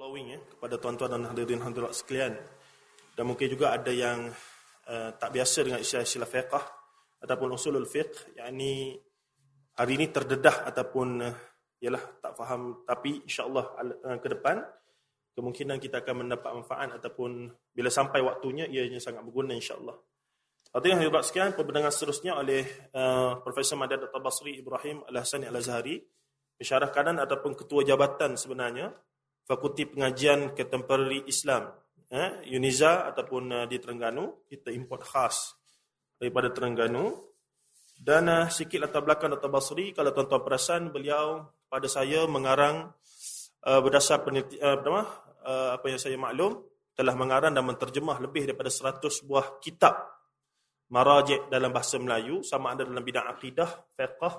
flowing ya kepada tuan-tuan dan hadirin hadirat sekalian. Dan mungkin juga ada yang uh, tak biasa dengan istilah-istilah fiqh ataupun usulul fiqh, yakni hari ini terdedah ataupun uh, ialah tak faham tapi insya-Allah uh, ke depan kemungkinan kita akan mendapat manfaat ataupun bila sampai waktunya ianya sangat berguna insya-Allah. Hadirin hadirat sekalian, pembentangan seterusnya oleh uh, Profesor Madad Dr. Basri Ibrahim Al-Hasani Al-Azhari, pensyarah kanan ataupun ketua jabatan sebenarnya Fakulti Pengajian Contemporary Islam eh, Uniza ataupun uh, di Terengganu kita import khas daripada Terengganu dan uh, sikit latar belakang Dr. Basri kalau tuan-tuan perasan beliau pada saya mengarang uh, berdasar peneliti, uh, uh, apa yang saya maklum telah mengarang dan menterjemah lebih daripada 100 buah kitab marajik dalam bahasa Melayu sama ada dalam bidang akidah, fiqh,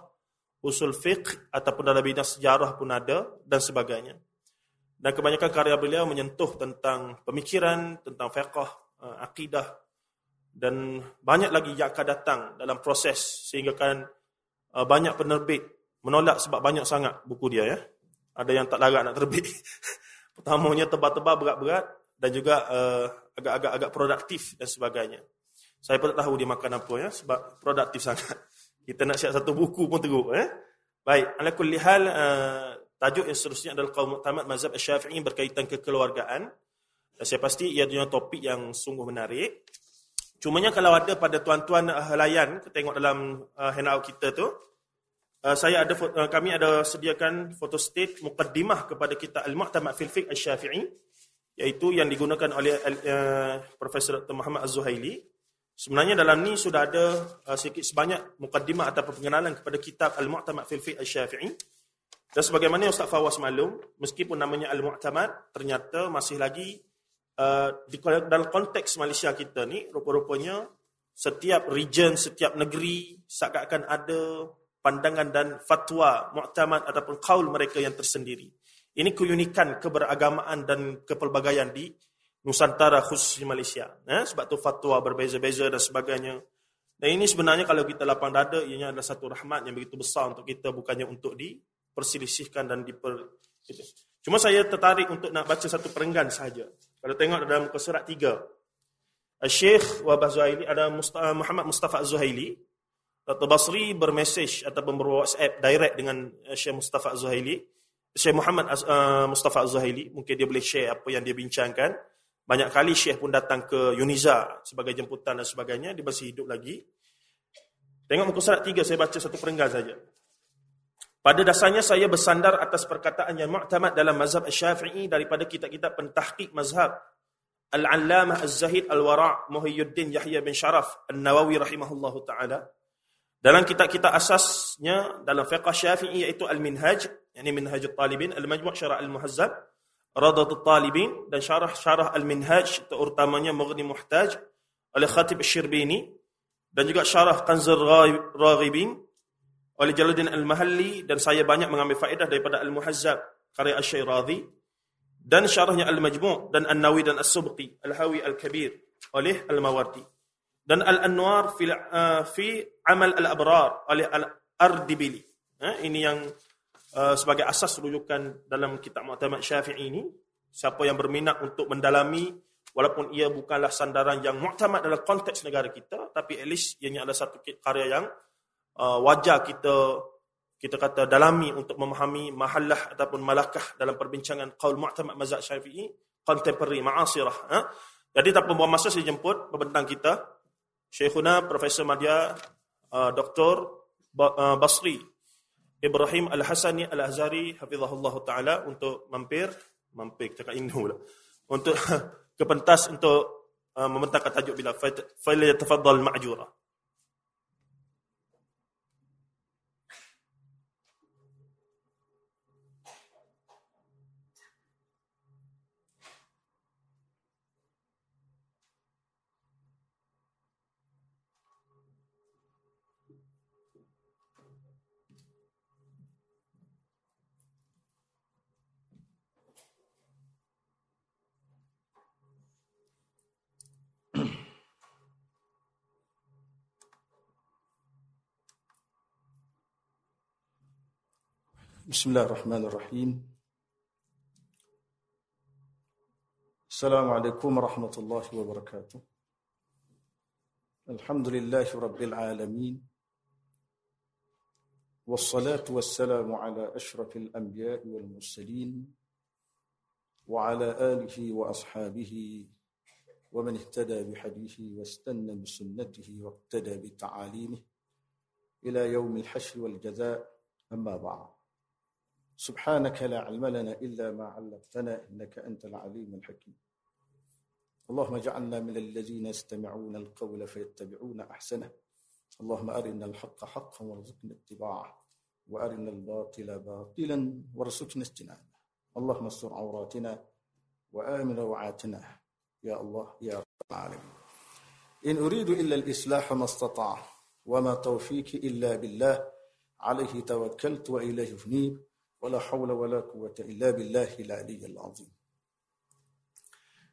usul fiqh ataupun dalam bidang sejarah pun ada dan sebagainya. Dan kebanyakan karya beliau menyentuh tentang pemikiran, tentang fiqh, eh, akidah dan banyak lagi yang akan datang dalam proses sehingga kan eh, banyak penerbit menolak sebab banyak sangat buku dia ya. Ada yang tak larat nak terbit. Pertamanya tebal-tebal berat-berat dan juga uh, agak-agak agak produktif dan sebagainya. Saya pun tak tahu dia makan apa ya sebab produktif sangat. Kita nak siap satu buku pun teruk eh. Baik, ala kulli hal uh, tajuk yang seterusnya adalah kaum muktamad mazhab Asy-Syafi'i berkaitan kekeluargaan. Dan saya pasti ia adalah topik yang sungguh menarik. Cumanya kalau ada pada tuan-tuan uh, layan tengok dalam uh, handout kita tu uh, saya ada kami ada sediakan foto state mukaddimah kepada kita Al-Mu'tamad fil Fiqh Asy-Syafi'i iaitu yang digunakan oleh Profesor Dr. Muhammad Az-Zuhaili Sebenarnya dalam ni sudah ada sedikit sebanyak mukaddimah atau pengenalan kepada kitab Al-Mu'tamad fil Fiqh Asy-Syafi'i. Dan sebagaimana Ustaz Fawaz maklum, meskipun namanya Al-Mu'tamad, ternyata masih lagi uh, di, dalam konteks Malaysia kita ni, rupa-rupanya setiap region, setiap negeri seakan-akan ada pandangan dan fatwa mu'tamad ataupun kaul mereka yang tersendiri. Ini keunikan keberagamaan dan kepelbagaian di Nusantara khusus di Malaysia. Eh? Sebab tu fatwa berbeza-beza dan sebagainya. Dan ini sebenarnya kalau kita lapang dada, ianya adalah satu rahmat yang begitu besar untuk kita, bukannya untuk diperselisihkan dan diper... Cuma saya tertarik untuk nak baca satu perenggan saja. Kalau tengok dalam muka surat tiga. Syekh Wabah Zuhaili, ada Muhammad Mustafa Zuhaili. Dr. Basri bermesej ataupun berwhatsapp direct dengan Syekh Mustafa Zuhaili. Syekh Muhammad uh, Mustafa Zuhaili. Mungkin dia boleh share apa yang dia bincangkan. Banyak kali Syekh pun datang ke Yuniza sebagai jemputan dan sebagainya. Dia masih hidup lagi. Tengok muka surat tiga, saya baca satu perenggan saja. Pada dasarnya saya bersandar atas perkataan yang mu'tamad dalam mazhab syafi'i daripada kitab-kitab pentahqiq mazhab Al-Allamah Az-Zahid Al-Wara' Muhyiddin Yahya bin Sharaf An-Nawawi rahimahullahu taala. Dalam kitab-kitab asasnya dalam fiqh Syafi'i iaitu Al-Minhaj, yakni Minhajut Talibin, Al-Majmu' Syara' Al-Muhazzab, Radatul Talibin dan syarah-syarah Al-Minhaj terutamanya Mughni Muhtaj oleh Khatib Asy-Syirbini dan juga syarah Kanzur Raghibin oleh Jalaluddin Al-Mahalli dan saya banyak mengambil faedah daripada Al-Muhazzab karya Asy-Syairazi dan syarahnya Al-Majmu' dan An-Nawi dan As-Subqi Al-Hawi Al-Kabir oleh Al-Mawardi dan Al-Anwar fi, uh, fi Amal Al-Abrar oleh Al-Ardibili. Uh, ini yang Uh, sebagai asas rujukan dalam kitab Mu'tamad Syafi'i ini siapa yang berminat untuk mendalami walaupun ia bukanlah sandaran yang mu'tamad dalam konteks negara kita tapi at least ianya adalah satu karya yang uh, wajar kita kita kata dalami untuk memahami mahallah ataupun malakah dalam perbincangan qaul mu'tamad mazhab Syafi'i contemporary ma'asirah ha? jadi tak membuang masa saya jemput pembentang kita Syekhuna Profesor Madya uh, Dr. Uh, Basri Ibrahim Al-Hasani Al-Azhari hafizahullah taala untuk mampir mampir cakap Indo untuk ke pentas untuk uh, membentangkan tajuk bila fail yatafaddal ma'jura بسم الله الرحمن الرحيم. السلام عليكم ورحمة الله وبركاته. الحمد لله رب العالمين. والصلاة والسلام على أشرف الأنبياء والمرسلين وعلى آله وأصحابه ومن اهتدى بحديثه واستنى بسنته واقتدى بتعاليمه إلى يوم الحشر والجزاء. أما بعد. سبحانك لا علم لنا إلا ما علمتنا إنك أنت العليم الحكيم. اللهم اجعلنا من الذين يستمعون القول فيتبعون أحسنه. اللهم أرنا الحق حقا وارزقنا اتباعه وأرنا الباطل باطلا وارزقنا اجتنابه. اللهم استر عوراتنا وآمن روعاتنا. يا الله يا رب العالمين. إن أريد إلا الإصلاح ما استطاع وما توفيقي إلا بالله عليه توكلت وإليه أنيب wala hawla wala quwwata illa billahi aliyyil azim.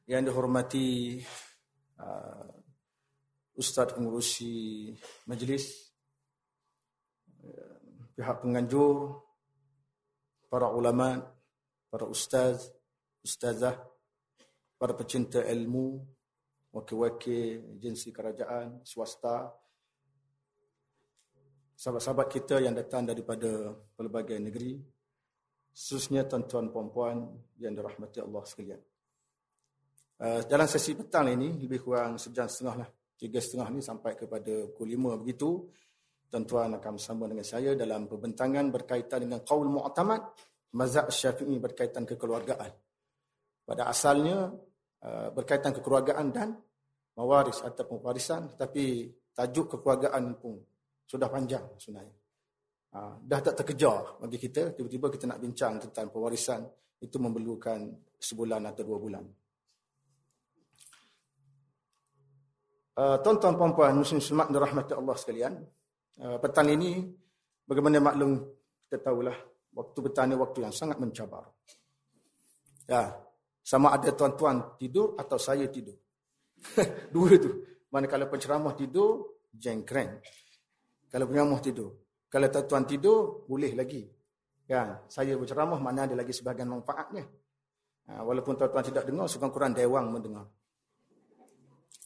Yang dihormati uh, Ustaz pengurusi majlis, uh, pihak penganjur, para ulama, para ustaz, ustazah, para pecinta ilmu, wakil-wakil agensi kerajaan, swasta, sahabat-sahabat kita yang datang daripada pelbagai negeri, khususnya tuan-tuan puan-puan yang dirahmati Allah sekalian. Uh, dalam sesi petang ini, lebih kurang sejam setengah lah, tiga setengah ni sampai kepada pukul lima begitu, tuan-tuan akan bersama dengan saya dalam perbentangan berkaitan dengan qaul mu'tamad, mazhab syafi'i berkaitan kekeluargaan. Pada asalnya, uh, berkaitan kekeluargaan dan mawaris atau pewarisan, tapi tajuk kekeluargaan pun sudah panjang sebenarnya. Uh, dah tak terkejar bagi kita, tiba-tiba kita nak bincang tentang pewarisan, itu memerlukan sebulan atau dua bulan. Uh, tuan-tuan puan-puan muslim muslimat dirahmati Allah sekalian. Uh, petang ini bagaimana maklum kita tahulah waktu petang ini waktu yang sangat mencabar. Ya, sama ada tuan-tuan tidur atau saya tidur. Dua tu. Manakala penceramah tidur, jengkreng. Kalau penceramah tidur. Kalau tuan-tuan tidur, boleh lagi. Ya, saya berceramah mana ada lagi sebahagian manfaatnya. Uh, walaupun tuan-tuan tidak dengar, sekurang-kurang dewang mendengar.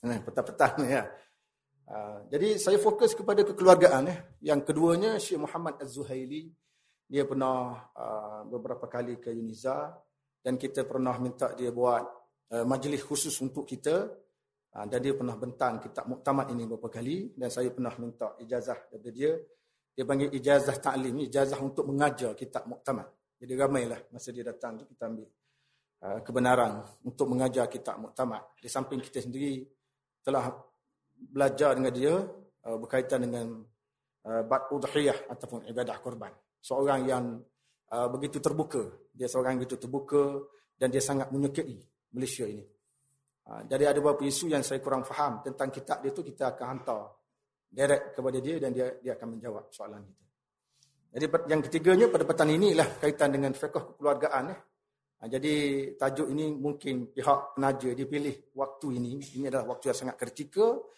Nah, petang-petang ya. Uh, jadi saya fokus kepada kekeluargaan ya. Yang keduanya Syekh Muhammad Az-Zuhaili dia pernah uh, beberapa kali ke Uniza dan kita pernah minta dia buat uh, majlis khusus untuk kita uh, dan dia pernah bentang kitab muktamad ini beberapa kali dan saya pernah minta ijazah daripada dia dia panggil ijazah ta'lim ijazah untuk mengajar kitab muktamad jadi ramailah masa dia datang tu kita ambil uh, kebenaran untuk mengajar kitab muktamad di samping kita sendiri telah belajar dengan dia uh, berkaitan dengan uh, bad udhiyah ataupun ibadah korban. Seorang yang uh, begitu terbuka, dia seorang yang begitu terbuka dan dia sangat menyukai Malaysia ini. Uh, jadi ada beberapa isu yang saya kurang faham tentang kitab dia tu kita akan hantar direct kepada dia dan dia dia akan menjawab soalan kita. Jadi yang ketiganya pada petang ini ialah kaitan dengan fiqh kekeluargaan eh. Ha, jadi tajuk ini mungkin pihak penaja dipilih waktu ini. Ini adalah waktu yang sangat kritikal.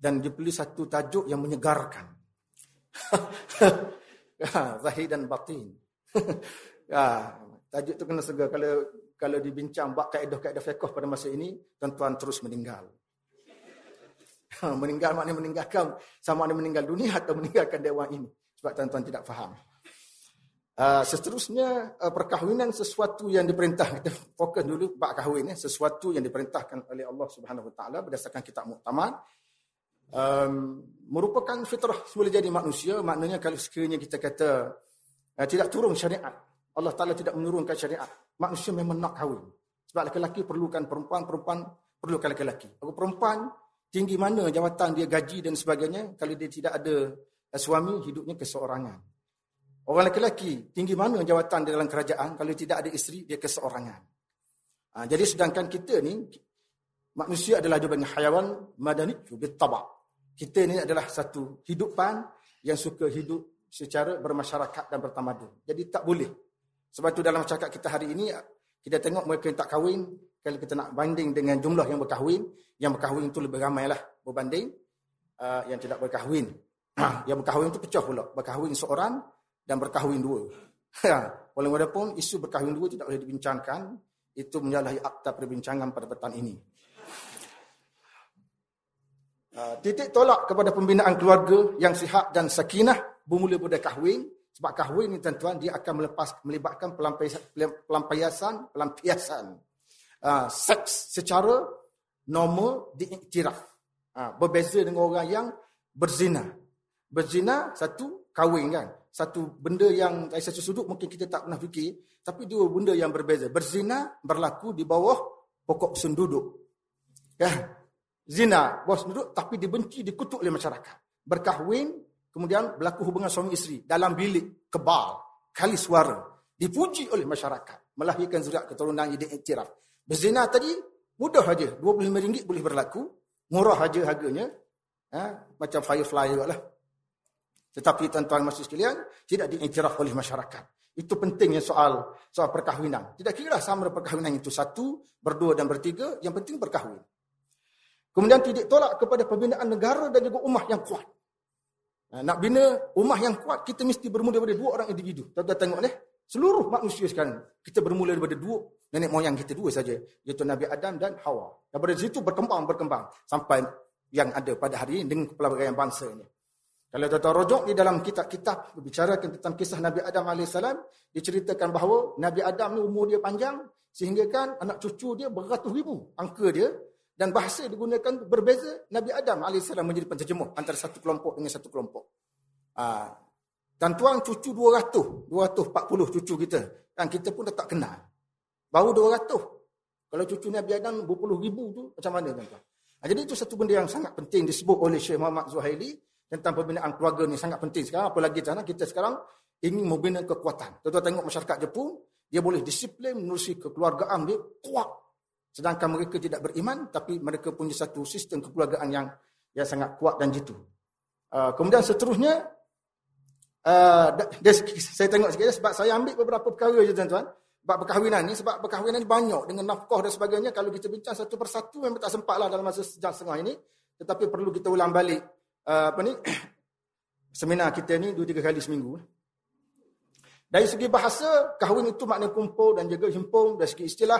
Dan dipilih satu tajuk yang menyegarkan. Ha, zahir dan batin. ya, tajuk itu kena segar. Kalau kalau dibincang bak kaedah-kaedah fiqh pada masa ini, tuan-tuan terus meninggal. Ha, meninggal maknanya meninggalkan sama ada meninggal dunia atau meninggalkan dewan ini. Sebab tuan-tuan tidak faham. Uh, seterusnya uh, perkahwinan sesuatu yang diperintah. Kita fokus dulu bab kahwin ya sesuatu yang diperintahkan oleh Allah Subhanahu Wa Taala berdasarkan kitab muktamad um, merupakan fitrah semula jadi manusia. Maknanya kalau sekiranya kita kata uh, tidak turun syariat Allah Taala tidak menurunkan syariat. Manusia memang nak kahwin. Sebab lelaki perlukan perempuan perempuan perlukan lelaki aku perempuan tinggi mana jawatan dia gaji dan sebagainya kalau dia tidak ada uh, suami hidupnya keseorangan Orang lelaki tinggi mana jawatan di dalam kerajaan kalau tidak ada isteri dia keseorangan. Ha, jadi sedangkan kita ni manusia adalah juga hayawan madani bil taba. Kita ni adalah satu hidupan yang suka hidup secara bermasyarakat dan bertamadun. Jadi tak boleh. Sebab itu dalam masyarakat kita hari ini kita tengok mereka yang tak kahwin kalau kita nak banding dengan jumlah yang berkahwin, yang berkahwin itu lebih ramailah berbanding uh, yang tidak berkahwin. yang berkahwin itu pecah pula. Berkahwin seorang dan berkahwin dua. Walaupun isu berkahwin dua tidak boleh dibincangkan. itu menyalahi akta perbincangan pada petang ini. Uh, titik tolak kepada pembinaan keluarga yang sihat dan sakinah bermula pada kahwin. Sebab kahwin ini tuan-tuan dia akan melepas melibatkan pelampiasan pelampiasan uh, seks secara normal diiktiraf. Uh, berbeza dengan orang yang berzina. Berzina satu kahwin kan. Satu benda yang dari satu sudut mungkin kita tak pernah fikir. Tapi dua benda yang berbeza. Berzina berlaku di bawah pokok senduduk. Ya. Zina, bawah senduduk tapi dibenci, dikutuk oleh masyarakat. Berkahwin, kemudian berlaku hubungan suami isteri. Dalam bilik, kebal, kali suara. Dipuji oleh masyarakat. Melahirkan zuriat keturunan yang diiktiraf. Berzina tadi, mudah saja. RM25 boleh berlaku. Murah saja harganya. Ha? Macam firefly juga lah. Tetapi tuan-tuan masih sekalian, tidak diiktiraf oleh masyarakat. Itu pentingnya soal soal perkahwinan. Tidak kira sama perkahwinan itu satu, berdua dan bertiga, yang penting berkahwin. Kemudian tidak tolak kepada pembinaan negara dan juga ummah yang kuat. Nak bina ummah yang kuat, kita mesti bermula daripada dua orang individu. Tuan-tuan tengok ni, seluruh manusia sekarang, kita bermula daripada dua nenek moyang kita dua saja, iaitu Nabi Adam dan Hawa. Daripada situ berkembang, berkembang. Sampai yang ada pada hari ini dengan kepelbagaian bangsa ini. Kalau tuan-tuan rojok di dalam kitab-kitab berbicara tentang kisah Nabi Adam AS, diceritakan bahawa Nabi Adam ni umur dia panjang, sehingga kan anak cucu dia beratus ribu angka dia, dan bahasa digunakan berbeza, Nabi Adam AS menjadi penterjemuh antara satu kelompok dengan satu kelompok. Ah, dan tuan cucu 200, 240 cucu kita, dan kita pun dah tak kenal. Baru 200. Kalau cucu Nabi Adam berpuluh ribu tu, macam mana tuan-tuan? Ah, jadi itu satu benda yang sangat penting disebut oleh Syekh Muhammad Zuhaili, tentang pembinaan keluarga ni sangat penting sekarang. Apalagi sana kita sekarang ingin membina kekuatan. Tuan-tuan tengok masyarakat Jepun, dia boleh disiplin menerusi kekeluargaan dia kuat. Sedangkan mereka tidak beriman, tapi mereka punya satu sistem kekeluargaan yang yang sangat kuat dan jitu. Uh, kemudian seterusnya, uh, saya tengok sikit sebab saya ambil beberapa perkara je tuan-tuan. Sebab perkahwinan ni, sebab perkahwinan ni banyak dengan nafkah dan sebagainya. Kalau kita bincang satu persatu memang tak sempat lah dalam masa sejam setengah ini. Tetapi perlu kita ulang balik uh, apa ni seminar kita ni dua tiga kali seminggu. Dari segi bahasa, kahwin itu makna kumpul dan juga himpun. Dari segi istilah,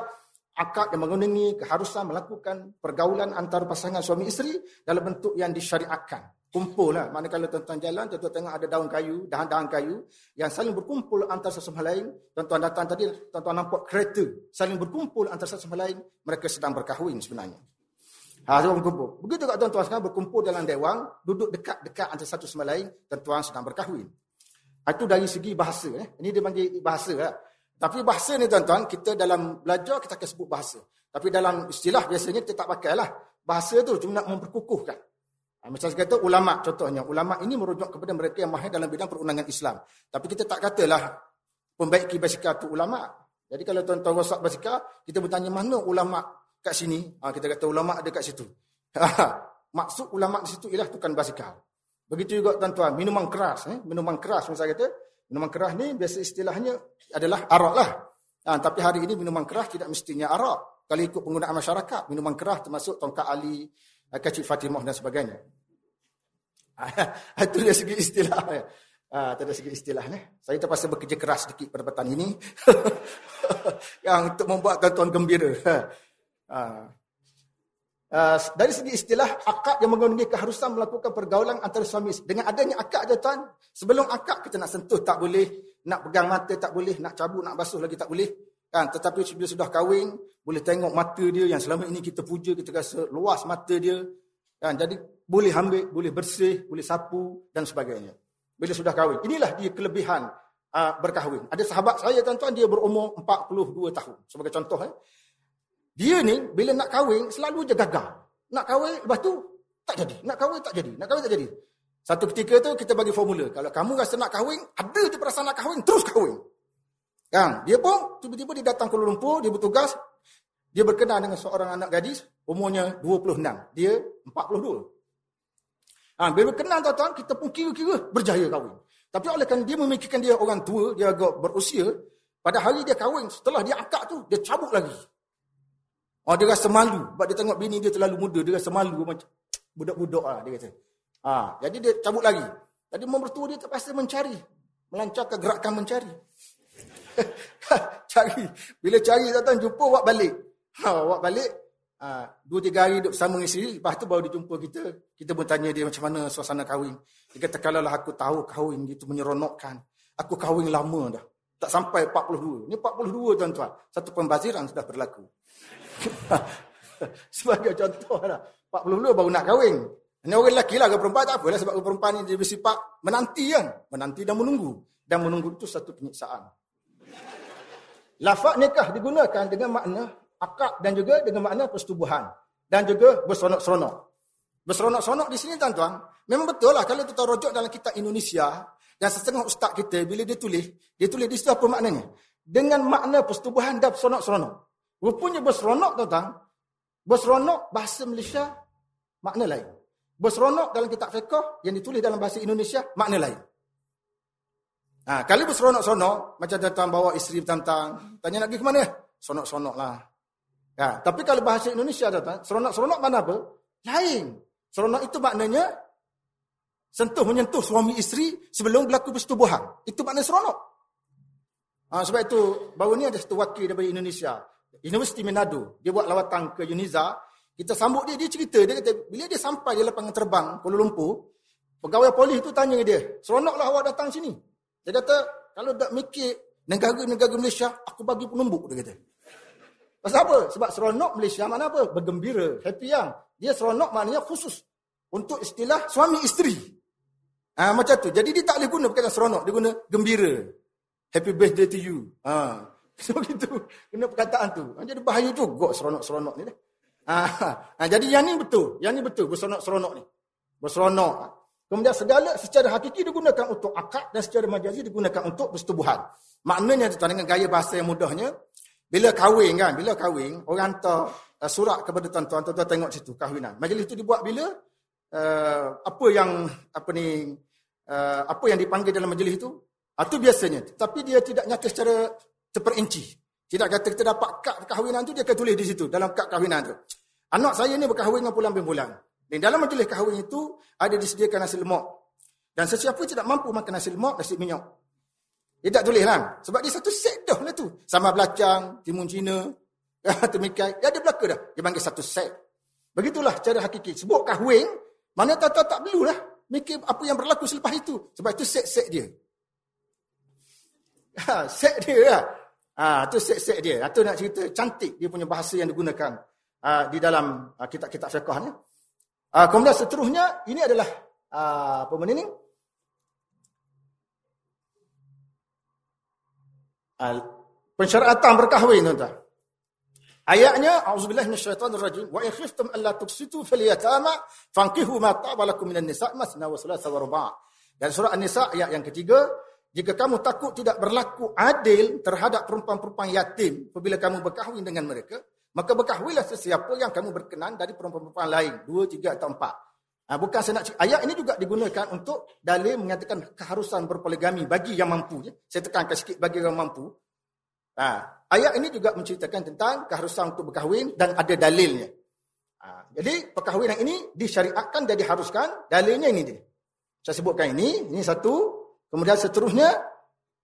akad yang menggunakan keharusan melakukan pergaulan antara pasangan suami isteri dalam bentuk yang disyariatkan. Kumpul lah. Mana kalau tuan-tuan jalan, tuan-tuan tengok ada daun kayu, dahan-dahan kayu yang saling berkumpul antara satu sama lain. Tuan-tuan datang tadi, tuan-tuan nampak kereta saling berkumpul antara satu sama lain. Mereka sedang berkahwin sebenarnya. Ha, berkumpul. Begitu juga tuan-tuan sekarang berkumpul dalam dewan, duduk dekat-dekat antara satu sama lain, tuan-tuan sedang berkahwin. Itu dari segi bahasa. Eh. Ini dia panggil bahasa. Eh. Tapi bahasa ni tuan-tuan, kita dalam belajar kita akan sebut bahasa. Tapi dalam istilah biasanya kita tak pakai lah. Bahasa tu cuma nak memperkukuhkan. Ha, macam saya kata ulama' contohnya. Ulama' ini merujuk kepada mereka yang mahir dalam bidang perundangan Islam. Tapi kita tak katalah pembaiki basikal tu ulama'. Jadi kalau tuan-tuan rosak basikal, kita bertanya mana ulama' kat sini, ha, kita kata ulama ada kat situ. Maksud ulama di situ ialah tukang basikal. Begitu juga tuan-tuan, minuman keras, eh? minuman keras saya kata, minuman keras ni biasa istilahnya adalah arak lah. Ha, tapi hari ini minuman keras tidak mestinya arak. Kalau ikut penggunaan masyarakat, minuman keras termasuk tongkat Ali, eh, kacik Fatimah dan sebagainya. Itu dari segi istilah. Ah, ada segi istilah. Saya terpaksa bekerja keras sedikit pada petang ini. yang untuk membuat tuan-tuan gembira. Uh, dari segi istilah, akad yang mengandungi keharusan melakukan pergaulan antara suami Dengan adanya akad je tuan, sebelum akad kita nak sentuh tak boleh, nak pegang mata tak boleh, nak cabut, nak basuh lagi tak boleh. Kan? Tetapi bila sudah kahwin, boleh tengok mata dia yang selama ini kita puja, kita rasa luas mata dia. Kan? Jadi boleh ambil, boleh bersih, boleh sapu dan sebagainya. Bila sudah kahwin. Inilah dia kelebihan uh, berkahwin. Ada sahabat saya tuan-tuan, dia berumur 42 tahun. Sebagai contoh. Eh. Dia ni bila nak kahwin selalu je gagal. Nak kahwin lepas tu tak jadi. Nak kahwin tak jadi. Nak kahwin tak jadi. Satu ketika tu kita bagi formula. Kalau kamu rasa nak kahwin, ada je perasaan nak kahwin, terus kahwin. Kan? Dia pun tiba-tiba dia datang Kuala Lumpur, dia bertugas, dia berkenal dengan seorang anak gadis, umurnya 26. Dia 42. Ha, bila berkenal tuan-tuan, kita pun kira-kira berjaya kahwin. Tapi oleh kan dia memikirkan dia orang tua, dia agak berusia, pada hari dia kahwin, setelah dia akad tu, dia cabut lagi. Oh, dia rasa malu. Sebab dia tengok bini dia terlalu muda. Dia rasa malu macam budak-budak lah dia kata. Ha, jadi dia cabut lagi. Jadi mertua dia terpaksa mencari. Melancarkan gerakan mencari. cari. Bila cari tuan-tuan jumpa buat balik. Ha, buat balik. Ha, dua tiga hari duduk bersama dengan isteri. Lepas tu baru dia jumpa kita. Kita pun tanya dia macam mana suasana kahwin. Dia kata kalau lah aku tahu kahwin gitu menyeronokkan. Aku kahwin lama dah. Tak sampai 42. Ni 42 tuan-tuan. Satu pembaziran sudah berlaku. Sebagai contoh lah. 42 baru nak kahwin. Ini orang lelaki lah, orang perempuan tak apalah sebab perempuan ni dia bersifat menanti kan. Menanti dan menunggu. Dan menunggu itu satu penyiksaan. Lafak nikah digunakan dengan makna akad dan juga dengan makna persetubuhan. Dan juga berseronok-seronok. Berseronok-seronok di sini tuan-tuan. Memang betul lah kalau kita rujuk dalam kitab Indonesia. Dan setengah ustaz kita bila dia tulis. Dia tulis di situ apa maknanya. Dengan makna persetubuhan dan berseronok-seronok. Rupanya berseronok tuan-tuan. Berseronok bahasa Malaysia makna lain. Berseronok dalam kitab fiqh yang ditulis dalam bahasa Indonesia makna lain. Ha, kali berseronok-seronok macam tuan bawa isteri bertantang, tanya nak pergi ke mana? Seronok-seronok lah. Ha, tapi kalau bahasa Indonesia tuan, seronok-seronok mana apa? Lain. Seronok itu maknanya sentuh menyentuh suami isteri sebelum berlaku persetubuhan. Itu makna seronok. Ha, sebab itu baru ni ada satu wakil daripada Indonesia. Universiti Manado. Dia buat lawatan ke Uniza. Kita sambut dia, dia cerita. Dia kata, bila dia sampai di lapangan terbang Kuala Lumpur, pegawai polis tu tanya dia, seronoklah awak datang sini. Dia kata, kalau tak mikir negara-negara Malaysia, aku bagi penumbuk, dia kata. Pasal apa? Sebab seronok Malaysia mana apa? Bergembira, happy yang. Dia seronok maknanya khusus. Untuk istilah suami isteri. Ha, macam tu. Jadi dia tak boleh guna perkataan seronok. Dia guna gembira. Happy birthday to you. Ha. So gitu. Guna perkataan tu. Ha, jadi bahaya juga seronok-seronok ni. Ha, ha, jadi yang ni betul. Yang ni betul berseronok-seronok ni. Berseronok. Kemudian segala secara hakiki digunakan untuk akad dan secara majazi digunakan untuk persetubuhan. Maknanya tuan dengan gaya bahasa yang mudahnya, bila kahwin kan, bila kahwin, orang hantar uh, surat kepada tuan-tuan, tuan-tuan tengok situ kahwinan. Majlis itu dibuat bila uh, apa yang apa ni uh, apa yang dipanggil dalam majlis itu? Itu biasanya. Tapi dia tidak nyata secara terperinci. Tidak kata kita dapat kad kahwinan tu dia akan tulis di situ dalam kad kahwinan tu. Anak saya ni berkahwin dengan pulang bin. Dan dalam majlis kahwin itu ada disediakan nasi lemak. Dan sesiapa tidak mampu makan nasi lemak, nasi minyak. Dia tak tulis lah. Sebab dia satu set dah lah tu. Sama belacang, timun Cina, temikai. Dia ada belaka dah. Dia panggil satu set. Begitulah cara hakiki. Sebut kahwin, mana tak tak, tak perlu lah. Mikir apa yang berlaku selepas itu. Sebab itu set-set dia. Ha, set dia lah. Ha, itu set-set dia. Itu nak cerita cantik dia punya bahasa yang digunakan uh, di dalam uh, kitab-kitab fiqh ni. Uh, kemudian seterusnya ini adalah uh, apa benda ni? Uh, pensyaratan berkahwin tuan-tuan. Ayatnya auzubillahi minasyaitonir rajim wa in khiftum alla tuksitu fil yatama fankihu ma taba lakum minan nisa' masna wa thulatha wa ruba'. Dan surah An-Nisa ayat yang ketiga, jika kamu takut tidak berlaku adil terhadap perempuan-perempuan yatim apabila kamu berkahwin dengan mereka, Maka berkahwilah sesiapa yang kamu berkenan dari perempuan-perempuan lain. Dua, tiga atau empat. Ha, bukan saya nak Ayat ini juga digunakan untuk dalil menyatakan keharusan berpoligami bagi yang mampu. Ya. Saya tekankan sikit bagi yang mampu. Ha, ayat ini juga menceritakan tentang keharusan untuk berkahwin dan ada dalilnya. Ha, jadi perkahwinan ini disyariatkan dan diharuskan. Dalilnya ini dia. Saya sebutkan ini. Ini satu. Kemudian seterusnya.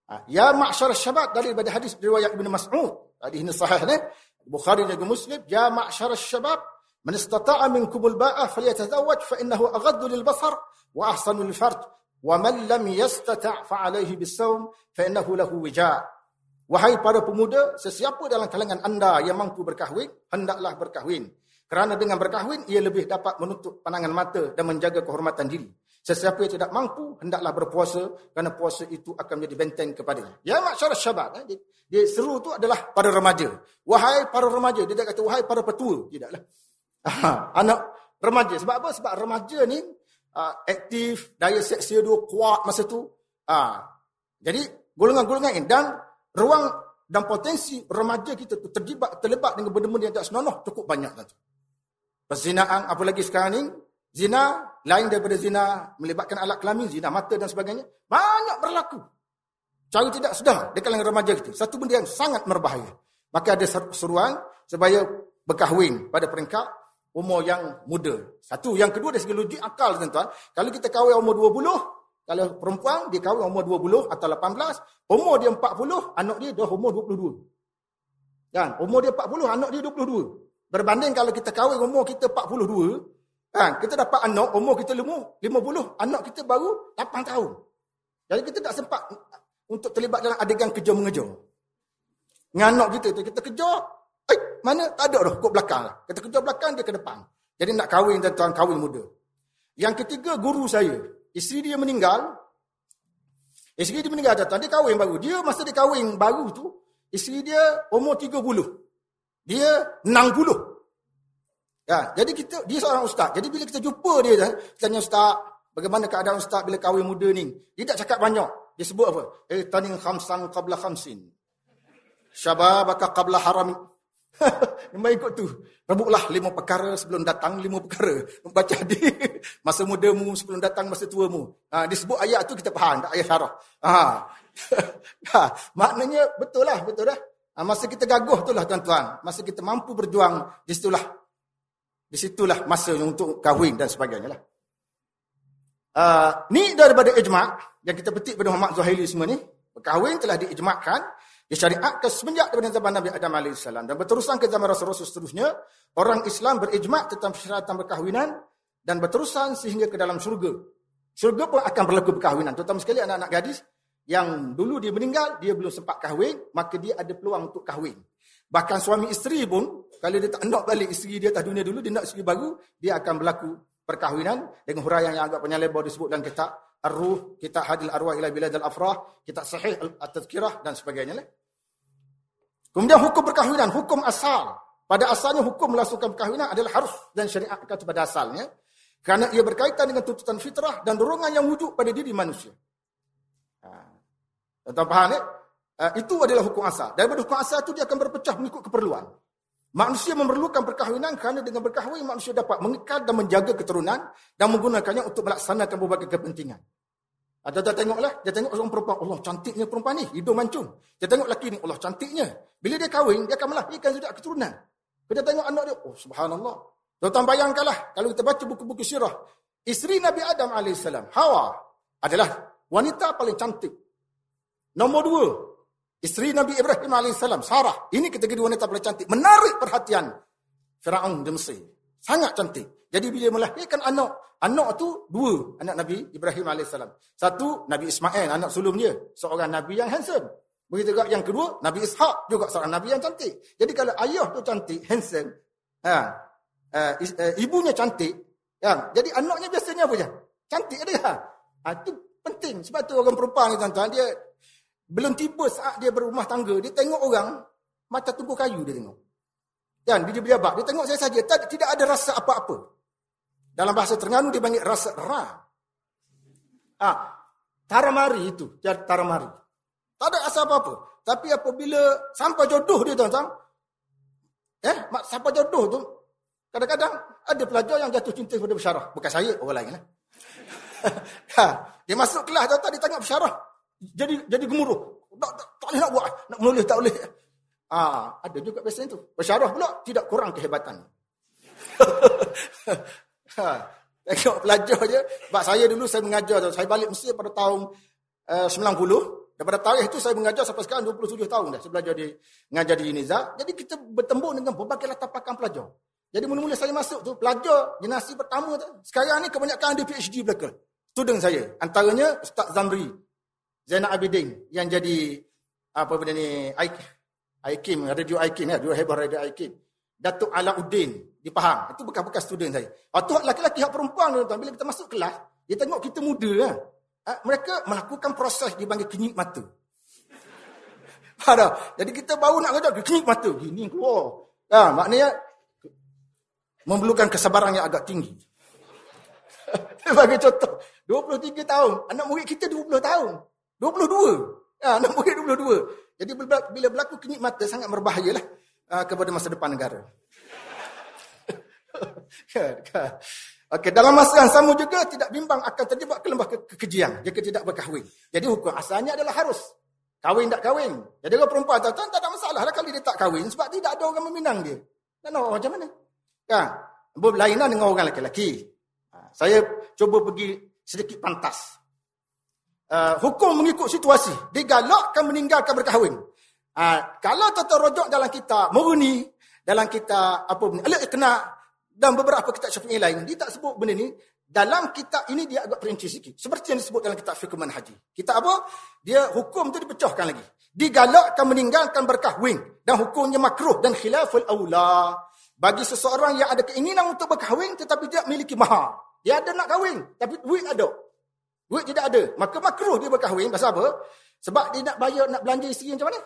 Ha, ya ma'asyar syabat dari hadis riwayat Ibn Mas'ud. Hadis ini sahih. Ne? Bukhari dan Muslim, "Ya ma'syar asy-syabab, man istata'a minkum al-ba'a falyatazawwaj fa innahu aghaddu lil-basar wa ahsanu lil-farj, wa man lam yastata' fa 'alayhi bis-sawm fa innahu lahu wija'." Wahai para pemuda, sesiapa dalam kalangan anda yang mampu berkahwin, hendaklah berkahwin. Kerana dengan berkahwin, ia lebih dapat menutup pandangan mata dan menjaga kehormatan diri. Sesiapa yang tidak mampu, hendaklah berpuasa kerana puasa itu akan menjadi benteng kepadanya. Ya masyarakat syabat. Eh? Dia, dia seru itu adalah para remaja. Wahai para remaja. Dia tidak kata wahai para petua. Tidaklah. Anak remaja. Sebab apa? Sebab remaja ni uh, aktif, daya seksi dia kuat masa tu. Uh, jadi golongan-golongan ini. Dan ruang dan potensi remaja kita tu terlibat, terlibat dengan benda-benda yang tak senonoh cukup banyak. Perzinaan apalagi sekarang ni. Zina lain daripada zina melibatkan alat kelamin, zina mata dan sebagainya, banyak berlaku. Cara tidak sedar di kalangan remaja itu. Satu benda yang sangat berbahaya. Maka ada seruan supaya berkahwin pada peringkat umur yang muda. Satu. Yang kedua dari segi logik akal tuan-tuan. Kalau kita kahwin umur 20, kalau perempuan dia kahwin umur 20 atau 18, umur dia 40, anak dia dah umur 22. Kan? Umur dia 40, anak dia 22. Berbanding kalau kita kahwin umur kita 42, kan? Kita dapat anak umur kita 50, anak kita baru 8 tahun. Jadi kita tak sempat untuk terlibat dalam adegan kejar-mengejar. Dengan anak kita tu, kita kejar, eh, mana? Tak ada dah, kok belakang lah. Kita kejar belakang, dia ke depan. Jadi nak kahwin, tuan kahwin muda. Yang ketiga, guru saya. Isteri dia meninggal. Isteri dia meninggal, tuan Dia kahwin baru. Dia masa dia kahwin baru tu, isteri dia umur 30. Dia 60. Ya, jadi kita dia seorang ustaz. Jadi bila kita jumpa dia, kita tanya ustaz, bagaimana keadaan ustaz bila kahwin muda ni? Dia tak cakap banyak. Dia sebut apa? Eh, taning khamsan qabla khamsin. Syababaka qabla haram. Memang ikut tu. Rebuklah lima perkara sebelum datang lima perkara. Membaca di masa mudamu sebelum datang masa tuamu. Ha, disebut ayat tu kita faham. Tak ayat syarah. Ha. ha. Maknanya betul lah. Betul lah. Ha, masa kita gaguh tu lah tuan-tuan. Masa kita mampu berjuang. Di situlah. Di situlah masa untuk kahwin dan sebagainya lah. Uh, ni daripada ijma' yang kita petik pada Muhammad Zuhaili semua ni. Berkahwin telah diijma'kan, disyariatkan semenjak daripada zaman Nabi Adam AS. Dan berterusan ke zaman Rasul-Rasul seterusnya, orang Islam berijma' tentang persyaratan berkahwinan dan berterusan sehingga ke dalam syurga. Syurga pun akan berlaku berkahwinan. Terutama sekali anak-anak gadis yang dulu dia meninggal, dia belum sempat kahwin, maka dia ada peluang untuk kahwin. Bahkan suami isteri pun, kalau dia tak nak balik isteri dia atas dunia dulu, dia nak isteri baru, dia akan berlaku perkahwinan dengan huraian yang agak panjang lebar disebut dalam kitab Ar-Ruh, kitab Hadil Arwah ila Bilad al-Afrah, kitab Sahih At-Tazkirah dan sebagainya. Kemudian hukum perkahwinan, hukum asal. Pada asalnya hukum melangsungkan perkahwinan adalah harus dan syariat kata pada asalnya. Kerana ia berkaitan dengan tuntutan fitrah dan dorongan yang wujud pada diri manusia. Ha. Tuan faham ya? Itu adalah hukum asal. Daripada hukum asal itu dia akan berpecah mengikut keperluan. Manusia memerlukan perkahwinan kerana dengan berkahwin manusia dapat mengekal dan menjaga keturunan dan menggunakannya untuk melaksanakan berbagai kepentingan. Ada dah tengoklah, dia tengok seorang perempuan, Allah cantiknya perempuan ni, hidung mancung. Dia tengok lelaki ni, Allah cantiknya. Bila dia kahwin, dia akan melahirkan sudah keturunan. Kita tengok anak dia, oh subhanallah. Tuan-tuan bayangkanlah, kalau kita baca buku-buku sirah, isteri Nabi Adam AS, Hawa, adalah wanita paling cantik. Nombor dua, Isteri Nabi Ibrahim AS, Sarah. Ini ketiga dua wanita paling cantik. Menarik perhatian Fir'aun di Mesir. Sangat cantik. Jadi bila melahirkan anak, anak tu dua anak Nabi Ibrahim AS. Satu, Nabi Ismail, anak sulung dia. Seorang Nabi yang handsome. Begitu juga yang kedua, Nabi Ishak juga seorang Nabi yang cantik. Jadi kalau ayah tu cantik, handsome, ha, uh, uh, ibunya cantik, ya, jadi anaknya biasanya apa je? Cantik dia. Ha, itu penting. Sebab tu orang perempuan ni tuan-tuan, dia belum tiba saat dia berumah tangga, dia tengok orang mata tunggu kayu dia tengok. Dan dia berjabat, dia tengok saya saja, tidak ada rasa apa-apa. Dalam bahasa Terengganu dia panggil rasa ra. Ah, taramari itu, taramari. Tak ada rasa apa-apa. Tapi apabila sampai jodoh dia tuan-tuan, eh, sampai jodoh tu, kadang-kadang ada pelajar yang jatuh cinta kepada bersyarah. Bukan saya, orang lain lah. ha, dia masuk kelas tuan-tuan, dia tengok bersyarah jadi jadi gemuruh. Tak, tak, tak boleh nak buat. Nak menulis tak boleh. Ah, ada juga biasanya tu. Bersyarah pula tidak kurang kehebatan. ha, tengok pelajar je. Sebab saya dulu saya mengajar. Saya balik Mesir pada tahun uh, 90. Daripada tarikh itu saya mengajar sampai sekarang 27 tahun dah. Saya belajar di, mengajar di UNIZA. Jadi kita bertembung dengan berbagai latar belakang pelajar. Jadi mula-mula saya masuk tu, pelajar generasi pertama tu. Sekarang ni kebanyakan ada PhD belakang. Student saya. Antaranya Ustaz Zamri. Zainal Abidin yang jadi apa benda ni Aikim radio Aikim ya dua hebat radio Aikim Datuk Alauddin di Pahang. Itu bekas-bekas student saya. Waktu oh, laki-laki hak perempuan tuan. Bila kita masuk kelas dia tengok kita muda kan mereka melakukan proses dipanggil kenyit mata. Ada jadi kita baru nak kerja kenyit mata. Gini keluar. Ha, maknanya memerlukan kesabaran yang agak tinggi. Sebagai contoh 23 tahun. Anak murid kita 20 tahun 22. Ya, anak murid 22. Jadi bila berlaku kenyit mata sangat berbahayalah uh, kepada masa depan negara. Kan, kan. Okey, dalam masa yang sama juga tidak bimbang akan terjebak ke lembah ke kekejian jika tidak berkahwin. Jadi hukum asalnya adalah harus. Kahwin tak kahwin. Jadi orang perempuan tak, tak ada masalah lah kalau dia tak kahwin sebab tidak ada orang meminang dia. Dan orang macam mana? Kan? Berlainan dengan orang lelaki. Ha, saya cuba pergi sedikit pantas uh, hukum mengikut situasi. Digalakkan meninggalkan berkahwin. Ha, kalau tuan-tuan rojok dalam kita murni, dalam kita apa ni, alik kena dan beberapa kitab syafi'i lain, dia tak sebut benda ni. Dalam kitab ini dia agak perinci sikit. Seperti yang disebut dalam kitab fiqh manhaji. Kitab apa? Dia hukum tu dipecahkan lagi. Digalakkan meninggalkan berkahwin. Dan hukumnya makruh dan khilaful awla. Bagi seseorang yang ada keinginan untuk berkahwin tetapi tidak memiliki mahar. Dia ada nak kahwin tapi duit ada. Duit tidak ada. Maka makruh dia berkahwin. Pasal apa? Sebab dia nak bayar, nak belanja isteri macam mana?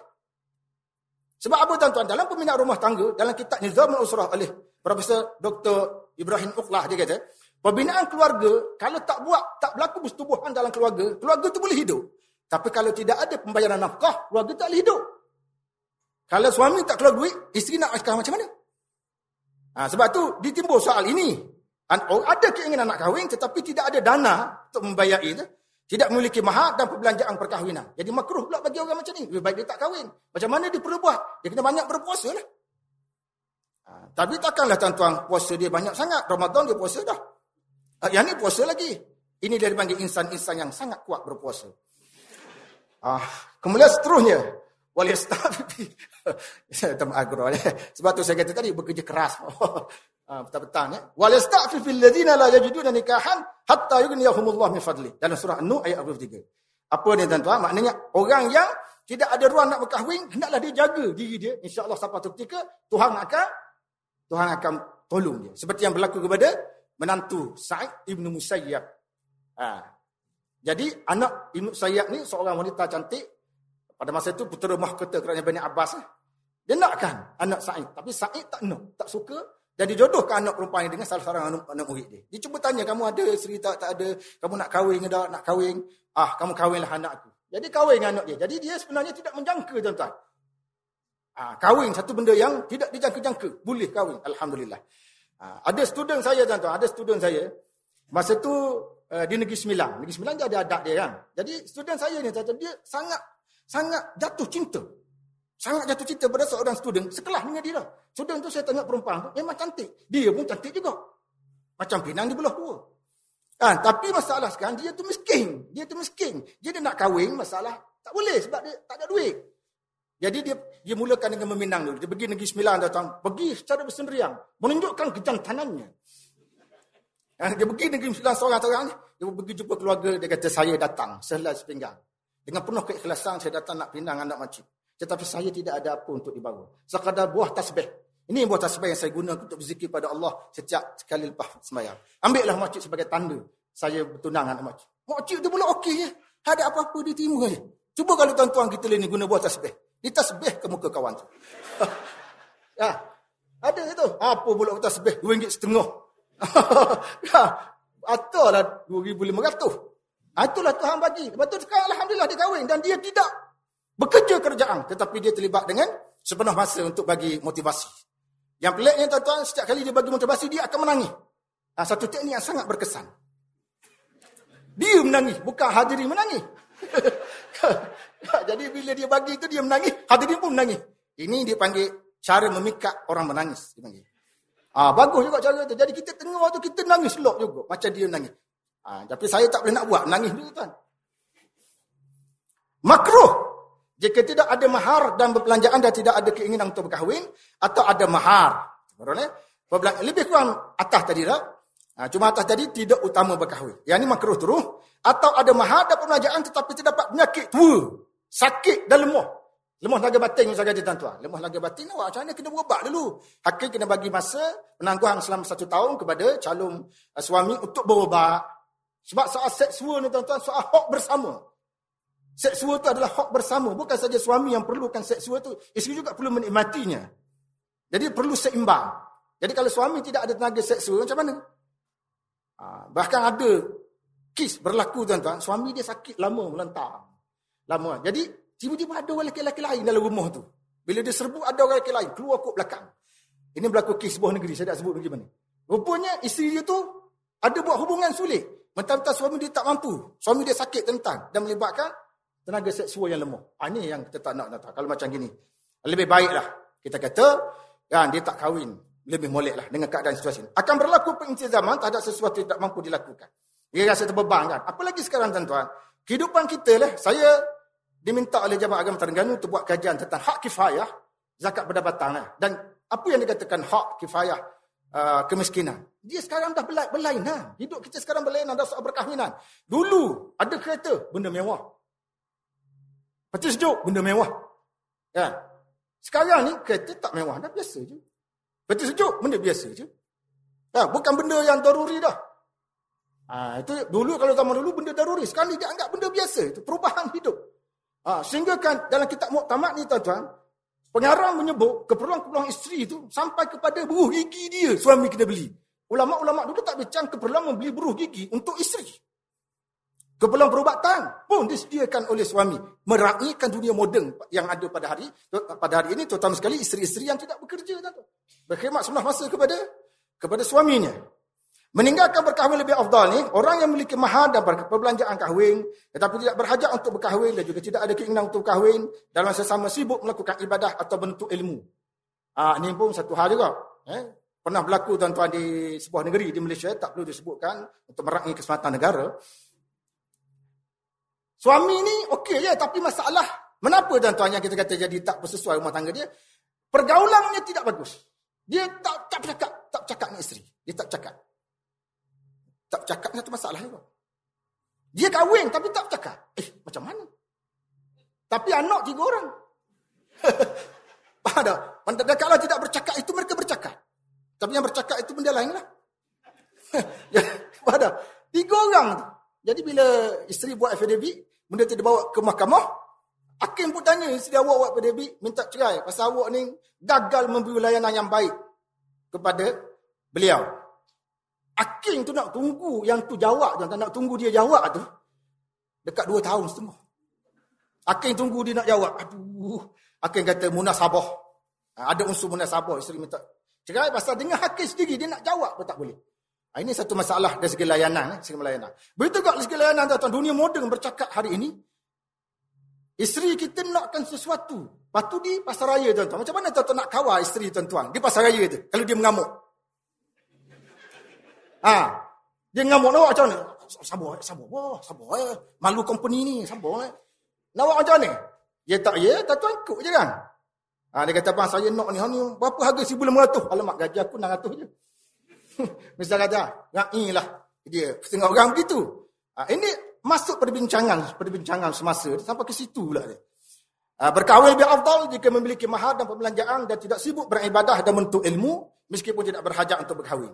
Sebab apa tuan-tuan? Dalam peminat rumah tangga, dalam kitab Nizamul Usrah oleh Profesor Dr. Ibrahim Uqlah, dia kata, pembinaan keluarga, kalau tak buat, tak berlaku persetubuhan dalam keluarga, keluarga itu boleh hidup. Tapi kalau tidak ada pembayaran nafkah, keluarga tak boleh hidup. Kalau suami tak keluar duit, isteri nak nafkah macam mana? Ha, sebab tu ditimbul soal ini. Oh, ada keinginan nak kahwin tetapi tidak ada dana untuk membayar itu. Tidak memiliki mahar dan perbelanjaan perkahwinan. Jadi makruh pula bagi orang macam ni. Lebih baik dia tak kahwin. Macam mana dia perlu buat? Dia kena banyak berpuasa lah. Ha, tapi takkanlah tuan-tuan puasa dia banyak sangat. Ramadan dia puasa dah. Ha, yang ni puasa lagi. Ini dia dipanggil insan-insan yang sangat kuat berpuasa. Ah, kemudian seterusnya. Wali astaghfir. Saya tak agro. Sebab tu saya kata tadi bekerja keras. Ah, petang-petang ya. Wal yasta'fif alladziina la yajiduna nikahan hatta yughniyahumullah min fadli. Dalam surah An-Nur ayat 23. Apa ni tuan-tuan? Maknanya orang yang tidak ada ruang nak berkahwin, hendaklah dia jaga diri dia. Insya-Allah sampai satu ketika Tuhan akan Tuhan akan tolong dia. Seperti yang berlaku kepada menantu Sa'id Ibn Musayyab. Ha. Jadi anak Ibn Musayyab ni seorang wanita cantik. Pada masa itu putera mahkota kerana Bani Abbas. Dia nakkan anak Sa'id. Tapi Sa'id tak nak. Tak suka. Jadi jodohkan anak perempuan dengan salah seorang anak, anak murid dia. Dia cuba tanya, kamu ada isteri tak? Tak ada. Kamu nak kahwin ke tak? Nak kahwin? Ah, kamu kahwinlah anak aku. Jadi kahwin dengan anak dia. Jadi dia sebenarnya tidak menjangka, tuan-tuan. Ah, kahwin satu benda yang tidak dijangka-jangka. Boleh kahwin. Alhamdulillah. Ah, ada student saya, tuan-tuan. Ada student saya. Masa tu uh, di Negeri Sembilan. Negeri Sembilan dia ada adat dia kan. Jadi student saya ni, tuan-tuan. Dia sangat sangat jatuh cinta Sangat jatuh cinta pada seorang student sekelas dengan dia. Student tu saya tengok perempuan tu memang cantik. Dia pun cantik juga. Macam pinang di belah dua. Ha, tapi masalah sekarang dia tu miskin. Dia tu miskin. Dia, dia nak kahwin masalah tak boleh sebab dia tak ada duit. Jadi dia dia mulakan dengan meminang dulu. Dia pergi negeri sembilan datang. Pergi secara bersendirian. Menunjukkan kejantanannya. Ha, dia pergi negeri sembilan seorang-seorang. Dia pergi jumpa keluarga. Dia kata saya datang. Sehelai sepinggang. Dengan penuh keikhlasan saya datang nak pinang anak makcik. Tetapi saya tidak ada apa untuk dibawa. Sekadar buah tasbih. Ini buah tasbih yang saya guna untuk berzikir pada Allah setiap sekali lepas sembahyang. Ambillah makcik sebagai tanda saya bertunang dengan makcik. Makcik tu pula okey je. Ada apa-apa dia terima je. Cuba kalau tuan-tuan kita ni guna buah tasbih. Dia tasbih ke muka kawan tu. ya. Ada itu. Apa pula buah tasbih? RM2 setengah. ya. Atalah RM2,500. Itulah Tuhan bagi. Lepas tu sekarang Alhamdulillah dia kahwin. Dan dia tidak bekerja kerjaan tetapi dia terlibat dengan sepenuh masa untuk bagi motivasi. Yang peliknya tuan-tuan, setiap kali dia bagi motivasi dia akan menangis. Ha, satu teknik yang sangat berkesan. Dia menangis, bukan hadirin menangis. Jadi bila dia bagi itu dia menangis, hadirin pun menangis. Ini dia panggil cara memikat orang menangis. Dia panggil. Ah ha, bagus juga cara itu. Jadi kita tengok waktu kita nangis selok juga macam dia menangis. Ha, tapi saya tak boleh nak buat menangis dulu tuan. Makruh jika tidak ada mahar dan berbelanjaan dan tidak ada keinginan untuk berkahwin atau ada mahar. Lebih kurang atas tadi lah. Cuma atas tadi tidak utama berkahwin. Yang ini makruh terus. Atau ada mahar dan perbelanjaan tetapi terdapat penyakit tua. Sakit dan lemah. Lemah laga batin misalnya dia tuan Lemah laga batin awak macam mana kena berubat dulu. Hakim kena bagi masa penangguhan selama satu tahun kepada calon uh, suami untuk berubat. Sebab soal seksual ni tuan-tuan soal hak bersama. Seksual itu adalah hak bersama. Bukan saja suami yang perlukan seksual itu. Isteri juga perlu menikmatinya. Jadi perlu seimbang. Jadi kalau suami tidak ada tenaga seksual, macam mana? Ha, bahkan ada kis berlaku tuan-tuan. Suami dia sakit lama melentang. Lama. Jadi tiba-tiba ada orang lelaki-lelaki lain dalam rumah tu. Bila dia serbu ada orang lelaki lain. Keluar kot belakang. Ini berlaku kes sebuah negeri. Saya tak sebut negeri mana. Rupanya isteri dia tu ada buat hubungan sulit. Mentang-mentang suami dia tak mampu. Suami dia sakit tentang. Dan melibatkan tenaga seksual yang lemah. Ini yang kita tak nak. nak Kalau macam gini. Lebih baiklah. Kita kata, kan, dia tak kahwin. Lebih molek lah dengan keadaan situasi ini. Akan berlaku pengintizaman terhadap sesuatu yang tak mampu dilakukan. Dia rasa terbeban kan. Apalagi sekarang tuan-tuan. Kehidupan kita lah. Saya diminta oleh Jabatan Agama Terengganu untuk buat kajian tentang hak kifayah zakat pendapatan. Lah. Dan apa yang dikatakan hak kifayah uh, kemiskinan? Dia sekarang dah berlainan. Hidup kita sekarang berlainan dah soal berkahwinan. Dulu ada kereta, benda mewah. Peti sejuk, benda mewah. Ya. Sekarang ni kereta tak mewah dah biasa je. Peti sejuk, benda biasa je. Ya, bukan benda yang daruri dah. Ha, itu dulu kalau zaman dulu benda daruri. Sekarang ni dia anggap benda biasa. Itu perubahan hidup. Ha, sehingga kan dalam kitab muktamad ni tuan-tuan, pengarang menyebut keperluan-keperluan isteri itu sampai kepada buruh gigi dia suami kena beli. Ulama-ulama dulu tak bincang keperluan membeli buruh gigi untuk isteri. Keperluan perubatan pun disediakan oleh suami. Meraihkan dunia moden yang ada pada hari pada hari ini, terutama sekali isteri-isteri yang tidak bekerja. Berkhidmat sebelah masa kepada kepada suaminya. Meninggalkan berkahwin lebih afdal ni, orang yang memiliki mahar dan perbelanjaan kahwin, tetapi tidak berhajat untuk berkahwin dan juga tidak ada keinginan untuk berkahwin, dalam sesama sibuk melakukan ibadah atau bentuk ilmu. Ah, ini pun satu hal juga. Eh? Pernah berlaku tuan-tuan di sebuah negeri di Malaysia, tak perlu disebutkan untuk meraih keselamatan negara. Suami ni okey je tapi masalah menapa tuan-tuan yang kita kata jadi tak bersesuai rumah tangga dia? Pergaulannya tidak bagus. Dia tak tak bercakap, tak bercakap dengan isteri. Dia tak bercakap. Tak bercakap satu masalah juga. Dia kahwin tapi tak bercakap. Eh, macam mana? Tapi anak tiga orang. Pada, kalau tidak bercakap itu mereka bercakap. Tapi yang bercakap itu benda lain lah. Pada, tiga orang tu. Jadi bila isteri buat FDB, Benda tu dibawa ke mahkamah. Hakim pun tanya isteri awak buat pada Debbie, minta cerai. Pasal awak ni gagal memberi layanan yang baik kepada beliau. Hakim tu nak tunggu yang tu jawab. Jangan nak tunggu dia jawab tu. Dekat dua tahun setengah. Hakim tunggu dia nak jawab. Aduh. Hakim kata munasabah. Ha, ada unsur munasabah. Isteri minta cerai. Pasal dengan hakim sendiri dia nak jawab pun tak boleh. Ah, ini satu masalah dari segi layanan. Eh, segi layanan. Begitu juga dari segi layanan, tuan dunia moden bercakap hari ini. Isteri kita nakkan sesuatu. Lepas tu di pasar raya, tuan-tuan. Macam mana tuan-tuan nak kawal isteri, tuan-tuan? Di pasar raya tu. Kalau dia mengamuk. Ha. Dia mengamuk, nak macam mana? Sabar, eh, sabar. Wah, sabar. Eh. Malu company ni, sabar. Eh. Nak macam mana? Ya tak, ya. Tuan-tuan ikut je kan? Ha, dia kata, saya nak ni. Berapa harga RM1,500? Alamak, gaji aku RM600 je. Mesti kata, ngai lah dia setengah orang begitu. Ha, ini masuk perbincangan perbincangan semasa sampai ke situ pula dia. Ha, berkahwin lebih afdal jika memiliki mahar dan perbelanjaan dan tidak sibuk beribadah dan menuntut ilmu meskipun tidak berhajat untuk berkahwin.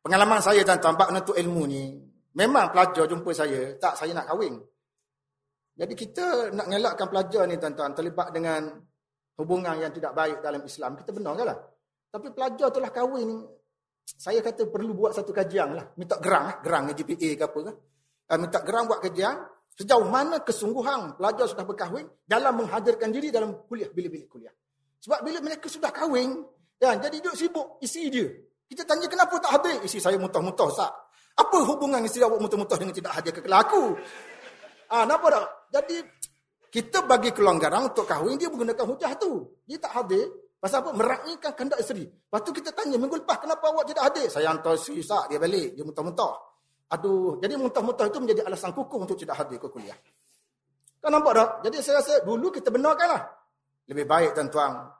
Pengalaman saya tuan-tuan bab menuntut ilmu ni memang pelajar jumpa saya tak saya nak kahwin. Jadi kita nak ngelakkan pelajar ni tuan-tuan terlibat dengan hubungan yang tidak baik dalam Islam. Kita benar lah. Tapi pelajar telah kahwin saya kata perlu buat satu kajian lah. Minta gerang, eh. gerang GPA ke apa ke. Uh, minta gerang buat kajian. Sejauh mana kesungguhan pelajar sudah berkahwin dalam menghadirkan diri dalam kuliah, bilik-bilik kuliah. Sebab bila mereka sudah kahwin, ya, jadi duduk sibuk isi dia. Kita tanya kenapa tak hadir? Isi saya mutah-mutah, Ustaz. Apa hubungan isi awak mutah-mutah dengan tidak hadir ke kelaku? Ah, kenapa tak? Jadi, kita bagi kelonggaran untuk kahwin, dia menggunakan hujah tu. Dia tak hadir, Pasal apa? Meraihkan kehendak isteri. Lepas tu kita tanya, minggu lepas kenapa awak tidak hadir? Saya hantar isteri sak, dia balik. Dia muntah-muntah. Aduh, jadi muntah-muntah itu menjadi alasan kukuh untuk tidak hadir ke kuliah. Kan nampak tak? Jadi saya rasa dulu kita benarkanlah. Lebih baik tuan-tuan.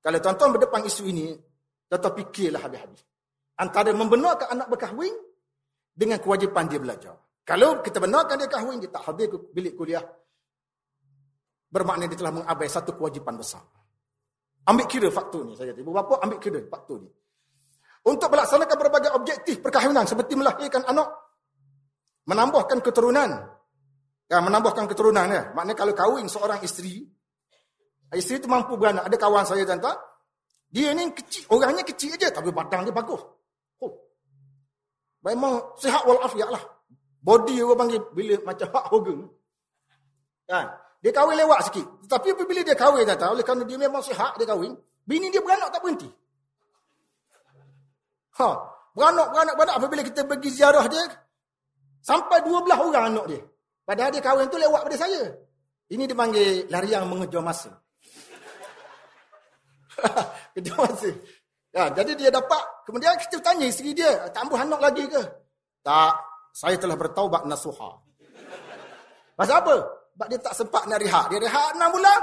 Kalau tuan-tuan berdepan isu ini, tuan-tuan fikirlah habis-habis. Antara membenarkan anak berkahwin dengan kewajipan dia belajar. Kalau kita benarkan dia kahwin, dia tak hadir ke bilik kuliah. Bermakna dia telah mengabai satu kewajipan besar. Ambil kira faktor ni saya kata. Ibu bapa ambil kira faktor ni. Untuk melaksanakan berbagai objektif perkahwinan seperti melahirkan anak, menambahkan keturunan. Ya, menambahkan keturunan ya. Maknanya kalau kahwin seorang isteri, isteri itu mampu beranak. Ada kawan saya tuan dia ni kecil, orangnya kecil aja tapi badan dia bagus. Oh. Memang sihat walafiat lah. Body orang panggil bila macam hak hogan. Kan? Dia kahwin lewat sikit. Tapi apabila dia kahwin kata, oleh kerana dia memang sihat dia kahwin, bini dia beranak tak berhenti. Ha, beranak beranak beranak apabila kita pergi ziarah dia sampai 12 orang anak dia. Padahal dia kahwin tu lewat pada saya. Ini dipanggil lariang mengejar masa. Kejar masa. Ya, jadi dia dapat, kemudian kita tanya isteri dia, tambah anak lagi ke? Tak, saya telah bertaubat nasuha. Pasal apa? Sebab dia tak sempat nak rehat. Dia rehat 6 bulan.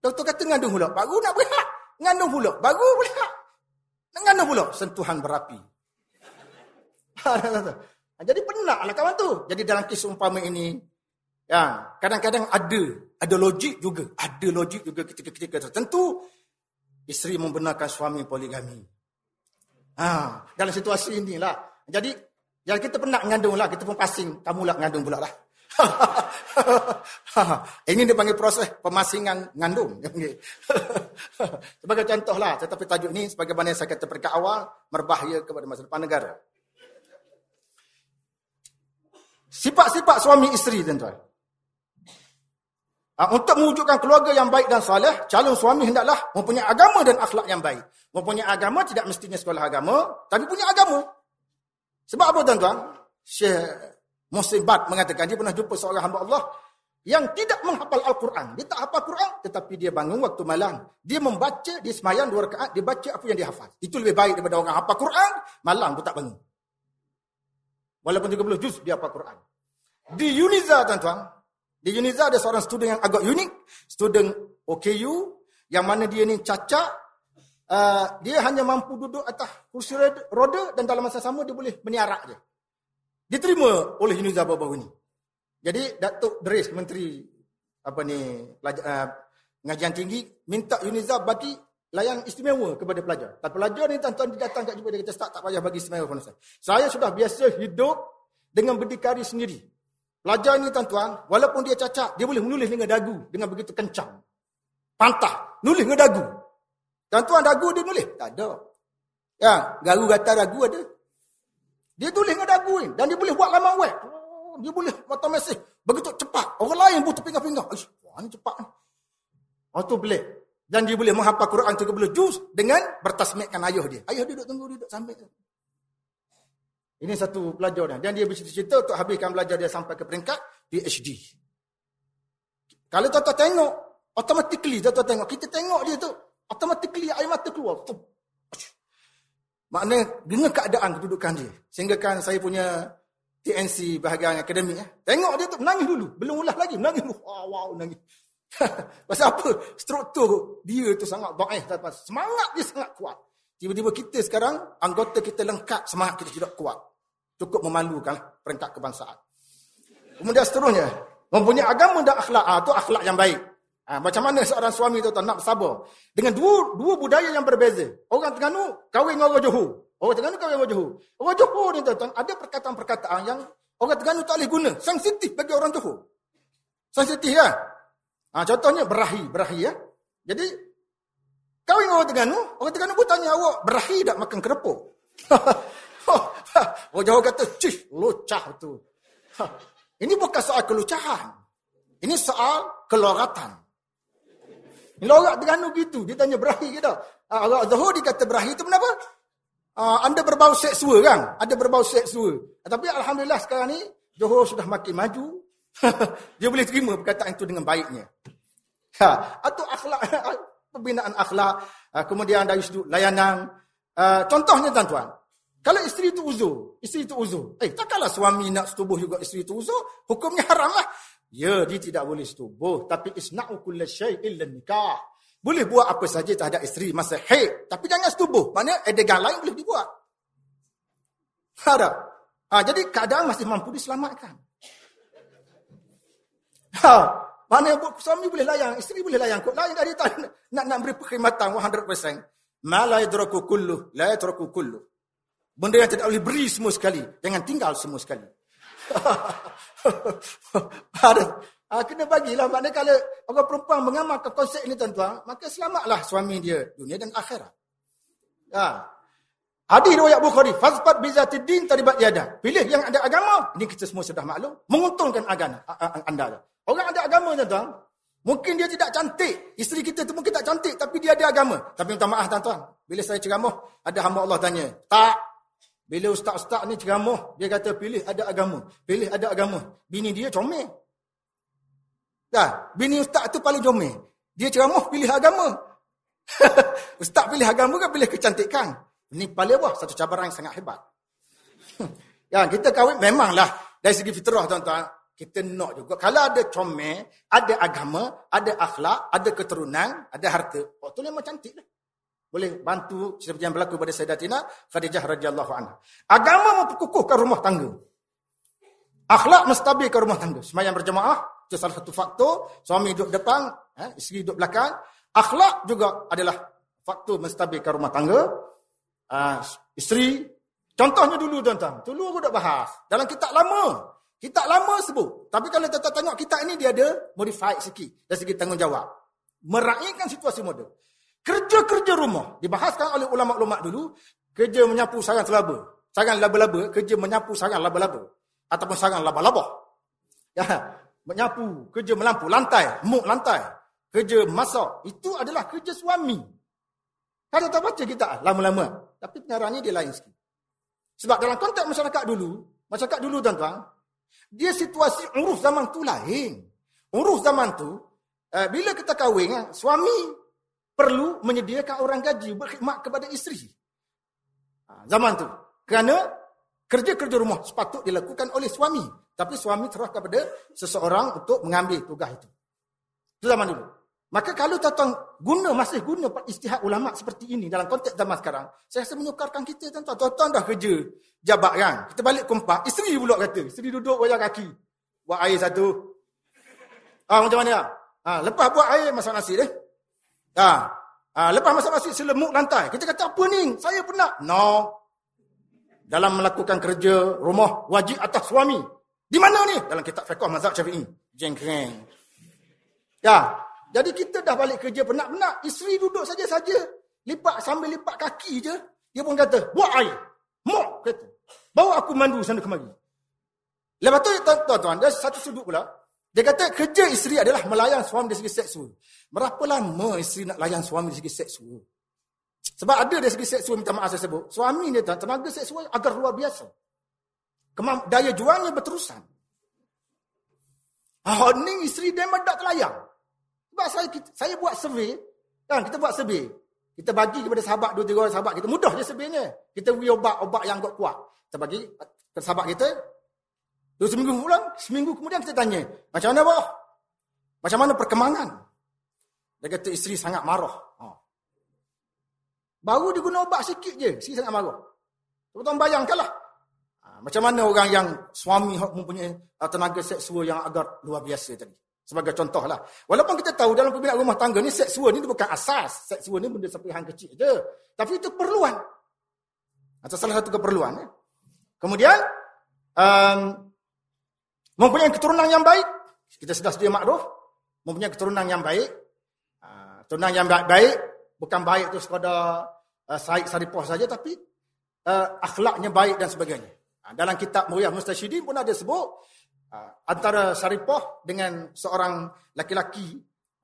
Doktor kata ngandung pula. Baru nak berehat. Ngandung pula. Baru berehat. Ngandung pula. Sentuhan berapi. Jadi penatlah kawan tu. Jadi dalam kisah umpama ini, ya, kadang-kadang ada ada logik juga. Ada logik juga ketika-ketika tertentu isteri membenarkan suami poligami. Ha, dalam situasi inilah. Jadi yang kita pernah ngandung lah, kita pun pasing, kamu lah ngandung pula lah. Ini dipanggil proses pemasingan ngandung. Sebagai contoh lah, tetapi tajuk ini sebagaimana saya kata pada awal, berbahaya kepada masa depan negara. Sifat-sifat suami isteri tuan-tuan. Ha, untuk mewujudkan keluarga yang baik dan saleh, calon suami hendaklah mempunyai agama dan akhlak yang baik. Mempunyai agama tidak mestinya sekolah agama, tapi punya agama. Sebab apa tuan-tuan? Syekh Muslim Bad mengatakan dia pernah jumpa seorang hamba Allah yang tidak menghafal Al-Quran. Dia tak hafal Quran tetapi dia bangun waktu malam. Dia membaca, dia semayang dua rakaat, dia baca apa yang dia hafal. Itu lebih baik daripada orang hafal Quran, malam pun tak bangun. Walaupun 30 juz dia hafal Quran. Di Uniza tuan-tuan, di Uniza ada seorang student yang agak unik, student OKU yang mana dia ni cacat, uh, dia hanya mampu duduk atas kursi roda dan dalam masa sama dia boleh meniarak je. Diterima oleh Uniza baru-baru ni. Jadi Datuk Dres Menteri apa ni uh, pengajian tinggi minta Uniza bagi layan istimewa kepada pelajar. Tapi pelajar ni tuan-tuan datang kat jumpa dia kata tak tak payah bagi istimewa kepada saya. Saya sudah biasa hidup dengan berdikari sendiri. Pelajar ni tuan-tuan, walaupun dia cacat, dia boleh menulis dengan dagu dengan begitu kencang. Pantah, nulis dengan dagu. Tuan-tuan dagu dia nulis? Tak ada. Ya, garu gata dagu ada. Dia tulis dengan dagu ni dan dia boleh buat laman web. Oh, dia boleh mata mesej begitu cepat. Orang lain butuh pinggah-pinggah. Ish, wah ni cepat ni. Oh tu boleh. Dan dia boleh menghafal Quran 30 juz dengan bertasmikkan ayah dia. Ayah dia duduk tunggu, duduk sambil. Ini satu pelajar dia. Dan dia bercerita untuk habiskan belajar dia sampai ke peringkat PhD. Kalau tuan-tuan tengok, automatically tuan-tuan tengok. Kita tengok dia tu, automatically air mata keluar. Maknanya, dengan keadaan kedudukan dia. Sehingga kan saya punya TNC bahagian akademik. Eh. Tengok dia tu, menangis dulu. Belum ulah lagi, menangis dulu. Wow, wow, menangis. Pasal apa? Struktur dia tu sangat baik. Semangat dia sangat kuat. Tiba-tiba kita sekarang, anggota kita lengkap, semangat kita tidak kuat cukup memalukan peringkat kebangsaan. Kemudian seterusnya, mempunyai agama dan akhlak, ah, itu akhlak yang baik. Ha, macam mana seorang suami itu nak bersabar dengan dua dua budaya yang berbeza. Orang Terengganu kahwin dengan orang Johor. Orang Terengganu kahwin dengan orang Johor. Orang Johor ni tuan-tuan, ada perkataan-perkataan yang orang Terengganu tak boleh guna. Sensitif bagi orang Johor. Sensitif kan? Ha, contohnya berahi, berahi ya. Jadi kahwin orang Terengganu, orang Terengganu pun tanya awak berahi tak makan kerupuk? Oh jauh kata, cih, lucah tu. Ha, ini bukan soal kelucahan. Ini soal keloratan. Lorak Terengganu gitu. Dia tanya berahi kita. Ha, Orang Zuhur dia kata berahi itu kenapa? Ha, anda berbau seksual kan? Ada berbau seksual. Tapi Alhamdulillah sekarang ni, Johor sudah makin maju. dia boleh terima perkataan itu dengan baiknya. Ha, atau akhlak, pembinaan akhlak. Kemudian dari sudut layanan. Contohnya tuan-tuan. Kalau isteri itu uzur, isteri itu uzur. Eh, takkanlah suami nak setubuh juga isteri itu uzur? Hukumnya haram lah. Ya, dia tidak boleh setubuh. Tapi isna'u kulla syai' illa nikah. Boleh buat apa saja terhadap isteri masa haid. Tapi jangan setubuh. Maksudnya adegan lain boleh dibuat. Ada. Ha, jadi keadaan masih mampu diselamatkan. Ha, mana suami boleh layan, isteri boleh layan. Kok lain dari tak nak, nak beri perkhidmatan 100%. Ma la yadraku kullu, la yadraku kullu. Benda yang tidak boleh beri semua sekali. Jangan tinggal semua sekali. Ada. Ha, kena bagilah. Maknanya kalau orang perempuan mengamalkan konsep ini tuan-tuan, maka selamatlah suami dia dunia dan akhirat. Ha. Hadis riwayat Bukhari, fazfat bizatiddin taribat yada. Pilih yang ada agama. Ini kita semua sudah maklum. Menguntungkan agama anda. Orang ada agama tuan-tuan. Mungkin dia tidak cantik. Isteri kita tu mungkin tak cantik. Tapi dia ada agama. Tapi minta maaf tuan-tuan. Bila saya ceramah, ada hamba Allah tanya. Tak. Bila ustaz-ustaz ni ceramah, dia kata pilih ada agama. Pilih ada agama. Bini dia comel. Dah, bini ustaz tu paling comel. Dia ceramah pilih agama. ustaz pilih agama kan pilih kecantikan. Ini paling bawah satu cabaran yang sangat hebat. ya, kita kahwin memanglah dari segi fitrah tuan-tuan. kita nak juga. Kalau ada comel, ada agama, ada akhlak, ada keturunan, ada harta. Waktu ni memang cantik lah. Boleh bantu seperti yang berlaku pada Sayyidatina Khadijah radhiyallahu anha. Agama memperkukuhkan rumah tangga. Akhlak menstabilkan rumah tangga. Semayang berjemaah, itu salah satu faktor. Suami duduk depan, eh, isteri duduk belakang. Akhlak juga adalah faktor menstabilkan rumah tangga. Uh, isteri, contohnya dulu tuan-tuan. Dulu aku dah bahas. Dalam kitab lama, Kitab lama sebut. Tapi kalau kita tengok kitab ini, dia ada modified sikit. Dari segi tanggungjawab. Meraihkan situasi moden. Kerja-kerja rumah. Dibahaskan oleh ulama-ulama dulu. Kerja menyapu sarang selaba. Sarang laba-laba. Kerja menyapu sarang laba-laba. Ataupun sarang laba-laba. Ya, menyapu. Kerja melampu. Lantai. Muk lantai. Kerja masak. Itu adalah kerja suami. Kalau tak baca kita lama-lama. Tapi pengarahnya dia lain sikit. Sebab dalam konteks masyarakat dulu. Masyarakat dulu tuan-tuan. Dia situasi urus zaman tu lain. Urus zaman tu, uh, bila kita kahwin, uh, suami perlu menyediakan orang gaji berkhidmat kepada isteri. Uh, zaman tu. Kerana kerja-kerja rumah sepatut dilakukan oleh suami. Tapi suami terah kepada seseorang untuk mengambil tugas itu. Itu zaman dulu. Maka kalau tuan guna, masih guna istihad ulama seperti ini dalam konteks zaman sekarang, saya rasa menyukarkan kita tuan-tuan. Tuan-tuan dah kerja jabat kan. Kita balik kompak, isteri pula kata. Isteri duduk wajah kaki. Buat air satu. Ah macam mana? Ah lepas buat air masak nasi deh. Ah, ah lepas masak nasi selemuk lantai. Kita kata apa ni? Saya penat. No. Dalam melakukan kerja rumah wajib atas suami. Di mana ni? Dalam kitab fiqh mazhab Syafi'i. Jengkeng. Ya, jadi kita dah balik kerja penat-penat. Isteri duduk saja-saja. Lipat sambil lipat kaki je. Dia pun kata, buat air. Mok, kata. Bawa aku mandu sana kemari. Lepas tu, tuan-tuan, ada satu sudut pula. Dia kata, kerja isteri adalah melayan suami dari segi seksual. Berapa lama isteri nak layan suami dari segi seksual? Sebab ada dari segi seksual, minta maaf saya sebut. Suami dia, tenaga seksual agar luar biasa. Kemam, daya juangnya berterusan. Ah, ni isteri dia tak terlayang. Sebab saya saya buat survey, kan kita buat survey. Kita bagi kepada sahabat dua tiga orang sahabat kita mudah je surveynya. Kita beri obat-obat yang kuat kuat. Kita bagi ke sahabat kita. Dua seminggu pulang, seminggu kemudian kita tanya, macam mana boh? Macam mana perkembangan? Dia kata isteri sangat marah. Ha. Baru dia guna obat sikit je, isteri sangat marah. Tuan-tuan bayangkanlah. Ha, macam mana orang yang suami mempunyai tenaga seksual yang agak luar biasa tadi. Sebagai contoh lah. Walaupun kita tahu dalam pembinaan rumah tangga ni seksual ni bukan asas. Seksual ni benda sampai hang kecil je. Tapi itu perluan. Atau salah satu keperluan. Ya. Kemudian, um, mempunyai keturunan yang baik. Kita sudah sedia makruf. Mempunyai keturunan yang baik. Uh, keturunan yang baik-baik. Bukan baik itu sekadar uh, saik saripah saja. Tapi uh, akhlaknya baik dan sebagainya. Uh, dalam kitab Muriah Mustasyidin pun ada sebut. Ah, antara Saripah dengan seorang laki-laki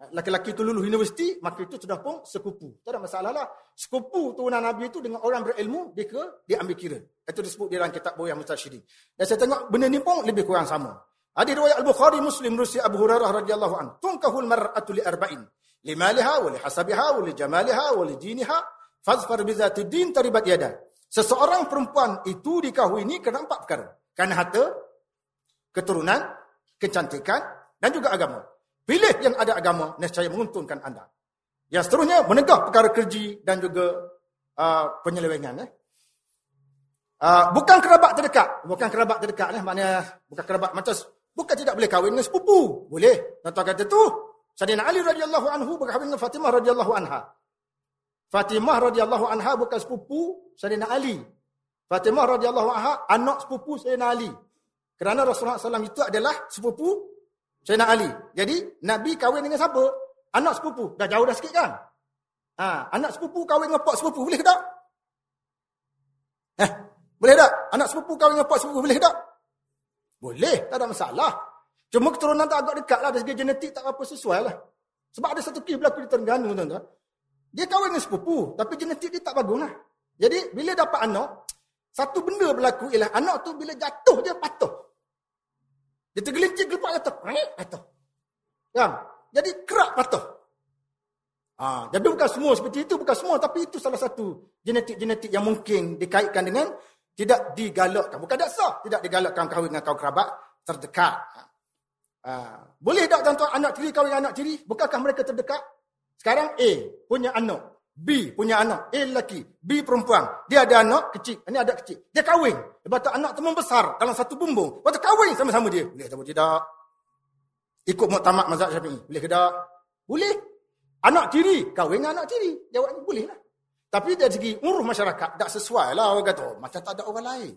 laki-laki itu lulus universiti maka itu sudah pun sekupu. Tak ada masalah lah. Sekupu turunan Nabi itu dengan orang berilmu dia ke dia ambil kira. Itu disebut di dalam kitab Boyah Mustasyidi dan saya tengok benda ni pun lebih kurang sama. Ada riwayat Al-Bukhari Muslim Rusi Abu Hurairah radhiyallahu an tunkahul mar'atu li arba'in. Limaliha wa li hasabiha wa li jamaliha wa li diniha. Fazfar bi zati din taribat yada. Seseorang perempuan itu dikahwini kerana empat perkara. Kerana harta keturunan, kecantikan dan juga agama. Pilih yang ada agama, nescaya menguntungkan anda. Yang seterusnya, menegah perkara kerji dan juga uh, penyelewengan. Eh. Uh, bukan kerabat terdekat. Bukan kerabat terdekat. Eh. Maknanya, bukan kerabat macam Bukan tidak boleh kahwin dengan sepupu. Boleh. Tuan-tuan kata tu. Sayyidina Ali radhiyallahu anhu berkahwin dengan Fatimah radhiyallahu anha. Fatimah radhiyallahu anha bukan sepupu Sayyidina Ali. Fatimah radhiyallahu anha anak sepupu Sayyidina Ali. Kerana Rasulullah SAW itu adalah sepupu Sayyidina Ali. Jadi Nabi kahwin dengan siapa? Anak sepupu. Dah jauh dah sikit kan? Ha, anak sepupu kahwin dengan pak sepupu. Boleh tak? Eh, boleh tak? Anak sepupu kahwin dengan pak sepupu. Boleh tak? Boleh. Tak ada masalah. Cuma keturunan tak agak dekat lah. Dari segi genetik tak apa sesuai lah. Sebab ada satu kes berlaku di Terengganu. Tuan-tuan. Dia kahwin dengan sepupu. Tapi genetik dia tak bagus lah. Jadi bila dapat anak. Satu benda berlaku ialah anak tu bila jatuh dia patuh. Dia tergelincir gelepak kata, kata. Kan? Jadi kerak patah. Ha, jadi bukan semua seperti itu, bukan semua. Tapi itu salah satu genetik-genetik yang mungkin dikaitkan dengan tidak digalakkan. Bukan tak sah. Tidak digalakkan kahwin dengan kaum kerabat terdekat. Ha, boleh tak tuan-tuan anak tiri kahwin anak tiri? Bukankah mereka terdekat? Sekarang A punya anak. B punya anak. A lelaki. B perempuan. Dia ada anak kecil. Ini ada kecil. Dia kahwin. Lepas tu anak tu membesar dalam satu bumbung. Lepas tu kahwin sama-sama dia. Boleh atau tidak? Ikut muktamad mazhab syafi'i. Boleh ke tak? Boleh. Anak tiri. Kahwin dengan anak tiri. Jawabnya boleh lah. Tapi dari segi uruh masyarakat, tak sesuai lah orang kata. Oh, macam tak ada orang lain.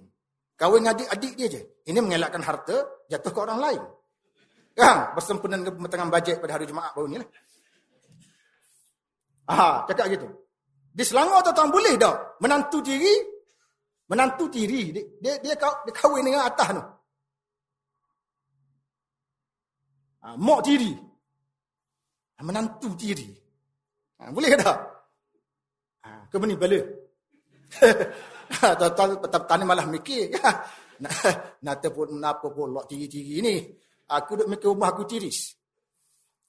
Kahwin adik-adik dia je. Ini mengelakkan harta, jatuh ke orang lain. Kan? Bersempena dengan pemetangan bajet pada hari Jumaat baru ni lah. Aha, cakap gitu. Di Selangor tuan-tuan boleh tak? Menantu tiri, menantu tiri, dia, dia, dia, dia kahwin dengan atas tu. Ha, mak tiri. Ha, menantu tiri. Ha, boleh tak? Ha, ke ni bala? Tuan-tuan petani malah mikir. Nak pun kenapa pun lok tiri-tiri ni. Aku duduk mikir rumah aku tiris.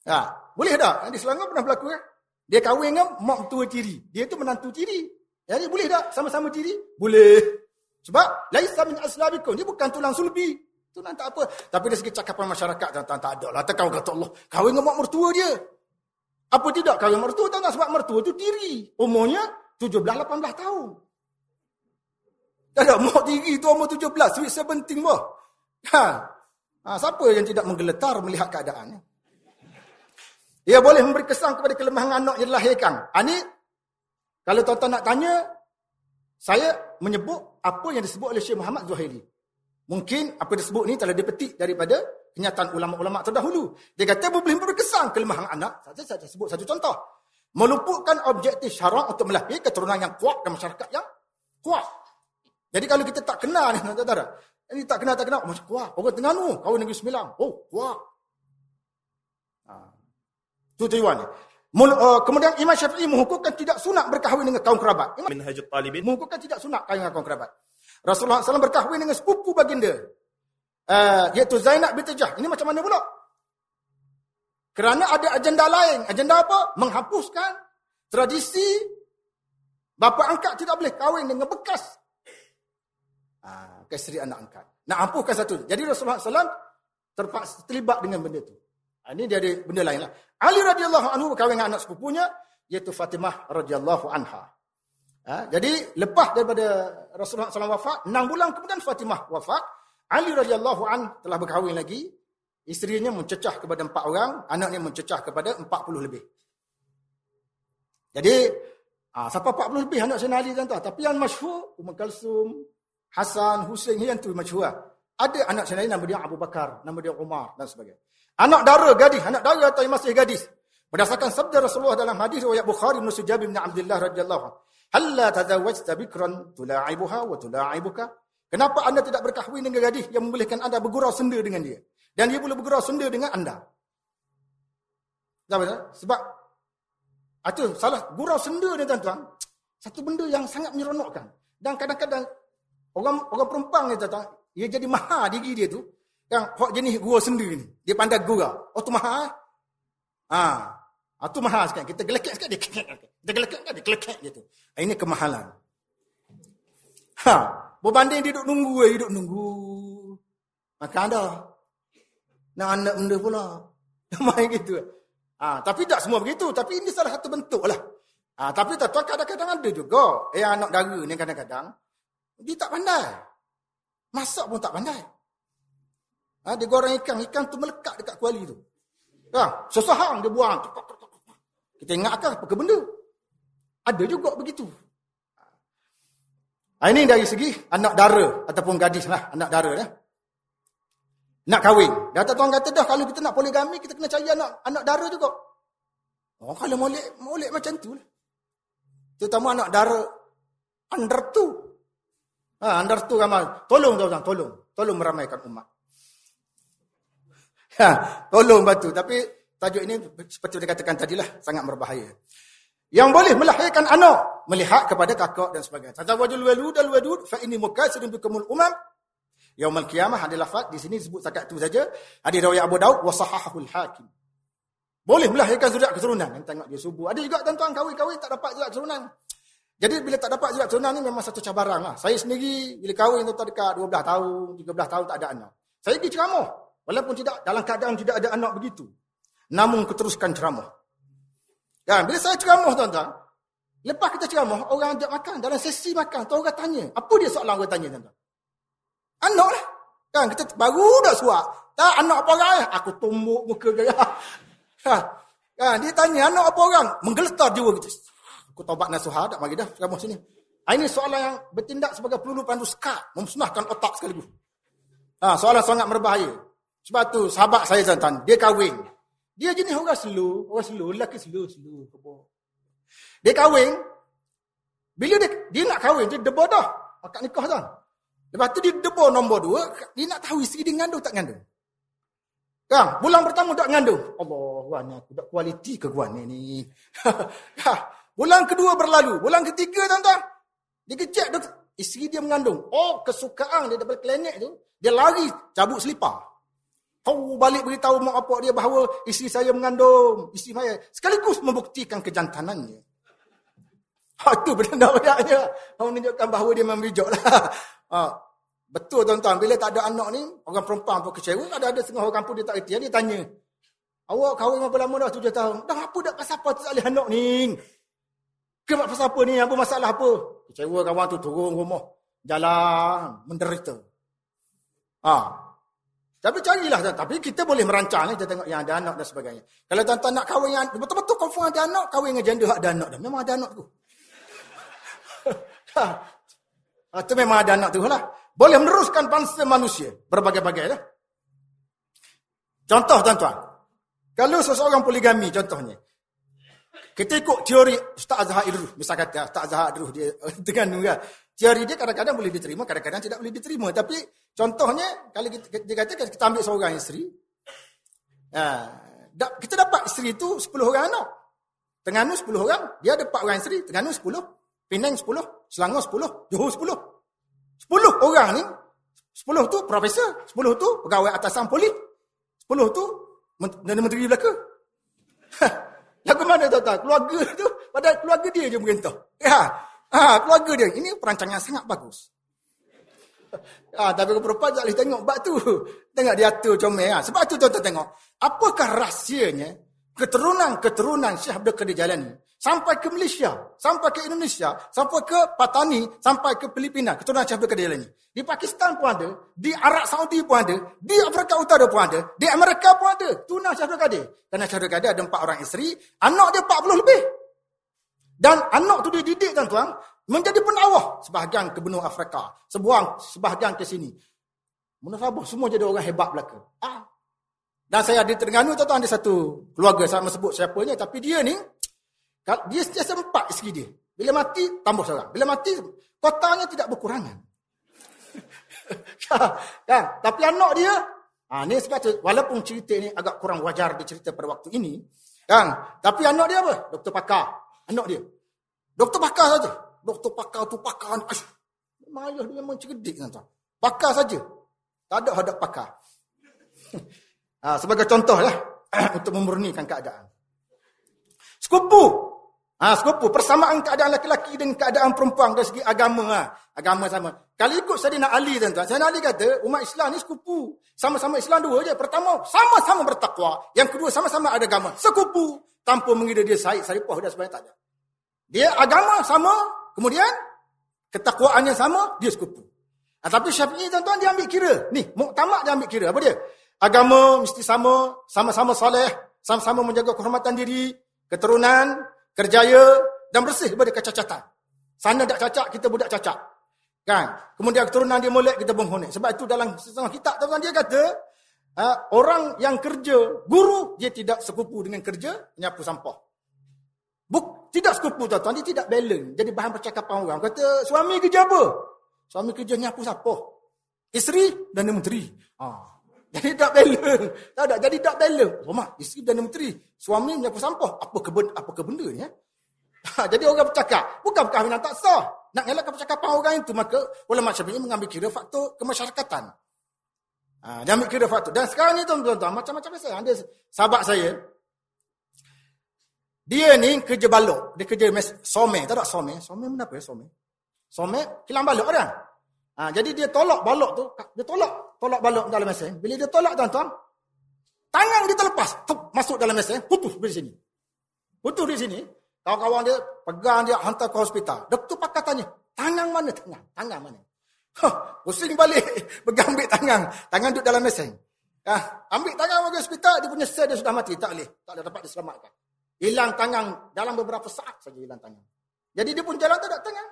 Ha, boleh tak? Di Selangor pernah berlaku ya? Dia kahwin dengan mak tua tiri. Dia tu menantu tiri. Jadi boleh tak sama-sama tiri? Boleh. Sebab laisa min aslabikum. Dia bukan tulang sulbi. Tulang tak apa. Tapi dari segi cakapan masyarakat tuan-tuan tak ada lah. Tak kau kata Allah. Kahwin dengan mak mertua dia. Apa tidak kahwin mertua tuan-tuan sebab mertua tu tiri. Umurnya 17-18 tahun. Tak ada mak tiri tu umur 17. Sweet 17 bah. Ha. ha. Siapa yang tidak menggeletar melihat keadaannya? Ia boleh memberi kesan kepada kelemahan anak yang dilahirkan. Ini, kalau tuan-tuan nak tanya, saya menyebut apa yang disebut oleh Syekh Muhammad Zuhairi. Mungkin apa disebut ini telah dipetik daripada kenyataan ulama-ulama terdahulu. Dia kata boleh memberi kesan kelemahan anak. Saya, saya sebut satu contoh. Meluputkan objektif syarak untuk melahirkan keturunan yang kuat dan masyarakat yang kuat. Jadi kalau kita tak kenal ni, ini tak kenal, tak kenal, oh, macam kuat. Orang Terengganu, kawan Negeri Sembilan. Oh, kuat. Itu tujuan. Uh, kemudian Imam Syafi'i menghukumkan tidak sunat berkahwin dengan kaum kerabat. Imam Minhajut Talibin. Menghukumkan tidak sunat kahwin dengan kaum kerabat. Rasulullah SAW berkahwin dengan sepupu baginda. Uh, iaitu Zainab binti Jah. Ini macam mana pula? Kerana ada agenda lain. Agenda apa? Menghapuskan tradisi bapa angkat tidak boleh kahwin dengan bekas uh, keseri anak angkat. Nak hapuskan satu. Jadi Rasulullah SAW terpaksa terlibat dengan benda itu. Ha, ini dia ada benda lain lah. Ali radhiyallahu anhu berkahwin dengan anak sepupunya iaitu Fatimah radhiyallahu anha. Ha, jadi lepas daripada Rasulullah SAW wafat, enam bulan kemudian Fatimah wafat, Ali radhiyallahu an telah berkahwin lagi. Isterinya mencecah kepada empat orang, anaknya mencecah kepada empat puluh lebih. Jadi, ha, siapa empat puluh lebih anak Sayyidina Ali tuan-tuan? Tapi yang masyhur, Umar Kalsum, Hasan, Hussein, yang tu masyhur. Ada anak Sayyidina Ali nama dia Abu Bakar, nama dia Umar dan sebagainya. Anak dara gadis, anak dara atau yang masih gadis. Berdasarkan sabda Rasulullah dalam hadis riwayat Bukhari bin Sujab bin Abdullah radhiyallahu anhu. Halla tazawwajta bikran tula'ibuha wa tula'ibuka? Kenapa anda tidak berkahwin dengan gadis yang membolehkan anda bergurau senda dengan dia? Dan dia boleh bergurau senda dengan anda. Sebab itu salah gurau senda ni tuan-tuan. Satu benda yang sangat menyeronokkan. Dan kadang-kadang orang orang perempuan ni tuan-tuan, ia jadi mahal diri dia tu yang hok jenis gua sendiri ni. Dia pandai gura. Oh tu mahal. Ha. Ah tu mahal sekarang. Kita gelekek sikit dia kelekek. Kita gelekek kan dia kelekek gitu. Ah, ini kemahalan. Ha. Berbanding dia duduk nunggu, dia duduk nunggu. Maka ada. Nak anak benda pula. Main gitu. Ha, tapi tak semua begitu. Tapi ini salah satu bentuk lah. Ha, tapi tak tahu kadang-kadang ada juga. Eh anak dara ni kadang-kadang. Dia tak pandai. Masak pun tak pandai. Ha, dia goreng ikan, ikan tu melekat dekat kuali tu. Ha, sesahang dia buang. Kita ingat kan apa ke benda? Ada juga begitu. Ha, ini dari segi anak dara ataupun gadis lah, anak dara ya. Nak kahwin. Dia kata tuan kata dah kalau kita nak poligami kita kena cari anak anak dara juga. Oh kalau molek molek macam tu lah. Terutama anak dara under tu. Ha, under tu ramai. Tolong tuan-tuan, tolong. Tolong meramaikan umat. Ha, tolong bantu. Tapi tajuk ini seperti dia katakan tadilah sangat berbahaya. Yang boleh melahirkan anak melihat kepada kakak dan sebagainya. Tazawwajul walud al wadud fa inni mukatsirun bikumul umam. Yaumul qiyamah ada lafaz di sini disebut setakat itu saja. Ada riwayat Abu Daud wa sahahul hakim. Boleh melahirkan zuriat keturunan. Yang tengok dia subuh. Ada juga tuan-tuan kahwin-kahwin tak dapat zuriat keturunan. Jadi bila tak dapat zuriat keturunan ni memang satu cabaran lah. Saya sendiri bila kahwin tu dekat 12 tahun, 13 tahun tak ada anak. Saya pergi ceramah. Walaupun tidak dalam keadaan tidak ada anak begitu. Namun keteruskan ceramah. Ya, bila saya ceramah tuan-tuan, lepas kita ceramah, orang ajak makan. Dalam sesi makan, tu orang tanya. Apa dia soalan orang tanya tuan-tuan? Anak lah. Kan, kita baru dah suap. Tak, anak apa orang? Aku tumbuk muka dia. Ha. Kan, dia tanya, anak apa orang? Menggeletar jiwa kita. Aku taubat nasuhah, tak bagi dah ceramah sini. Ha, ini soalan yang bertindak sebagai peluru pandu sekat. Memusnahkan otak sekaligus. Ha, soalan sangat berbahaya. Sebab tu sahabat saya tuan dia kahwin. Dia jenis orang slow, orang slow, lelaki slow, slow. Dia kahwin. Bila dia, dia nak kahwin, dia debor dah. Akad nikah tuan. Lepas tu dia debor nombor dua, dia nak tahu isteri dia ngandung tak ngandung. Kan, bulan pertama tak ngandung. Allah, guan aku tak kualiti ke guan ni. bulan kedua berlalu, bulan ketiga tuan-tuan. Dia kecek isteri dia mengandung. Oh, kesukaan dia daripada klinik tu, dia lari cabut selipar. Tahu balik beritahu mak bapak dia bahawa isteri saya mengandung. Isteri saya. Sekaligus membuktikan kejantanannya. Ha, itu benda ayatnya. Orang menunjukkan bahawa dia memang bijak lah. Ha, betul tuan-tuan. Bila tak ada anak ni, orang perempuan pun kecewa. Ada-ada setengah orang kampung dia tak kerti. Dia tanya. Awak kahwin berapa lama dah? Tujuh tahun. Dah apa dah pasal apa tak boleh anak ni? Kemak pasal apa ni? Apa masalah apa? Kecewa kawan tu turun rumah. Jalan. Menderita. Ha, tapi carilah. Tapi kita boleh merancang. Kita tengok yang ada anak dan sebagainya. Kalau tuan-tuan nak kahwin yang betul-betul confirm ada anak, kahwin dengan janda ada anak. Dah. Memang ada anak tu. Itu ha, memang ada anak tu lah. Boleh meneruskan bangsa manusia. Berbagai-bagai lah. Contoh tuan-tuan. Kalau seseorang poligami contohnya. Kita ikut teori Ustaz Azhar Idrus. Misal kata Ustaz Azhar Idrus dia dengan kan. Teori dia kadang-kadang boleh diterima, kadang-kadang tidak boleh diterima. Tapi contohnya, kalau kita, dia kata kita ambil seorang isteri, ha, kita dapat isteri itu 10 orang anak. Tengganu 10 orang, dia ada 4 orang isteri, Tengganu 10, Penang 10, Selangor 10, Johor 10. 10 orang ni, 10 tu profesor, 10 tu pegawai atasan polis, 10 tu menteri belaka. Lagu mana tuan-tuan? Keluarga tu, padahal keluarga dia je merintah. Ya, Ha, keluarga dia. Ini perancangan sangat bagus. Ha, tapi perempuan tak boleh tengok bab tu. Tengok dia atur comel. Ha. Sebab tu tuan-tuan tengok. Apakah rahsianya keturunan-keturunan Syekh Abdul Qadir Jalani sampai ke Malaysia, sampai ke Indonesia, sampai ke Patani, sampai ke Filipina, keturunan Syekh Abdul Qadir Jalani. Di Pakistan pun ada, di Arab Saudi pun ada, di Afrika Utara pun ada, di Amerika pun ada. Tunas Syekh Abdul Qadir. Kerana Syekh Abdul Qadir ada empat orang isteri, anak dia 40 lebih. Dan anak tu dididik tuan-tuan menjadi penawah sebahagian ke benua Afrika, sebuang sebahagian ke sini. Munafabah semua jadi orang hebat belaka. Ah. Dan saya ada Terengganu tuan-tuan ada satu keluarga saya sebut siapanya tapi dia ni dia sentiasa empat isteri dia. Bila mati tambah seorang. Bila mati kotanya tidak berkurangan. kan? Tapi anak dia Ha, ni sebab tu, walaupun cerita ni agak kurang wajar dicerita pada waktu ini, kan? tapi anak dia apa? Doktor Pakar. Anak dia. Doktor pakar saja. Doktor pakar tu pakar. Ayuh. Mayah dia memang cerdik. Tuan. Pakar saja. Tak ada hadap pakar. ha, sebagai contoh lah. untuk memurnikan keadaan. Sekupu. Ha, sekupu. Persamaan keadaan laki-laki dan keadaan perempuan dari segi agama. Ha. Agama sama. Kalau ikut Sayyidina Ali tuan-tuan. Sayyidina Ali kata umat Islam ni sekupu. Sama-sama Islam dua je. Pertama, sama-sama bertakwa. Yang kedua, sama-sama ada agama. Sekupu tanpa mengira dia Said Saripah dan sebagainya tak ada. Dia agama sama, kemudian ketakwaannya sama, dia sekutu. Ha, tapi Syafi'i tuan-tuan dia ambil kira. Ni, muktamad dia ambil kira. Apa dia? Agama mesti sama, sama-sama soleh, sama-sama menjaga kehormatan diri, keturunan, kerjaya dan bersih daripada kecacatan. Sana tak cacat, kita budak cacat. Kan? Kemudian keturunan dia molek, kita bonghonek. Sebab itu dalam setengah kitab, tuan-tuan dia kata, uh, orang yang kerja, guru, dia tidak sekupu dengan kerja, nyapu sampah. Buk, tidak sekupu tuan-tuan, dia tidak balance. Jadi bahan percakapan orang. Kata, suami kerja apa? Suami kerja nyapu sampah. Isteri dan menteri. Ha. Jadi tak balance. Tak ada, jadi tak balance. Mak, isteri dan menteri. Suami nyapu sampah. Apa ke benda, apa ke benda ni? Ya? Ha, jadi orang bercakap. Bukan kahwinan tak sah. Nak ngelakkan percakapan orang itu, maka ulama syafi'i mengambil kira faktor kemasyarakatan. Ha, dia ambil kira faktor. Dan sekarang ni tuan-tuan, macam-macam saya. Ada sahabat saya. Dia ni kerja balok. Dia kerja mes some. Tak ada some. Some mana apa ya some? Some kilang balok kan? Ha, jadi dia tolak balok tu. Dia tolak tolak balok dalam mesin. Bila dia tolak tuan-tuan, tangan dia terlepas, tup, masuk dalam mesin, putus di sini. Putus di sini, kawan-kawan dia pegang dia hantar ke hospital. Doktor pakai tanya, tangan mana tangan? Tangan mana? Huh, pusing balik, pegang ambil tangan. Tangan duduk dalam mesin. Ah, ambil tangan ke hospital, dia punya sel dia sudah mati. Tak boleh, tak boleh dapat diselamatkan. Hilang tangan dalam beberapa saat saja hilang tangan. Jadi dia pun jalan tak ada tangan.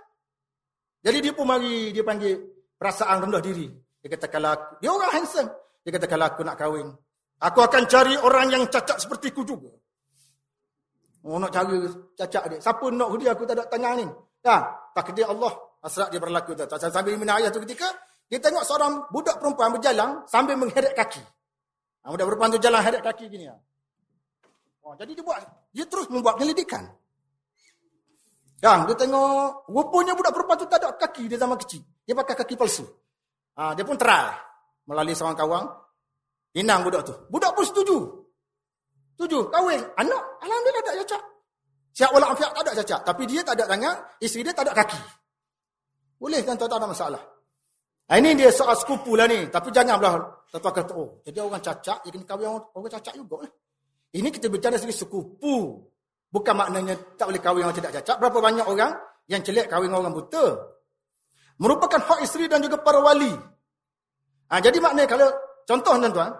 Jadi dia pun mari dia panggil perasaan rendah diri. Dia kata kalau aku, dia orang handsome. Dia kata kalau aku nak kahwin, aku akan cari orang yang cacat seperti ku juga. Oh nak cari cacat dia. Siapa nak dia aku tak ada tangan ni. Ya, takdir Allah hasrat dia berlaku tu. Sambil minum ayat tu ketika dia tengok seorang budak perempuan berjalan sambil mengheret kaki. Ha, budak perempuan tu jalan heret kaki gini ya. Oh, jadi dia buat dia terus membuat penyelidikan. Kan, dia tengok rupanya budak perempuan tu tak ada kaki dia zaman kecil. Dia pakai kaki palsu. Ha, dia pun try melalui seorang kawan. Inang budak tu. Budak pun setuju. Setuju. Kahwin. Anak, Alhamdulillah tak cacat. Siap wala afiat tak ada cacat. Tapi dia tak ada tangan, isteri dia tak ada kaki. Boleh kan tak ada masalah. Ha, ini dia soal sekupu lah ni. Tapi janganlah. Tuan-tuan kata, oh, jadi orang cacat, dia kena kahwin orang cacat juga. Ini kita bicara segi sekupu. Bukan maknanya tak boleh kahwin orang tidak cacat. Berapa banyak orang yang celik kahwin orang buta. Merupakan hak isteri dan juga para wali. Ha, jadi maknanya kalau contoh tuan-tuan.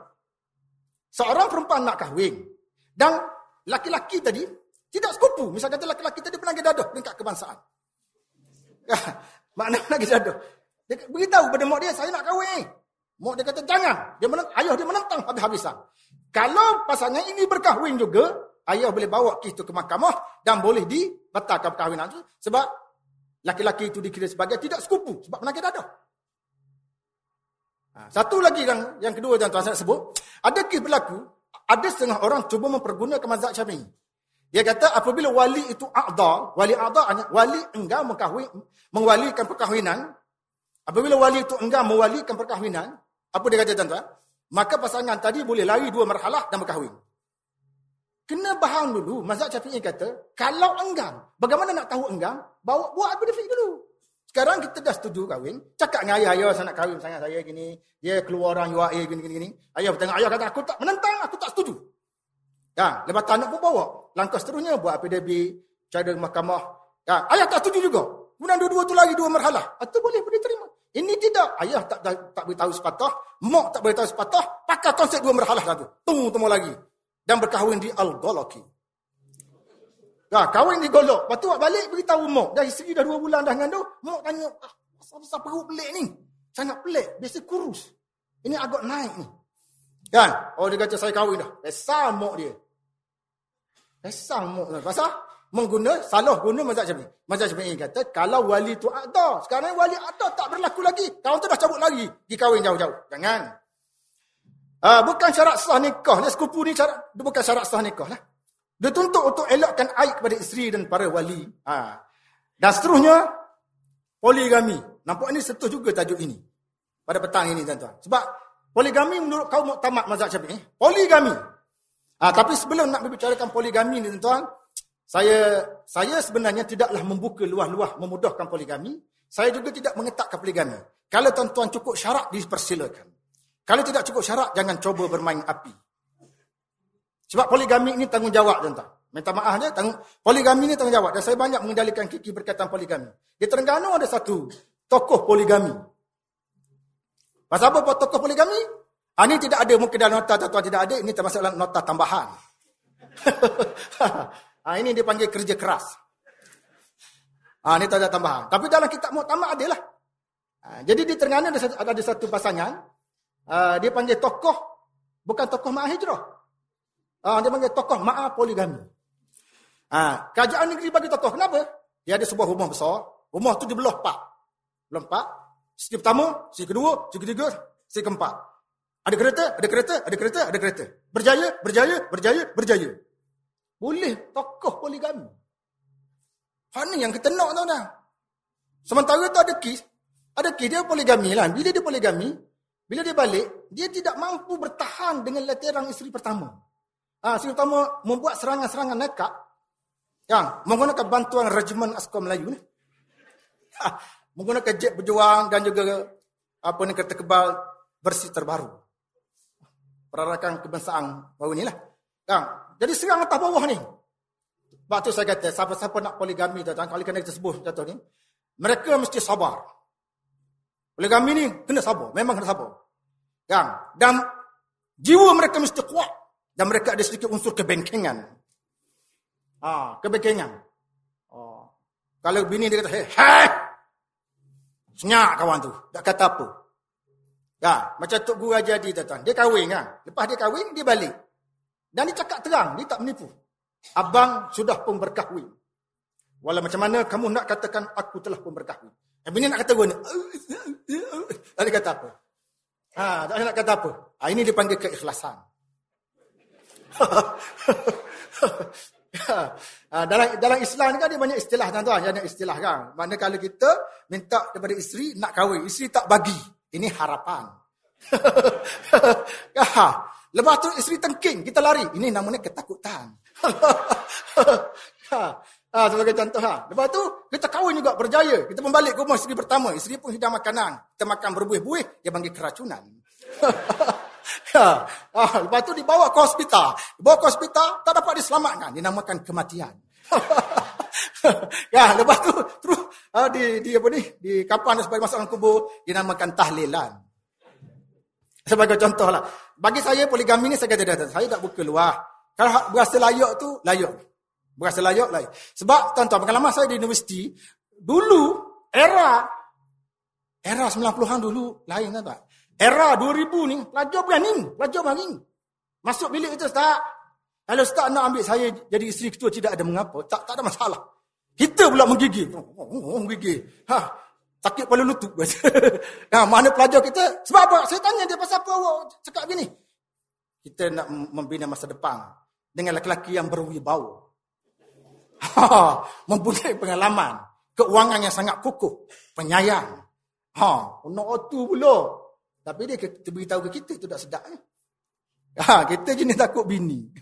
Seorang perempuan nak kahwin. Dan laki-laki tadi tidak sekupu. Misalnya kata laki-laki tadi penagih dadah peringkat kebangsaan. Ya, makna penagih dadah. Dia beritahu pada mak dia, saya nak kahwin. Mak dia kata, jangan. Dia menentang, ayah dia menentang habis-habisan. Kalau pasangan ini berkahwin juga, ayah boleh bawa kes itu ke mahkamah dan boleh dibatalkan perkahwinan itu sebab laki-laki itu dikira sebagai tidak sekupu sebab penyakit dadah. Ha, satu lagi yang yang kedua yang tuan saya sebut, ada kes berlaku, ada setengah orang cuba mempergunakan mazhab Syafi'i. Dia kata apabila wali itu a'dha, wali a'dha hanya wali enggan mengkahwin, mengwalikan perkahwinan, apabila wali itu enggan mewalikan perkahwinan, apa dia kata tuan-tuan? Maka pasangan tadi boleh lari dua marhalah dan berkahwin. Kena faham dulu, mazhab Syafi'i kata, kalau enggan, bagaimana nak tahu enggan? Bawa buat dia dulu. Sekarang kita dah setuju kahwin, cakap dengan ayah, ayah saya nak kahwin sangat saya gini, dia keluar orang UAE gini gini gini. Ayah bertanya, ayah kata aku tak menentang, aku tak setuju. Ya, lepas tak pun bawa. Langkah seterusnya buat PDB, cara mahkamah. Ya, ayah tak setuju juga. Kemudian dua-dua tu lagi dua marhalah. Itu boleh boleh terima. Ini tidak. Ayah tak tak, tak beritahu sepatah, mak tak beritahu sepatah, pakai konsep dua marhalah satu. Tunggu tunggu lagi dan berkahwin di Al-Ghalaki. Nah, kahwin di Golok. Lepas tu balik beritahu mak. Dah isteri dah dua bulan dah ngandung. Mak tanya, ah, asal-asal perut pelik ni? Sangat pelik. Biasa kurus. Ini agak naik ni. Kan? Oh, dia kata saya kahwin dah. Pesal mak dia. Pesal mak dia. Pasal? Mengguna, salah guna mazhab syafi'i. Mazhab syafi'i kata, kalau wali tu ada. Sekarang wali ada tak berlaku lagi. Kawan tu dah cabut lagi. Di kahwin jauh-jauh. Jangan. Uh, bukan syarat sah nikah. Dia sekupu ni syarat, bukan syarat sah nikah lah. Dia tuntut untuk elokkan aib kepada isteri dan para wali. Uh. Dan seterusnya, poligami. Nampak ini setuh juga tajuk ini. Pada petang ini tuan-tuan. Sebab poligami menurut kaum muktamad mazhab syafi'i. Poligami. Uh, tapi sebelum nak berbicarakan poligami ni tuan-tuan. Saya saya sebenarnya tidaklah membuka luah-luah memudahkan poligami. Saya juga tidak mengetakkan poligami. Kalau tuan-tuan cukup syarat dipersilakan. Kalau tidak cukup syarat, jangan cuba bermain api. Sebab poligami ini tanggungjawab tuan-tuan. Minta maaf ya, tanggung, poligami ini tanggungjawab. Dan saya banyak mengendalikan kiki berkaitan poligami. Di Terengganu ada satu tokoh poligami. Pasal apa tokoh poligami? Ha, ini tidak ada, mungkin dalam nota tuan tidak ada. Ini termasuk dalam nota tambahan. ha, ini dia panggil kerja keras. Ha, ini tak ada tambahan. Tapi dalam kitab muktamad ada lah. Ha, jadi di Terengganu ada, ada satu pasangan. Uh, dia panggil tokoh bukan tokoh ma'ah hijrah. Uh, dia panggil tokoh ma'ah poligami. Uh, kerajaan negeri bagi tokoh. Kenapa? Dia ada sebuah rumah besar. Rumah tu dibelah empat. Belah empat. Segi pertama, segi kedua, segi ketiga, segi keempat. Ada kereta, ada kereta, ada kereta, ada kereta. Berjaya, berjaya, berjaya, berjaya. Boleh tokoh poligami. Ni yang kita nak tahu dah. Sementara tu ada kes. Ada kes dia poligami lah. Bila dia poligami, bila dia balik, dia tidak mampu bertahan dengan leteran isteri pertama. Ha, pertama membuat serangan-serangan nekat yang menggunakan bantuan regimen askar Melayu ni. Ha, menggunakan jet berjuang dan juga apa ni kereta kebal versi terbaru. Perarakan kebangsaan baru ni lah. Kan? Jadi serang atas bawah ni. Sebab tu saya kata, siapa-siapa nak poligami, tuan-tuan, kalau kena kita sebut contoh ni, mereka mesti sabar. Poligami ni kena sabar, memang kena sabar. Kan? Dan jiwa mereka mesti kuat. Dan mereka ada sedikit unsur kebengkengan. Ha, kebengkengan. Oh. Kalau bini dia kata, hei, hei! Senyak kawan tu. Tak kata apa. Ya, macam Tok Guru Haji Adi tuan Dia kahwin kan. Lepas dia kahwin, dia balik. Dan dia cakap terang, dia tak menipu. Abang sudah pun berkahwin. Walau macam mana kamu nak katakan aku telah pun berkahwin. Yang bini nak kata guna. Dia kata apa? Ha, tak nak kata apa. Ha, ini dipanggil keikhlasan. Ha, dalam dalam Islam ni kan dia banyak istilah tuan-tuan. Banyak istilah kan. Mana kalau kita minta daripada isteri nak kahwin. Isteri tak bagi. Ini harapan. ha, lepas tu isteri tengking. Kita lari. Ini namanya ketakutan. ha, ha, sebagai contoh. Ha. Lepas tu kita kahwin juga berjaya. Kita membalik ke rumah isteri pertama. Isteri pun hidang makanan. Kita makan berbuih-buih. Dia panggil keracunan. Ha, ha, lepas tu dibawa ke hospital. Dibawa ke hospital, tak dapat diselamatkan. Dinamakan kematian. ya, lepas tu terus ha, di, di apa ni? Di kapan sebagai masalah kubur dinamakan tahlilan. Sebagai contoh lah. Bagi saya poligami ni saya kata saya tak buka luar. Kalau berasa layak tu, layak. Berasa layak, layak. Sebab tuan-tuan, pengalaman saya di universiti, dulu era era 90-an dulu lain tak? Era 2000 ni, pelajar berani. Pelajar berani. Masuk bilik itu, Ustaz. Kalau Ustaz nak ambil saya jadi isteri ketua, tidak ada mengapa. Tak tak ada masalah. Kita pula menggigil. Oh, oh, oh, menggigil. Ha, sakit kepala lutut. nah, mana pelajar kita? Sebab apa? Saya tanya dia pasal apa awak cakap begini. Kita nak membina masa depan dengan lelaki yang berwibau. Ha, mempunyai pengalaman. Keuangan yang sangat kukuh. Penyayang. Ha, nak tu pula. Tapi dia beritahu ke kita tu tak sedap. Eh? Ha, kita jenis takut bini.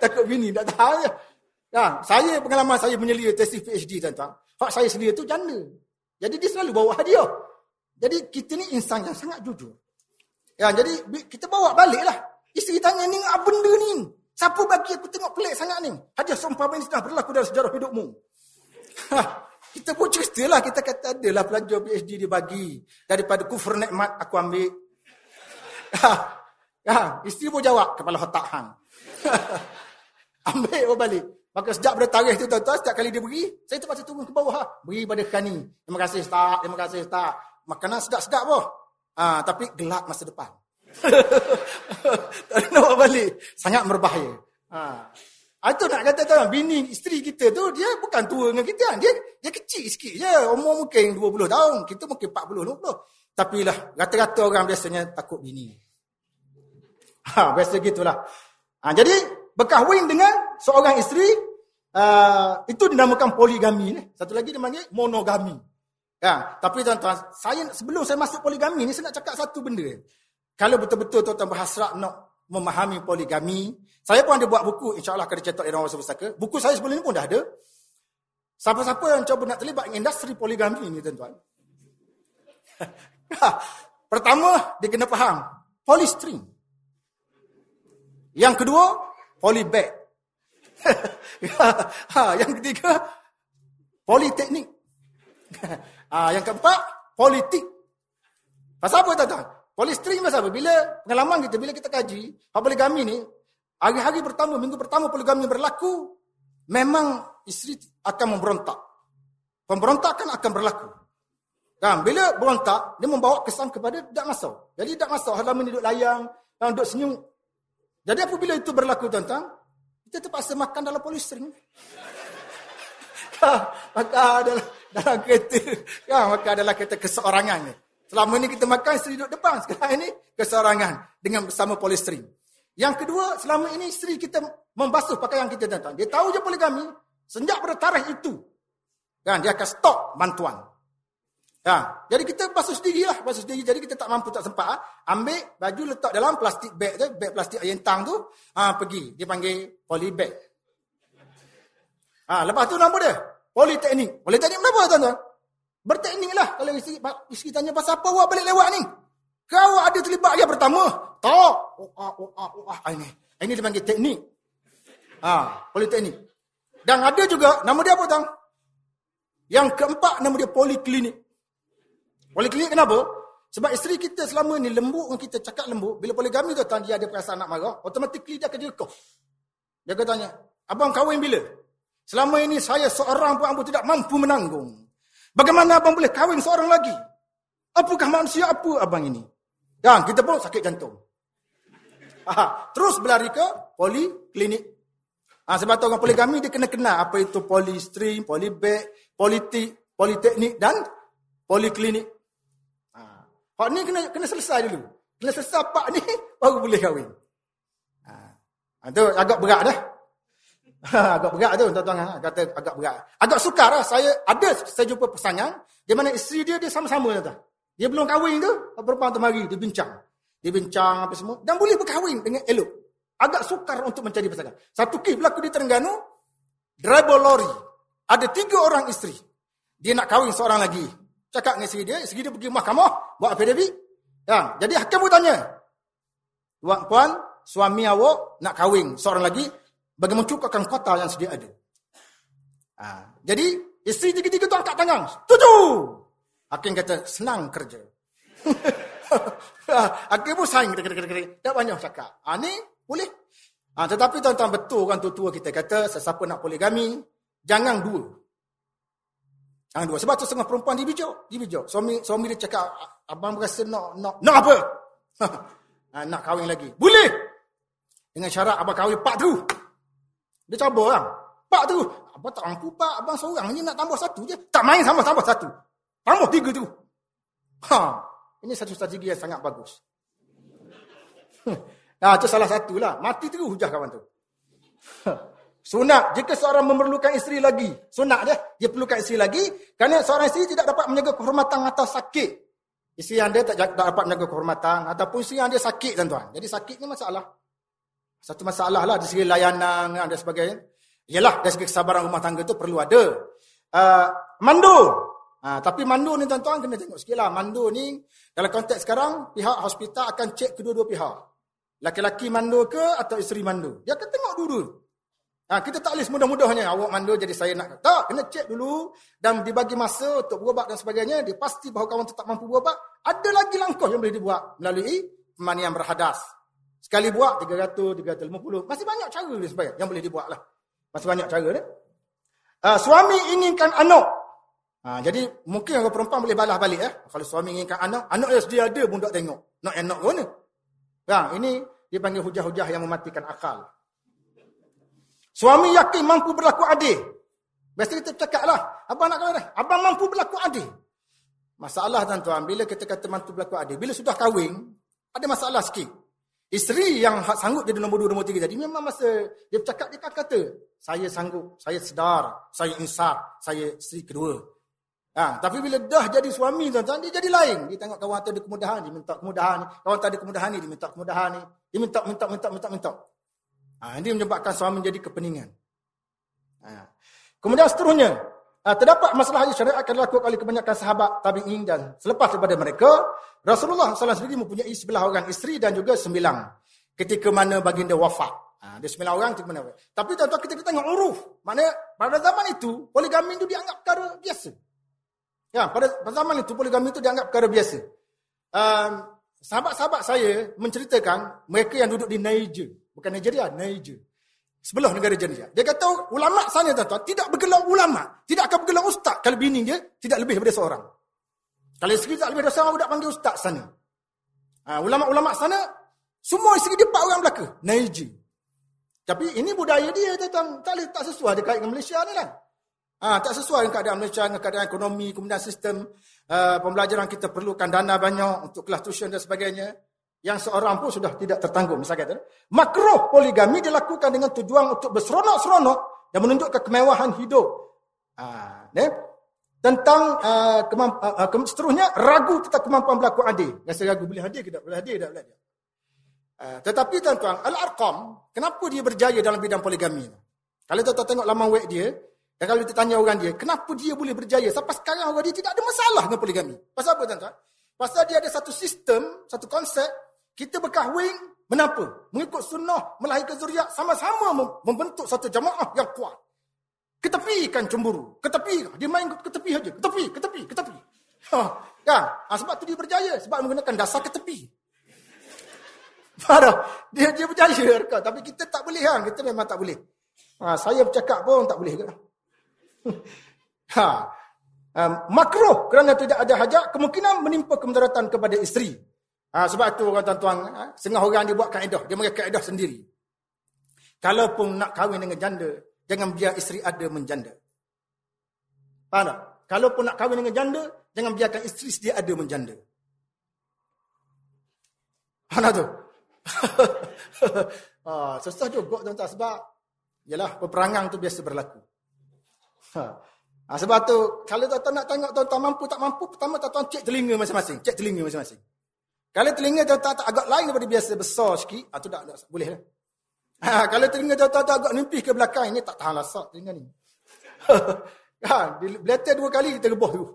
takut bini, tak tahu. Ha, saya pengalaman saya menyelia tesis PhD tuan-tuan. Hak saya sendiri tu janda. Jadi dia selalu bawa hadiah. Jadi kita ni insan yang sangat jujur. Ya, jadi kita bawa balik lah. Isteri tanya ni apa benda ni? Siapa bagi aku tengok pelik sangat ni? Hadiah sumpah ini sudah berlaku dalam sejarah hidupmu. Ha, kita pun cerita lah. Kita kata adalah pelajar PhD dia bagi. Daripada kufur nikmat aku ambil. Ha, ha, isteri pun jawab. Kepala otak hang. ambil pun balik. Maka sejak pada tarikh tu tuan-tuan. Setiap kali dia beri. Saya terpaksa turun ke bawah. Beri pada Khani. Terima kasih Ustaz. Terima kasih Ustaz. Makanan sedap-sedap pun. Ha, tapi gelap masa depan. tak nak balik. Sangat berbahaya. Ha. Itu nak kata tu, bini isteri kita tu dia bukan tua dengan kita. Dia dia kecil sikit je. Umur mungkin 20 tahun. Kita mungkin 40, 50. Tapi lah, rata-rata orang biasanya takut bini. Ha, biasa gitulah. Ha, jadi, berkahwin dengan seorang isteri, uh, itu dinamakan poligami. Ni. Satu lagi dia panggil monogami. Ya, tapi tuan-tuan, saya sebelum saya masuk poligami ni, saya nak cakap satu benda. Kalau betul-betul tuan-tuan berhasrat nak memahami poligami. Saya pun ada buat buku, insyaAllah akan dicetak di dalam wasa pustaka. Buku saya sebelum ini pun dah ada. Siapa-siapa yang cuba nak terlibat dengan industri poligami ini, tuan-tuan. Pertama, dia kena faham. Polystring. Yang kedua, polybag. ha, yang ketiga, politeknik. ha, yang keempat, politik. Pasal apa, tuan-tuan? Polistering pasal apa? Bila pengalaman kita, bila kita kaji, poligami ni, hari-hari pertama, minggu pertama poligami berlaku, memang isteri akan memberontak. Pemberontakan akan berlaku. Dan bila berontak, dia membawa kesan kepada tidak masuk. Jadi tidak masuk, halaman duduk layang, dan duduk senyum. Jadi apabila itu berlaku, tuan-tuan, kita terpaksa makan dalam polistering. maka dalam, dalam kereta, ya, maka adalah kereta keseorangan ni. Selama ini kita makan isteri duduk depan. Sekarang ini keseorangan dengan bersama polistering. Yang kedua, selama ini isteri kita membasuh pakaian kita tuan Dia tahu je poligami. Sejak pada tarikh itu. Kan, dia akan stop bantuan. Ya, jadi kita basuh sendiri lah. Basuh sendiri. Jadi kita tak mampu, tak sempat. Ha? Ambil baju letak dalam plastik bag tu. Bag plastik ayam tang tu. Ha, pergi. Dia panggil polybag. Ha, lepas tu nama dia. Politeknik. Politeknik kenapa tuan-tuan? Berteknik lah. Kalau isteri, isteri tanya pasal apa awak balik lewat ni? Kau ada terlibat yang pertama? Tak. Oh, ah, oh, ah, oh, ah. Ini, ini dipanggil teknik. Ah, politeknik. Dan ada juga, nama dia apa tang? Yang keempat, nama dia poliklinik. Poliklinik kenapa? Sebab isteri kita selama ni lembut dengan kita cakap lembut. Bila poligami tu tang, dia ada perasaan nak marah. Automatically dia akan direkuh. Dia akan tanya, abang kahwin bila? Selama ini saya seorang pun tidak mampu menanggung. Bagaimana abang boleh kahwin seorang lagi? Apakah manusia apa abang ini? Dan kita pun sakit jantung. Aha, terus berlari ke poliklinik. Ha, sebab tu orang poligami dia kena kenal apa itu polistri, polibek, politik, politeknik dan poliklinik. Ha, hak ni kena kena selesai dulu. Kena selesai pak ni baru boleh kahwin. Ha, tu agak berat dah. agak berat tu tuan-tuan ha, kata agak berat. Agak sukar lah saya ada saya jumpa pasangan di mana isteri dia dia sama-sama tuan. Dia belum kahwin tu, tu mari dia bincang. Dia bincang apa semua dan boleh berkahwin dengan elok. Agak sukar untuk mencari pasangan. Satu kes berlaku di Terengganu, driver lori. Ada tiga orang isteri. Dia nak kahwin seorang lagi. Cakap dengan isteri dia, isteri dia pergi mahkamah, buat affidavit. Ya, jadi hakim pun tanya. Tuan puan, suami awak nak kahwin seorang lagi, bagi mencukukan kota yang sedia ada. Ha. Jadi, isteri tiga-tiga tu angkat tangan. Setuju! Hakim kata, senang kerja. Hakim pun saing. Tak banyak cakap. Ha, ni boleh. Ha, tetapi tuan-tuan betul kan tua-tua kita kata, sesiapa nak poligami, jangan dua. Jangan dua. Sebab tu setengah perempuan dibijak. Dibijak. Suami, suami dia cakap, abang berasa nak, nak, nak apa? ha, nak kahwin lagi. Boleh! Dengan syarat abang kahwin pak tu. Dia cabar lah. Pak tu. Abang tak mampu pak. Abang seorang ni nak tambah satu je. Tak main sama tambah satu. Tambah tiga tu. Ha. Ini satu strategi yang sangat bagus. Nah, itu salah satu lah. Mati terus hujah kawan tu. Sunat. Jika seorang memerlukan isteri lagi. Sunat dia. Dia perlukan isteri lagi. Kerana seorang isteri tidak dapat menjaga kehormatan atau sakit. Isteri yang dia tak, tak dapat menjaga kehormatan. Ataupun isteri yang dia sakit tuan-tuan. Jadi sakit ni masalah. Satu masalah lah dari segi layanan dan sebagainya. Yalah dari segi kesabaran rumah tangga tu perlu ada. Uh, mandu. Uh, tapi mandu ni tuan-tuan kena tengok sikit lah. Mandu ni dalam konteks sekarang pihak hospital akan cek kedua-dua pihak. Laki-laki mandu ke atau isteri mandu. Dia akan tengok dulu. Ha, kita tak boleh semudah-mudahnya awak mandu jadi saya nak. Tak, kena cek dulu dan dibagi masa untuk berubat dan sebagainya. Dia pasti bahawa kawan tetap mampu berubat. Ada lagi langkah yang boleh dibuat melalui pemanian berhadas. Sekali buat 300, 350. Masih banyak cara yang boleh dibuat lah. Masih banyak cara. Uh, suami inginkan anak. Uh, jadi mungkin orang perempuan boleh balas balik. Eh. Kalau suami inginkan anak, anak yang sedia ada pun tak tengok. Nak anak ke mana? Ya, ini dipanggil hujah-hujah yang mematikan akal. Suami yakin mampu berlaku adil. Biasa kita cakap lah. Abang nak kahwin Abang mampu berlaku adil. Masalah tuan-tuan, bila kita kata mampu berlaku adil. Bila sudah kahwin, ada masalah sikit. Isteri yang sanggup jadi nombor dua, nombor tiga jadi. Memang masa dia bercakap, dia kata, saya sanggup, saya sedar, saya insaf, saya isteri kedua. Ha, tapi bila dah jadi suami, tuan-tuan, dia jadi lain. Dia tengok kawan tu ada kemudahan, dia minta kemudahan. Kawan tu ada kemudahan ni, dia minta kemudahan ni. Dia minta, minta, minta, minta, minta. Ha, ini menyebabkan suami menjadi kepeningan. Ha. Kemudian seterusnya, ha, terdapat masalah yang syariat akan dilakukan oleh kebanyakan sahabat tabi'in dan selepas daripada mereka, Rasulullah SAW sendiri mempunyai sebelah orang isteri dan juga sembilan. Ketika mana baginda wafat. Ha, dia sembilan orang ketika mana. Tapi tuan-tuan kita, tengok uruf. Mana pada zaman itu, poligami itu dianggap perkara biasa. Ya, pada, zaman itu, poligami itu dianggap perkara biasa. Um, sahabat-sahabat saya menceritakan mereka yang duduk di Niger. Bukan Nigeria, Niger. Sebelah negara Nigeria. Dia kata, ulama sana tuan-tuan, tidak bergelar ulama. Tidak akan bergelar ustaz kalau bini dia tidak lebih daripada seorang. Kalau isteri tak lebih dosa, orang tak panggil ustaz sana. Ha, ulama-ulama sana, semua isteri dia empat orang belaka. Naiji. Tapi ini budaya dia, tuan tak, tak sesuai dekat dengan Malaysia ni lah. Ha, tak sesuai dengan keadaan Malaysia, dengan keadaan ekonomi, kemudian sistem uh, pembelajaran kita perlukan dana banyak untuk kelas tuition dan sebagainya. Yang seorang pun sudah tidak tertanggung. Misalnya, makruh poligami dilakukan dengan tujuan untuk berseronok-seronok dan menunjukkan kemewahan hidup. Ha, tentang uh, kemamp- uh, seterusnya ragu tentang kemampuan berlaku adil. Rasa ragu boleh hadir ke tak boleh hadir tak boleh. Uh, tetapi tuan-tuan, Al-Arqam, kenapa dia berjaya dalam bidang poligami? Kalau tuan-tuan tengok laman web dia, Dan kalau kita tanya orang dia, kenapa dia boleh berjaya? Sampai sekarang orang dia tidak ada masalah dengan poligami. Pasal apa tuan-tuan? Pasal dia ada satu sistem, satu konsep, kita berkahwin, menapa? Mengikut sunnah, melahirkan zuriat, sama-sama membentuk satu jamaah yang kuat. Ketepikan cemburu. Ketepi. Dia main ke tepi saja. Ketepi, ketepi, ketepi. Ha, kan? Ha, sebab tu dia berjaya. Sebab menggunakan dasar ketepi. Faham Dia dia berjaya. Tapi kita tak boleh. Kan? Kita memang tak boleh. Ha, saya bercakap pun tak boleh. Kan? ha. Um, makruh kerana tidak ada hajat kemungkinan menimpa kemudaratan kepada isteri. Ha, sebab tu orang tuan-tuan, ha, setengah orang dia buat kaedah, dia mengaku kaedah sendiri. Kalaupun nak kahwin dengan janda, jangan biar isteri ada menjanda. Faham tak? Kalaupun nak kahwin dengan janda, jangan biarkan isteri dia ada menjanda. Faham tu? ha, susah juga tuan-tuan sebab yalah peperangan tu biasa berlaku. Ha. ha sebab tu kalau tuan-tuan nak tengok tuan-tuan mampu tak mampu, pertama tuan-tuan cek telinga masing-masing, cek telinga masing-masing. Kalau telinga tuan-tuan tak agak lain daripada biasa besar sikit, ah tu tak, tak boleh lah. Ha, kalau telinga tuan-tuan agak nimpih ke belakang, ini tak tahan lasak telinga ni. ha, beletar dua kali, kita rebah dulu.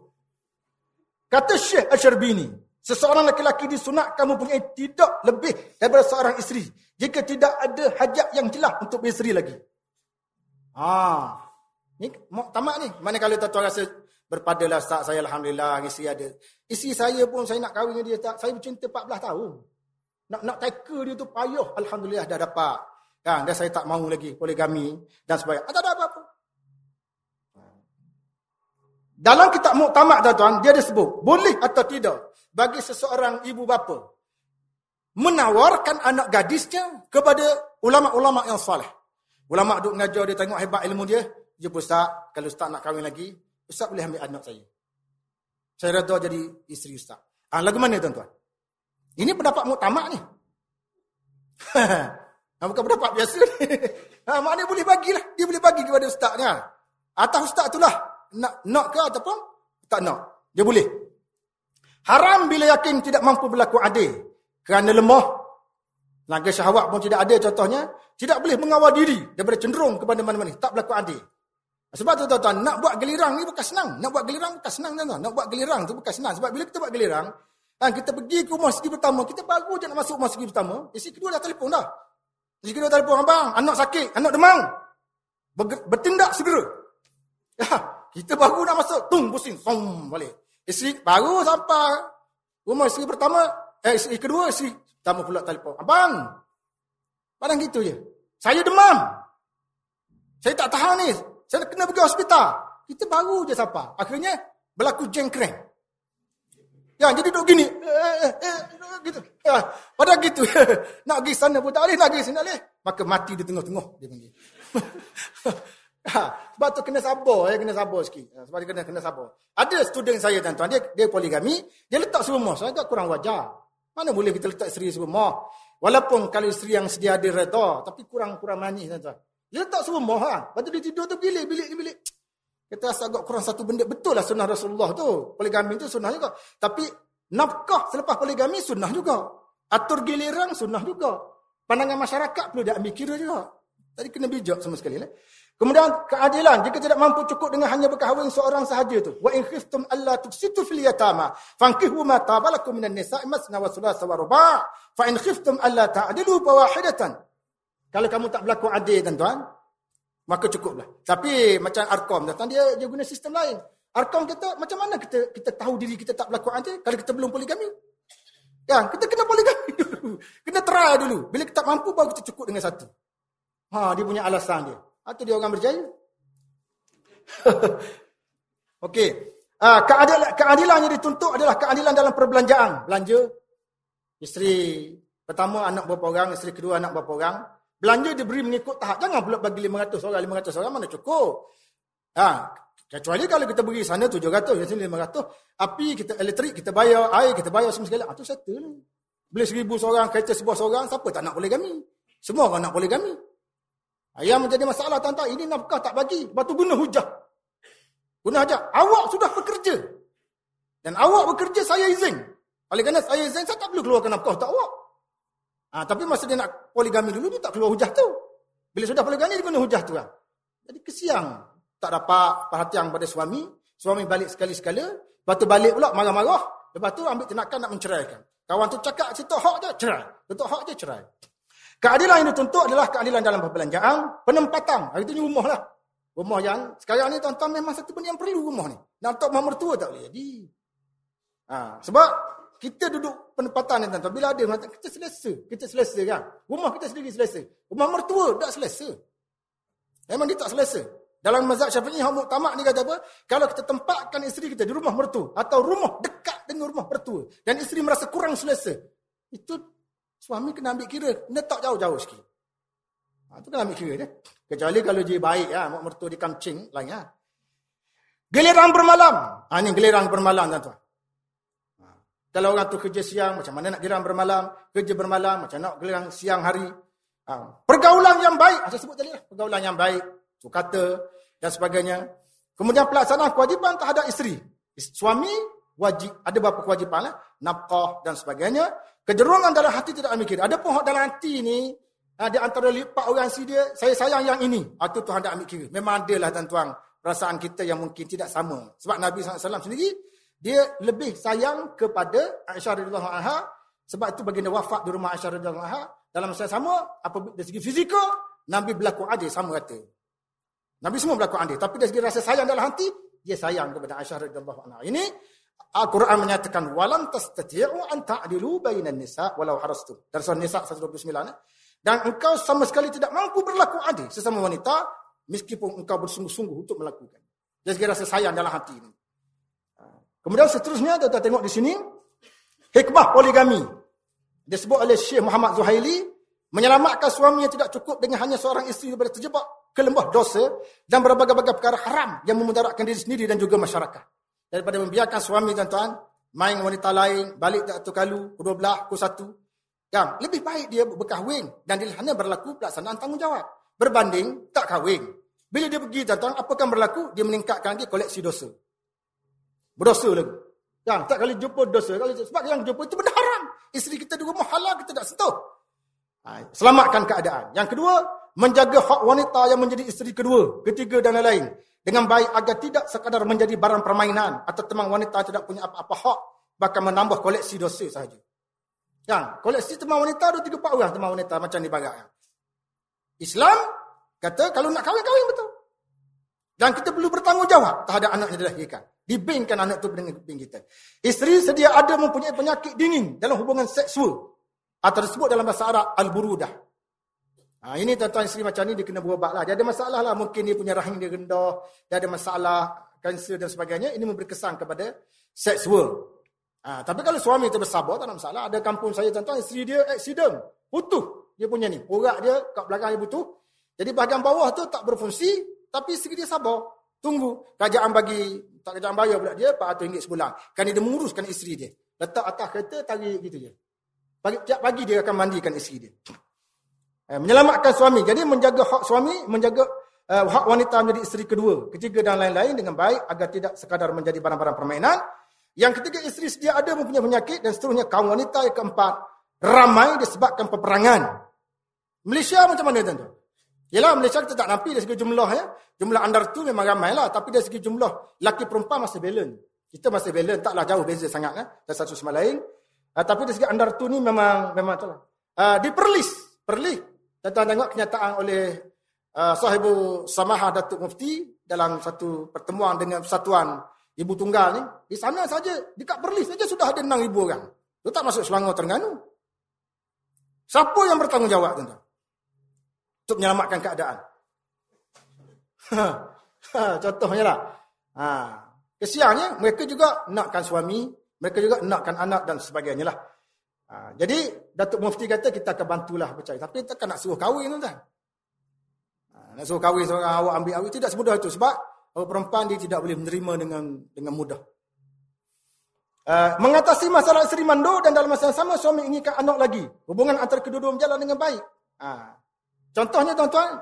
Kata Syekh Asyarbini, seseorang lelaki disunatkan mempunyai tidak lebih daripada seorang isteri jika tidak ada hajat yang jelas untuk beristeri lagi. Ah, Ni tamak ni. Mana kalau tuan-tuan rasa berpadalah tak saya alhamdulillah isi ada. Isi saya pun saya nak kahwin dengan dia tak. Saya bercinta 14 tahun. Nak nak teka dia tu payah alhamdulillah dah dapat. Kan dan saya tak mahu lagi poligami dan sebagainya. Tak ada apa-apa. Dalam kitab Muktamad tuan-tuan dia ada sebut boleh atau tidak bagi seseorang ibu bapa menawarkan anak gadisnya kepada ulama-ulama yang soleh. Ulama duk mengajar dia tengok hebat ilmu dia, jumpa ustaz, kalau ustaz nak kahwin lagi, ustaz boleh ambil anak saya. Saya reda jadi isteri ustaz. Ah, lagu mana tuan-tuan? Ini pendapat muktamad ni. ha, bukan pendapat biasa ni. ha, maknanya boleh bagilah. Dia boleh bagi kepada ustaznya. Atau ustaz itulah. Nak, nak ke ataupun tak nak. Dia boleh. Haram bila yakin tidak mampu berlaku adil. Kerana lemah. Naga syahwat pun tidak ada contohnya. Tidak boleh mengawal diri daripada cenderung kepada mana-mana. Tak berlaku adil. Sebab tu tuan-tuan, nak buat gelirang ni bukan senang. Nak buat gelirang bukan senang tuan-tuan. Nak buat gelirang tu bukan senang. Sebab bila kita buat gelirang, kan, kita pergi ke rumah segi pertama, kita baru je nak masuk rumah segi pertama, isi kedua dah telefon dah. Isi kedua telefon, abang, anak sakit, anak demam. Bertindak segera. Ya, kita baru nak masuk, tung, pusing, som, balik. Isi baru sampai rumah segi pertama, eh, isi kedua, isi pertama pula telefon. Abang, padang gitu je. Saya demam. Saya tak tahan ni. Saya kena pergi hospital. Kita baru je siapa. Akhirnya berlaku jengkreng. Ya, jadi duduk gini. Eh, eh, eh, gitu. Ya, pada gitu. nak pergi sana pun tak boleh. Nak pergi sini tak boleh. Maka mati di tengah-tengah. Dia panggil. ha, sebab tu kena sabar. Ya, kena sabar sikit. Ha, sebab dia kena, kena sabar. Ada student saya tuan-tuan. Dia, dia poligami. Dia letak serumah. Saya agak kurang wajar. Mana boleh kita letak isteri serumah. Walaupun kalau isteri yang sedia ada reda. Tapi kurang-kurang manis tuan-tuan. Dia tak semua ha. Lepas tu dia tidur tu bilik, bilik bilik. Kita rasa agak kurang satu benda. Betul lah sunnah Rasulullah tu. Poligami tu sunnah juga. Tapi nafkah selepas poligami sunnah juga. Atur giliran sunnah juga. Pandangan masyarakat perlu dia ambil kira juga. Tadi kena bijak sama sekali. Lah. Kemudian keadilan. Jika tidak mampu cukup dengan hanya berkahwin seorang sahaja tu. Wa in khiftum alla tuksitu fil yatama. Fankihu ma tabalakum minan nisa'i masna wa sulasa wa ruba' Fa in khiftum alla ta'adilu bawahidatan. Kalau kamu tak berlaku adil tuan-tuan, maka cukuplah. Tapi macam Arkom tuan dia dia guna sistem lain. Arkom kata macam mana kita kita tahu diri kita tak berlaku adil kalau kita belum poligami? Ya, kita kena poligami dulu. Kena try dulu. Bila kita mampu baru kita cukup dengan satu. Ha, dia punya alasan dia. Atau dia orang berjaya. Okey. Ah, keadilan keadilan yang dituntut adalah keadilan dalam perbelanjaan. Belanja isteri pertama anak berapa orang, isteri kedua anak berapa orang, Belanja diberi mengikut tahap. Jangan pula bagi 500 orang, 500 orang mana cukup. Ha, kecuali kalau kita beri sana 700, yang sini 500. Api kita elektrik, kita bayar, air kita bayar semua sekali. Itu ah, settle. Beli seribu seorang, kereta sebuah seorang, siapa tak nak poligami? Semua orang nak poligami. Yang menjadi masalah tuan-tuan, ini nafkah tak bagi. Lepas tu guna hujah. Guna hujah. Awak sudah bekerja. Dan awak bekerja, saya izin. Oleh kerana saya izin, saya tak perlu keluarkan nafkah untuk awak. Ha, tapi masa dia nak poligami dulu, dia tak keluar hujah tu. Bila sudah poligami, dia guna hujah tu. Lah. Jadi kesiang. tak dapat perhatian pada suami, suami balik sekali-sekala, lepas tu balik pula marah-marah, lepas tu ambil tindakan nak menceraikan. Kawan tu cakap situ hak je, cerai. Betul hak je, cerai. Keadilan yang dituntut adalah keadilan dalam perbelanjaan, penempatan. Hari itu rumah lah. Rumah yang sekarang ni tuan-tuan memang satu benda yang perlu rumah ni. Nak letak rumah mertua tak boleh jadi. Ha, sebab kita duduk penempatan ni tuan-tuan. Bila ada mengatakan kita selesa. Kita selesa kan. Rumah kita sendiri selesa. Rumah mertua tak selesa. Memang dia tak selesa. Dalam mazhab syafi'i yang muktamad ni kata apa? Kalau kita tempatkan isteri kita di rumah mertua. Atau rumah dekat dengan rumah mertua. Dan isteri merasa kurang selesa. Itu suami kena ambil kira. Kena tak jauh-jauh sikit. Ha, itu kena ambil kira dia. Kecuali kalau dia baik. Ya, mertua di kamcing lain. Ya. Gelirang bermalam. Ha, ini gelirang bermalam tuan-tuan. Kalau orang tu kerja siang, macam mana nak gelirang bermalam? Kerja bermalam, macam nak gelirang siang hari? Ha, pergaulan yang baik. Saya sebut tadi lah. Pergaulan yang baik kata dan sebagainya. Kemudian pelaksanaan kewajipan terhadap isteri. Suami wajib ada beberapa kewajipan lah, nafkah dan sebagainya. Kejerungan dalam hati tidak mikir. Ada pun dalam hati ni di antara lipat orang si dia, saya sayang yang ini. Itu ah, Tuhan tak ambil kira. Memang adalah tuan-tuan perasaan kita yang mungkin tidak sama. Sebab Nabi SAW sendiri, dia lebih sayang kepada Aisyah radhiyallahu anha sebab itu baginda wafat di rumah Aisyah radhiyallahu anha dalam masa yang sama apa dari segi fizikal Nabi berlaku adil sama kata. Nabi semua berlaku adil. Tapi dari segi rasa sayang dalam hati, dia sayang kepada Aisyah radhiyallahu anha. Ini Al-Quran menyatakan walan tastati'u an ta'dilu bainan nisa walau harastum. Dari surah Nisa 129 eh? Dan engkau sama sekali tidak mampu berlaku adil sesama wanita meskipun engkau bersungguh-sungguh untuk melakukan. Dari segi rasa sayang dalam hati ini. Kemudian seterusnya kita tengok di sini hikmah poligami. Disebut oleh Syekh Muhammad Zuhaili menyelamatkan suami yang tidak cukup dengan hanya seorang isteri daripada terjebak ke lembah dosa dan berbagai-bagai perkara haram yang memudaratkan diri sendiri dan juga masyarakat. Daripada membiarkan suami tuan-tuan main wanita lain, balik tak satu kalu, kedua belah, ke satu. Kan? Lebih baik dia berkahwin dan di sana berlaku pelaksanaan tanggungjawab. Berbanding tak kahwin. Bila dia pergi tuan-tuan, apa akan berlaku? Dia meningkatkan lagi koleksi dosa. Berdosa lagi. Kan? Tak kali jumpa dosa. Kali sebab yang jumpa itu benda haram. Isteri kita di rumah halal, kita tak sentuh. Ha, selamatkan keadaan. Yang kedua, menjaga hak wanita yang menjadi isteri kedua, ketiga dan lain-lain dengan baik agar tidak sekadar menjadi barang permainan atau teman wanita tidak punya apa-apa hak bahkan menambah koleksi dosa sahaja. Yang koleksi teman wanita ada tiga empat orang teman wanita macam di barat. Islam kata kalau nak kahwin kahwin betul. Dan kita perlu bertanggungjawab terhadap anak yang dilahirkan. Dibingkan anak itu dengan kuping kita. Isteri sedia ada mempunyai penyakit dingin dalam hubungan seksual. Atau disebut dalam bahasa Arab Al-Burudah. Ha, ini tuan-tuan isteri macam ni dia kena berubat lah. Dia ada masalah lah. Mungkin dia punya rahim dia rendah. Dia ada masalah kanser dan sebagainya. Ini memberi kesan kepada seksual. Ha, tapi kalau suami itu bersabar, tak ada masalah. Ada kampung saya tuan-tuan, isteri dia accident. Putuh dia punya ni. Porak dia kat belakang dia putuh. Jadi bahagian bawah tu tak berfungsi. Tapi isteri dia sabar. Tunggu. Kerajaan bagi, tak kerajaan bayar pula dia, RM400 sebulan. Kan dia menguruskan isteri dia. Letak atas kereta, tarik gitu je. Pagi, tiap pagi dia akan mandikan isteri dia. Eh, menyelamatkan suami. Jadi menjaga hak suami, menjaga uh, hak wanita menjadi isteri kedua, ketiga dan lain-lain dengan baik agar tidak sekadar menjadi barang-barang permainan. Yang ketiga isteri sedia ada mempunyai penyakit dan seterusnya kaum wanita yang keempat ramai disebabkan peperangan. Malaysia macam mana tuan-tuan? Yalah Malaysia kita tak nampi dari segi jumlah ya. Jumlah andar tu memang ramai lah. Tapi dari segi jumlah laki perempuan masih balance. Kita masih balance. Taklah jauh beza sangat. Ya. Dan satu sama lain. Uh, tapi dari segi andar tu ni memang memang tu lah. Uh, di Perlis. Perlis. Tuan-tuan tengok kenyataan oleh uh, sahibu Samaha Datuk Mufti dalam satu pertemuan dengan Persatuan Ibu Tunggal ni. Di sana saja, dekat Perlis saja sudah ada 6,000 orang. Itu tak masuk Selangor Terengganu. Siapa yang bertanggungjawab tuan-tuan? Untuk menyelamatkan keadaan. Contohnya lah. Ha. Kesiannya, mereka juga nakkan suami, mereka juga nakkan anak dan sebagainya lah. Ha, jadi Datuk Mufti kata kita akan bantulah percaya. Tapi kita kan nak suruh kahwin tuan. Ha, nak suruh kahwin seorang awak ambil awak tidak semudah itu sebab orang perempuan dia tidak boleh menerima dengan dengan mudah. Uh, mengatasi masalah isteri mando dan dalam masa yang sama suami inginkan anak lagi. Hubungan antara kedua-dua berjalan dengan baik. Ha. Contohnya tuan-tuan,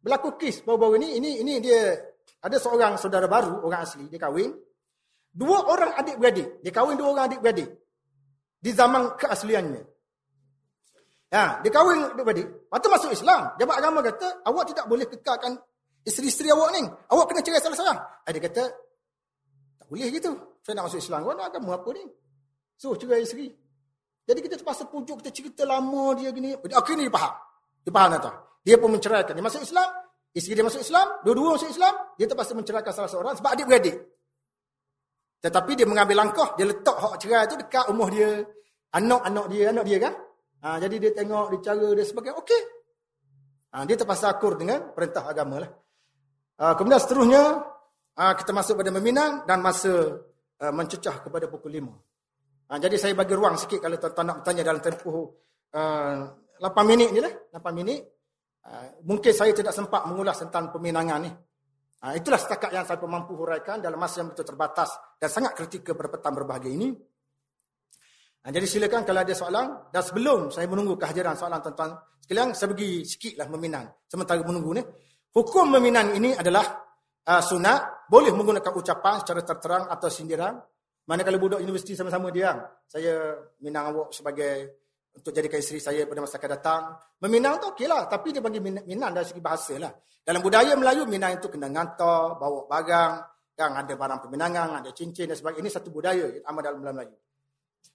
berlaku kes baru-baru ini, ini ini dia ada seorang saudara baru, orang asli, dia kahwin. Dua orang adik-beradik. Dia kahwin dua orang adik-beradik di zaman keasliannya. Ya, dia kahwin adik-beradik. Lepas masuk Islam. Jabat agama kata, awak tidak boleh kekalkan isteri-isteri awak ni. Awak kena cerai salah seorang. Ah, dia kata, tak boleh gitu. Saya nak masuk Islam. Awak nak agama apa ni? So, cerai isteri. Jadi kita terpaksa pujuk, kita cerita lama dia gini. Akhirnya dia faham. Dia faham tak? Dia pun menceraikan. Dia masuk Islam. Isteri dia masuk Islam. Dua-dua masuk Islam. Dia terpaksa menceraikan salah seorang sebab adik-beradik. Tetapi dia mengambil langkah. Dia letak hak cerai tu dekat umur dia. Anak-anak dia. Anak dia kan? Ha, jadi dia tengok, dia cara dia sebagai okey. Ha, dia terpaksa akur dengan perintah agama lah. Ha, kemudian seterusnya, ha, kita masuk pada meminang dan masa uh, mencecah kepada pukul lima. Ha, jadi saya bagi ruang sikit kalau tuan-tuan nak bertanya dalam tempoh uh, 8 minit ni lah. 8 minit. Uh, mungkin saya tidak sempat mengulas tentang peminangan ni. Uh, itulah setakat yang saya mampu huraikan dalam masa yang betul terbatas dan sangat kritikal pada petang berbahagia ini. Uh, jadi silakan kalau ada soalan. Dan sebelum saya menunggu kehadiran soalan tuan-tuan sekalian, saya bagi sikitlah meminang. Sementara menunggu ni. Hukum meminang ini adalah uh, sunat. Boleh menggunakan ucapan secara terterang atau sindiran. Mana kalau budak universiti sama-sama dia, saya minang awak sebagai untuk jadikan isteri saya pada masa akan datang. Meminang tu okeylah, tapi dia bagi minang dari segi bahasa lah. Dalam budaya Melayu, minang itu kena ngantar, bawa barang, yang ada barang peminangan, ada cincin dan sebagainya. Ini satu budaya yang amat dalam Melayu.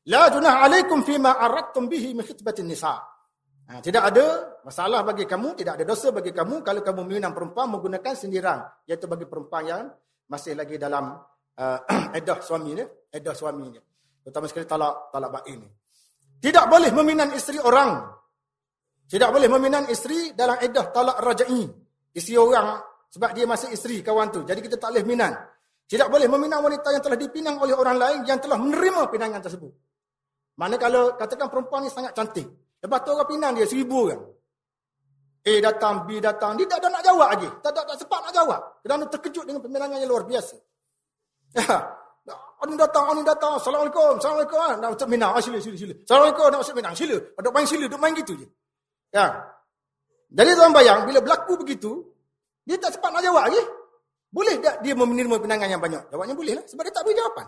La junah alaikum fima aradtum bihi min khitbatin nisa. Ha, tidak ada masalah bagi kamu, tidak ada dosa bagi kamu kalau kamu meminang perempuan menggunakan sindiran. Iaitu bagi perempuan yang masih lagi dalam uh, edah suami ni, edah suami ni. Terutama sekali talak talak baik ni. Tidak boleh meminang isteri orang. Tidak boleh meminang isteri dalam edah talak rajai. Isteri orang sebab dia masih isteri kawan tu. Jadi kita tak boleh minang. Tidak boleh meminang wanita yang telah dipinang oleh orang lain yang telah menerima pinangan tersebut. Mana kalau katakan perempuan ni sangat cantik. Lepas tu orang pinang dia seribu orang. A datang, B datang. Dia tak ada nak jawab lagi. Tak ada tak sempat nak jawab. Kerana terkejut dengan peminangan yang luar biasa. Orang datang, orang datang. Assalamualaikum, Assalamualaikum. Ha? Nak masuk minang. Ah, sila, sila, sila. Assalamualaikum, nak masuk minang. Sila. Duk main sila, duk main gitu je. Ya. Jadi tuan bayang, bila berlaku begitu, dia tak sempat nak jawab lagi. Boleh tak dia menerima pinangan yang banyak? Jawabnya boleh lah. Sebab dia tak beri jawapan.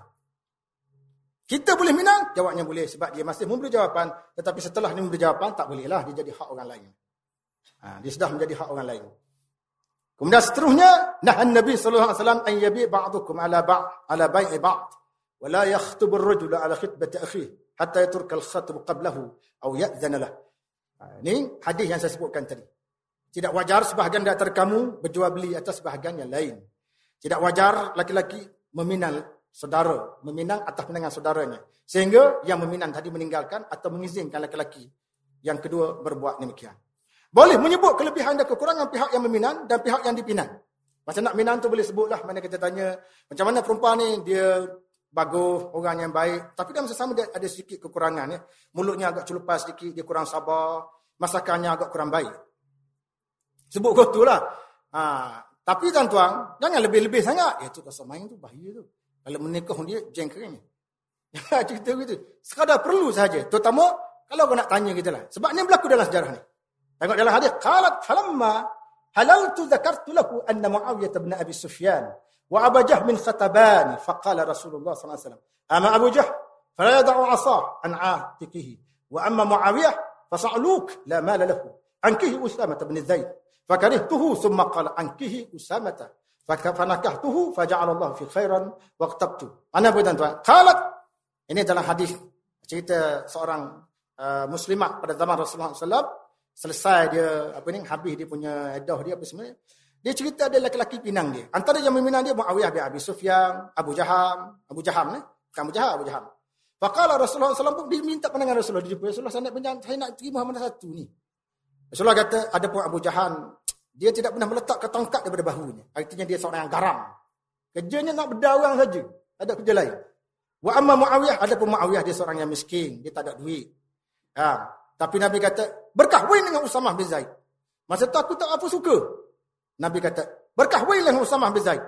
Kita boleh minang? Jawabnya boleh. Sebab dia masih memberi jawapan. Tetapi setelah dia memberi jawapan, tak boleh lah. Dia jadi hak orang lain. Ha, dia sudah menjadi hak orang lain. Kemudian seterusnya, nahan Nabi sallallahu alaihi wasallam an yabi ba'dukum ala ba' ala bai'i ba'd wa la yakhtub ar-rajulu ala khitbati akhihi hatta yatruk al-khatb qablahu aw ya'zana lah. Ini hadis yang saya sebutkan tadi. Tidak wajar sebahagian antara kamu berjual beli atas sebahagian yang lain. Tidak wajar laki-laki meminang saudara, meminang atas pinangan saudaranya. Sehingga yang meminang tadi meninggalkan atau mengizinkan laki-laki yang kedua berbuat demikian. Boleh menyebut kelebihan dan kekurangan pihak yang meminang dan pihak yang dipinang. Macam nak minang tu boleh sebutlah. Mana kita tanya, macam mana perempuan ni dia bagus, orang yang baik. Tapi dalam sesama dia ada sedikit kekurangan. Ya. Mulutnya agak celupas sedikit, dia kurang sabar. Masakannya agak kurang baik. Sebut kau tu lah. Ha. Tapi tuan-tuan, jangan lebih-lebih sangat. Ya tu pasal main tu bahaya tu. Kalau menikah dia, jeng kering. Cerita gitu. Sekadar perlu saja. Terutama kalau kau nak tanya kita lah. Sebab ni berlaku dalam sejarah ni. Tengok dalam hadis qalat falamma halaltu dzakartu lahu anna Muawiyah bin Abi Sufyan wa Abu Jahl min khataban faqala Rasulullah sallallahu alaihi wasallam ama Abu Jahl fala yad'u 'asa an 'atiqihi wa amma Muawiyah fasa'luk la mal lahu ankihi Usamah bin Zaid fakarihtuhu thumma qala ankihi Usamah fakanakahtuhu faja'ala Allah fi khairan waqtabtu ana buat tuan qalat ini dalam hadis cerita seorang uh, muslimat pada zaman Rasulullah sallallahu selesai dia apa ni habis dia punya edah dia apa sebenarnya dia cerita ada lelaki pinang dia. Antara yang meminang dia Muawiyah bin Abi Sufyan Abu Jaham. Abu Jaham ni bukan Abu Jaham Abu Jaham. Faqala Rasulullah SAW pun dia minta pandangan Rasulullah dia jumpa Rasulullah saya nak saya nak terima mana satu ni. Rasulullah kata ada pun Abu Jaham. Dia tidak pernah meletak ketongkat daripada bahunya. Artinya dia seorang yang garam. Kerjanya nak berdagang saja. Ada kerja lain. Wa amma Muawiyah ada pun Muawiyah dia seorang yang miskin. Dia tak ada duit. Ha tapi Nabi kata, berkahwin dengan Usamah bin Zaid. Masa tu aku tak apa suka. Nabi kata, berkahwin dengan Usamah bin Zaid.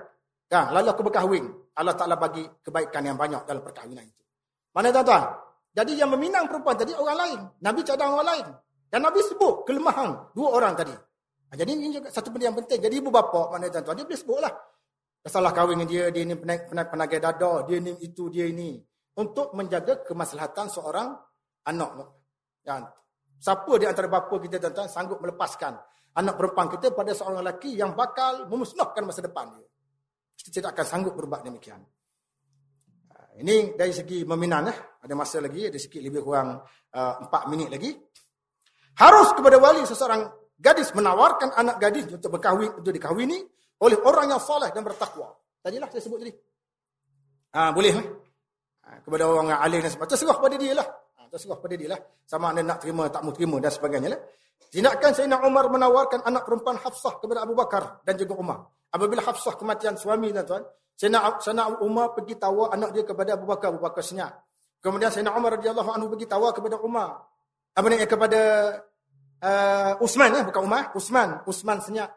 Kan, lalu aku berkahwin. Allah Ta'ala bagi kebaikan yang banyak dalam perkahwinan itu. Mana tuan-tuan? Jadi yang meminang perempuan tadi orang lain. Nabi cadang orang lain. Dan Nabi sebut kelemahan dua orang tadi. Jadi ini juga satu benda yang penting. Jadi ibu bapa mana tuan-tuan, dia boleh sebutlah. Salah kahwin dengan dia, dia ni penagai dada, dia ni itu, dia ini. Untuk menjaga kemaslahatan seorang anak. Kan? Siapa di antara bapa kita tuan-tuan sanggup melepaskan anak perempuan kita pada seorang lelaki yang bakal memusnahkan masa depan dia. Kita tidak akan sanggup berbuat demikian. Ha, ini dari segi meminang. Eh. Ada masa lagi, ada sikit lebih kurang uh, empat minit lagi. Harus kepada wali seseorang gadis menawarkan anak gadis untuk berkahwin untuk dikahwini oleh orang yang soleh dan bertakwa. Tadilah saya sebut tadi. Ha, boleh eh? ha, kepada orang yang alim dan sebagainya. Terserah pada dia lah. Terserah pada dia lah. Sama ada nak terima, tak mau terima dan sebagainya lah. Tindakan Sayyidina Umar menawarkan anak perempuan Hafsah kepada Abu Bakar dan juga Umar. Apabila Hafsah kematian suami dan tuan, Sayyidina, Umar pergi tawa anak dia kepada Abu Bakar. Abu Bakar senyap. Kemudian Sayyidina Umar radhiyallahu anhu pergi tawa kepada Umar. Apa ni kepada uh, Usman eh bukan Umar, Usman, Usman senyap.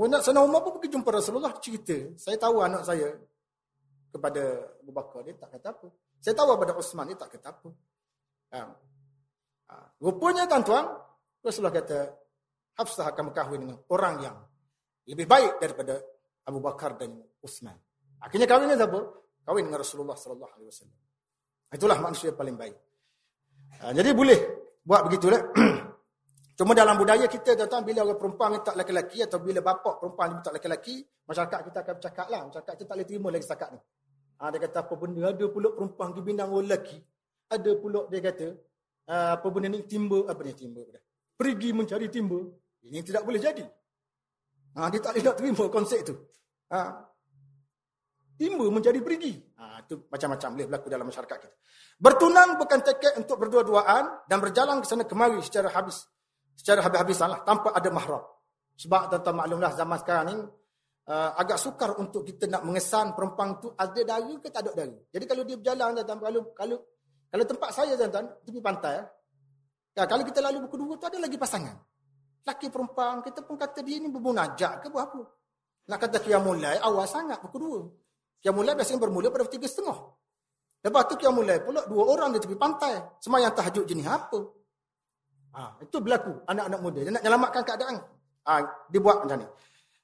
Nak sana Umar pun pergi jumpa Rasulullah cerita. Saya tahu anak saya kepada Abu Bakar dia tak kata apa. Saya tahu kepada Usman dia tak kata apa. Ha. Ha. Rupanya tuan-tuan, Rasulullah kata Hafsah akan berkahwin dengan orang yang lebih baik daripada Abu Bakar dan Usman. Akhirnya kahwin dengan siapa? Kahwin dengan Rasulullah sallallahu alaihi wasallam. Itulah manusia paling baik. Ha. jadi boleh buat begitulah. Cuma dalam budaya kita tuan-tuan bila orang perempuan minta lelaki atau bila bapak perempuan minta lelaki, masyarakat kita akan bercakap lah. Masyarakat kita tak boleh terima lagi setakat ni. Ha, dia kata apa benda, ada pula perempuan pergi bindang orang lelaki. Ada pula dia kata, uh, apa benda ni timba, apa ni timba. Pergi mencari timba. Ini tidak boleh jadi. Ha, dia tak boleh nak terima konsep tu. Ha, timba mencari pergi. Ha, itu macam-macam boleh berlaku dalam masyarakat kita. Bertunang bukan tekad untuk berdua-duaan dan berjalan ke sana kemari secara habis secara habis-habisan lah, tanpa ada mahram. Sebab tuan-tuan maklumlah zaman sekarang ni, uh, agak sukar untuk kita nak mengesan perempuan tu ada dara ke tak ada dara. Jadi kalau dia berjalan, tuan-tuan, kalau, kalau, kalau tempat saya tuan-tuan, tepi pantai, ya, kalau kita lalu berdua tu ada lagi pasangan. Laki perempuan, kita pun kata dia ni bermunajak ke buat apa. Nak kata kia mulai, awal sangat berdua. Kia mulai biasanya bermula pada tiga setengah. Lepas tu kia mulai pula dua orang di tepi pantai. Semayang tahajud jenis apa? Ha, itu berlaku anak-anak muda. Dia nak menyelamatkan keadaan. Ha, dia buat macam ni.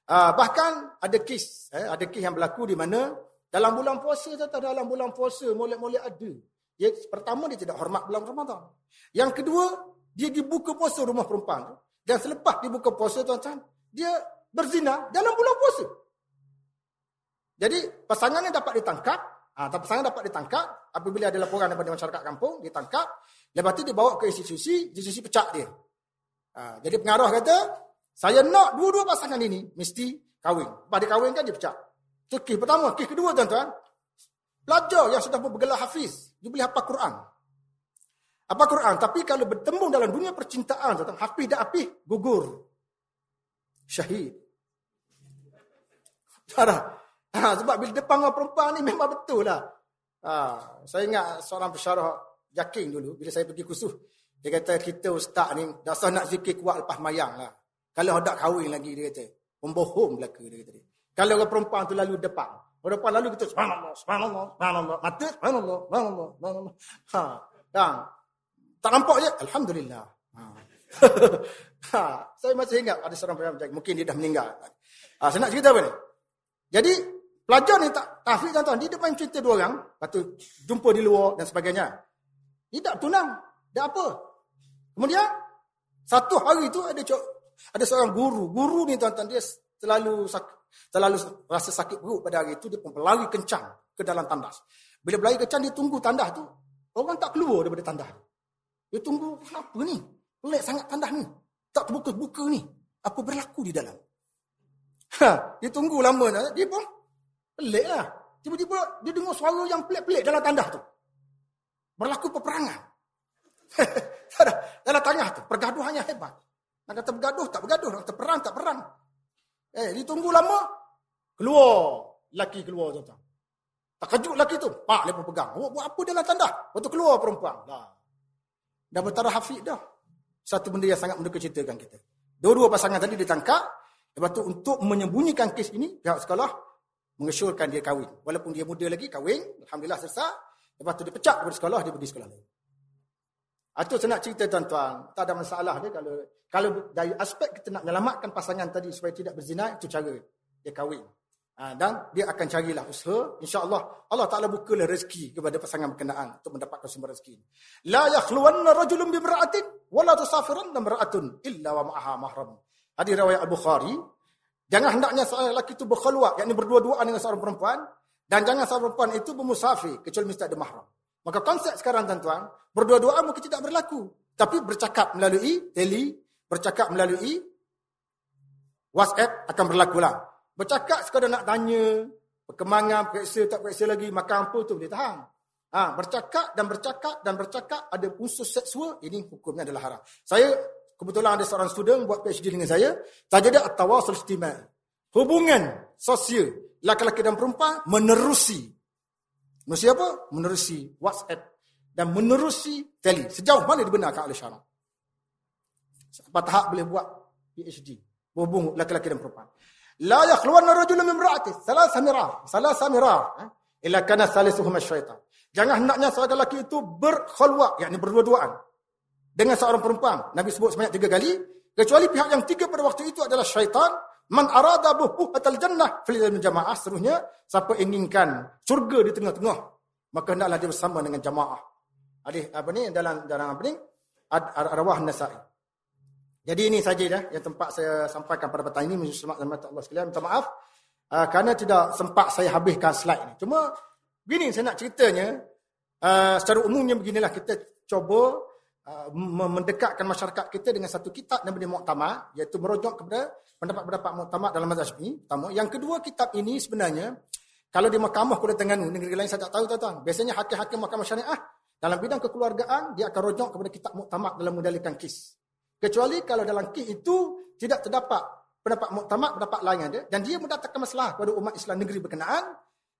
Ha, bahkan ada kes. Eh, ada kes yang berlaku di mana dalam bulan puasa atau dalam bulan puasa molek-molek ada. Dia, pertama dia tidak hormat bulan Ramadan. Yang kedua dia dibuka puasa rumah perempuan. Dan selepas dibuka puasa tuan-tuan. Dia berzina dalam bulan puasa. Jadi pasangannya dapat ditangkap. Ha, pasangan dapat ditangkap. Apabila ada laporan daripada masyarakat kampung. Ditangkap. Lepas tu dia bawa ke institusi, institusi pecah dia. Ha, jadi pengarah kata, saya nak dua-dua pasangan ini mesti kahwin. Lepas dia kahwin kan dia pecah. Itu kes pertama. Kes kedua tuan-tuan. Pelajar yang sudah bergelar hafiz. Dia boleh hafal Quran. Apa Quran? Tapi kalau bertemu dalam dunia percintaan, tuan-tuan, hafiz dan hafiz, gugur. Syahid. Ha, sebab bila depan orang perempuan ni memang betul lah. Ha, saya ingat seorang pesyarah yakin dulu bila saya pergi kursus. Dia kata kita ustaz ni dasar nak zikir kuat lepas mayang lah. Kalau hendak kahwin lagi dia kata. Pembohong belaka dia kata. Kalau orang perempuan tu lalu depan. Orang perempuan lalu kita subhanallah, subhanallah, subhanallah. Mata subhanallah, subhanallah, subhanallah. Ha. Dan, tak nampak je. Alhamdulillah. Ha. ha. Saya masih ingat ada seorang perempuan mungkin dia dah meninggal. Ha. Saya nak cerita apa ni? Jadi pelajar ni tak tahfiz tuan-tuan. Dia depan cerita dua orang. Lepas tu jumpa di luar dan sebagainya. Tidak tunang. Dah apa? Kemudian, satu hari itu ada ada seorang guru. Guru ni tuan-tuan, dia selalu selalu rasa sakit perut pada hari itu. Dia pun berlari kencang ke dalam tandas. Bila berlari kencang, dia tunggu tandas tu. Orang tak keluar daripada tandas. Dia tunggu, kenapa ni? Pelik sangat tandas ni. Tak terbuka-buka ni. Apa berlaku di dalam? Ha, dia tunggu lama. Dia pun pelik lah. Tiba-tiba dia dengar suara yang pelik-pelik dalam tandas tu berlaku peperangan. Dalam tengah tu, pergaduhannya hebat. Nak kata bergaduh, tak bergaduh. Nak kata perang, tak perang. Eh, ditunggu lama, keluar. Laki keluar tu. Tak kejut laki tu. Pak, dia pun pegang. Buat, buat apa dalam tanda? Waktu keluar perempuan. Dah. Dah bertarah hafiz dah. Satu benda yang sangat menduka ceritakan kita. Dua-dua pasangan tadi ditangkap. Lepas tu untuk menyembunyikan kes ini, pihak sekolah mengesyorkan dia kahwin. Walaupun dia muda lagi, kahwin. Alhamdulillah selesai. Lepas tu dia pecat daripada sekolah, dia pergi sekolah lain. Itu ah, saya nak cerita tuan-tuan. Tak ada masalah dia kalau kalau dari aspek kita nak menyelamatkan pasangan tadi supaya tidak berzina, itu cara dia kahwin. Ha, dan dia akan carilah usaha. InsyaAllah Allah Ta'ala bukalah rezeki kepada pasangan berkenaan untuk mendapatkan sumber rezeki. La yakhluwanna rajulun bimra'atin wala tusafiranna mra'atun illa wa ma'aha mahram. Hadis riwayat Al-Bukhari. Jangan hendaknya seorang lelaki itu berkhulwat, yakni berdua-duaan dengan seorang perempuan dan jangan seorang perempuan itu bermusafir kecuali mesti ada mahram. Maka konsep sekarang tuan-tuan, berdua-duaan mungkin tidak berlaku, tapi bercakap melalui tele, bercakap melalui WhatsApp akan berlaku lah. Bercakap sekadar nak tanya, perkembangan, periksa, tak periksa lagi, makan apa tu boleh tahan. Ha, bercakap dan bercakap dan bercakap ada unsur seksual, ini hukumnya adalah haram. Saya, kebetulan ada seorang student buat PhD dengan saya, saja dia at-tawasul istimai. Hubungan sosial, laki-laki dan perempuan menerusi. Menerusi apa? Menerusi WhatsApp dan menerusi tele. Sejauh mana dibenarkan oleh syarak. Sampai tahap boleh buat PhD. Berhubung laki-laki dan perempuan. La yakhluwanna rajulun min imra'ati thalatha mirar. Thalatha mirar. Eh? Illa kana salisuhum syaitan. Jangan hendaknya seorang lelaki itu berkhulwat, yakni berdua-duaan dengan seorang perempuan. Nabi sebut sebanyak tiga kali, kecuali pihak yang tiga pada waktu itu adalah syaitan. Man arada buhuhatal jannah fil jamaah seterusnya siapa inginkan syurga di tengah-tengah maka hendaklah dia bersama dengan jamaah. Hadis apa ni dalam dalam apa ni? Arwah Nasa'i. Jadi ini saja dah yang tempat saya sampaikan pada petang ini menyusul maklumat Allah sekalian. Minta maaf uh, kerana tidak sempat saya habiskan slide ini. Cuma begini saya nak ceritanya uh, secara umumnya beginilah kita cuba uh, mendekatkan masyarakat kita dengan satu kitab yang bernama Muqtamar iaitu merujuk kepada pendapat-pendapat Muqtamar dalam mazhab ini. Pertama, yang kedua kitab ini sebenarnya kalau di Mahkamah Kuala Terengganu negeri lain saya tak tahu tuan-tuan. Biasanya hakim-hakim Mahkamah Syariah dalam bidang kekeluargaan dia akan rujuk kepada kitab Muqtamar dalam mendalikan kes. Kecuali kalau dalam kes itu tidak terdapat pendapat muktamad, pendapat lain ada dan dia mendatangkan masalah kepada umat Islam negeri berkenaan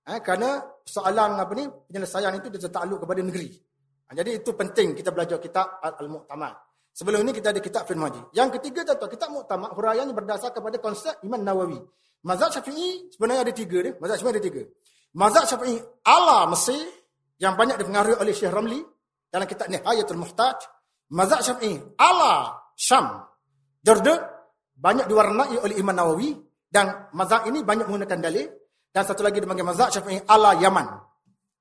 eh, kerana soalan apa ni penyelesaian itu dia tertakluk kepada negeri. Ha, jadi itu penting kita belajar kitab Al-Muqtamad. Sebelum ini kita ada kitab Fiqh Haji. Yang ketiga tuan kitab Muqtamad huraiannya berdasar kepada konsep Imam Nawawi. Mazhab Syafi'i sebenarnya ada tiga dia. Mazhab Syafi'i ada tiga. Mazhab Syafi'i ala Mesir yang banyak dipengaruhi oleh Syekh Ramli dalam kitab Nihayatul Muhtaj. Mazhab Syafi'i ala Syam, Jordan banyak diwarnai oleh Imam Nawawi dan mazhab ini banyak menggunakan dalil dan satu lagi dipanggil mazhab Syafi'i ala Yaman.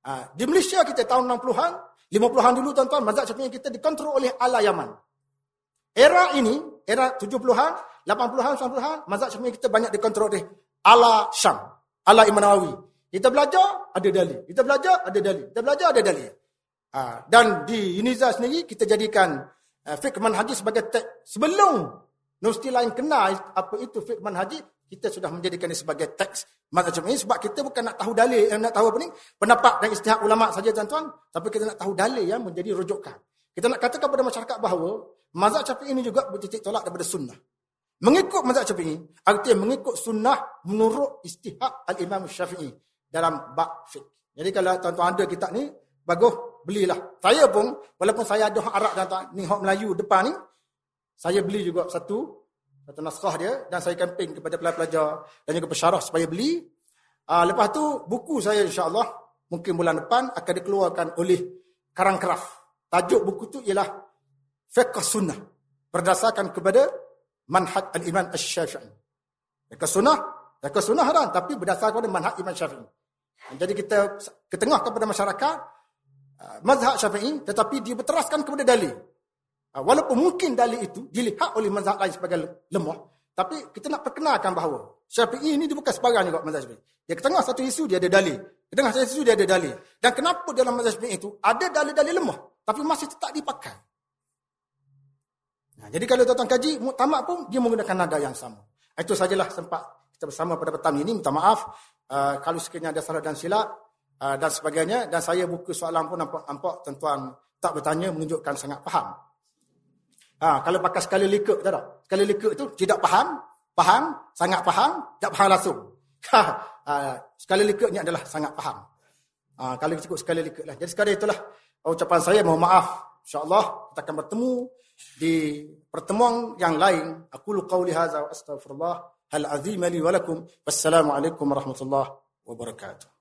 Ha, di Malaysia kita tahun 60-an, 50-an dulu tuan-tuan mazhab Syafi'i kita dikontrol oleh ala Yaman. Era ini, era 70-an, 80-an, 90-an, mazhab Syafi'i kita banyak dikontrol oleh ala Syam, ala Imam Nawawi. Kita belajar ada dalil, kita belajar ada dalil, kita belajar ada dalil. Ha, dan di Uniza sendiri kita jadikan uh, fiqh manhaji sebagai teks sebelum universiti lain kenal apa itu fiqh manhaji kita sudah menjadikan ini sebagai teks macam ini sebab kita bukan nak tahu dalil yang nak tahu apa ni pendapat dan istihad ulama saja tuan-tuan. Tapi kita nak tahu dalil yang menjadi rujukan. Kita nak katakan kepada masyarakat bahawa mazhab Syafi'i ini juga bertitik tolak daripada sunnah. Mengikut mazhab Syafi'i artinya mengikut sunnah menurut istihad al-Imam Syafi'i dalam bab fiqh. Jadi kalau tuan-tuan ada kitab ni bagus belilah. Saya pun, walaupun saya ada Arab dan ni hak Melayu depan ni, saya beli juga satu, satu naskah dia dan saya campaign kepada pelajar-pelajar dan juga pesyarah supaya beli. Uh, lepas tu, buku saya insyaAllah, mungkin bulan depan akan dikeluarkan oleh Karang Kraf. Tajuk buku tu ialah Fiqh Sunnah. Berdasarkan kepada Manhaj Al-Iman Al-Syafi'i. Fiqh Sunnah, Fiqh Sunnah haram, tapi berdasarkan kepada Manhaj Iman Syafi'i. Jadi kita ketengah kepada masyarakat, Ah, mazhab syafi'i tetapi dia berteraskan kepada dalil. Ah, walaupun mungkin dalil itu dilihat oleh mazhab lain sebagai lemah. Tapi kita nak perkenalkan bahawa syafi'i ini dia bukan sebarang juga mazhab syafi'i. Dia ke tengah satu isu dia ada dalil. Ke tengah satu isu dia ada dalil. Dan kenapa dalam mazhab syafi'i itu ada dalil-dalil lemah. Tapi masih tetap dipakai. Nah, jadi kalau tuan-tuan kaji, muktamad pun dia menggunakan nada yang sama. Itu sajalah sempat kita bersama pada petang ini. Minta maaf. Uh, kalau sekiranya ada salah dan silap, uh, dan sebagainya dan saya buka soalan pun nampak nampak tuan-tuan tak bertanya menunjukkan sangat faham. Ha, kalau pakai sekali likut tak ada. Sekali likut tu tidak faham, faham, sangat faham, tak faham langsung. Ha, uh, sekali likut ni adalah sangat faham. Ha, kalau cukup sekali likut lah. Jadi sekali itulah ucapan saya mohon maaf. InsyaAllah kita akan bertemu di pertemuan yang lain. Aku lu qawli wa astaghfirullah. Hal azim li wa lakum. Wassalamualaikum warahmatullahi wabarakatuh.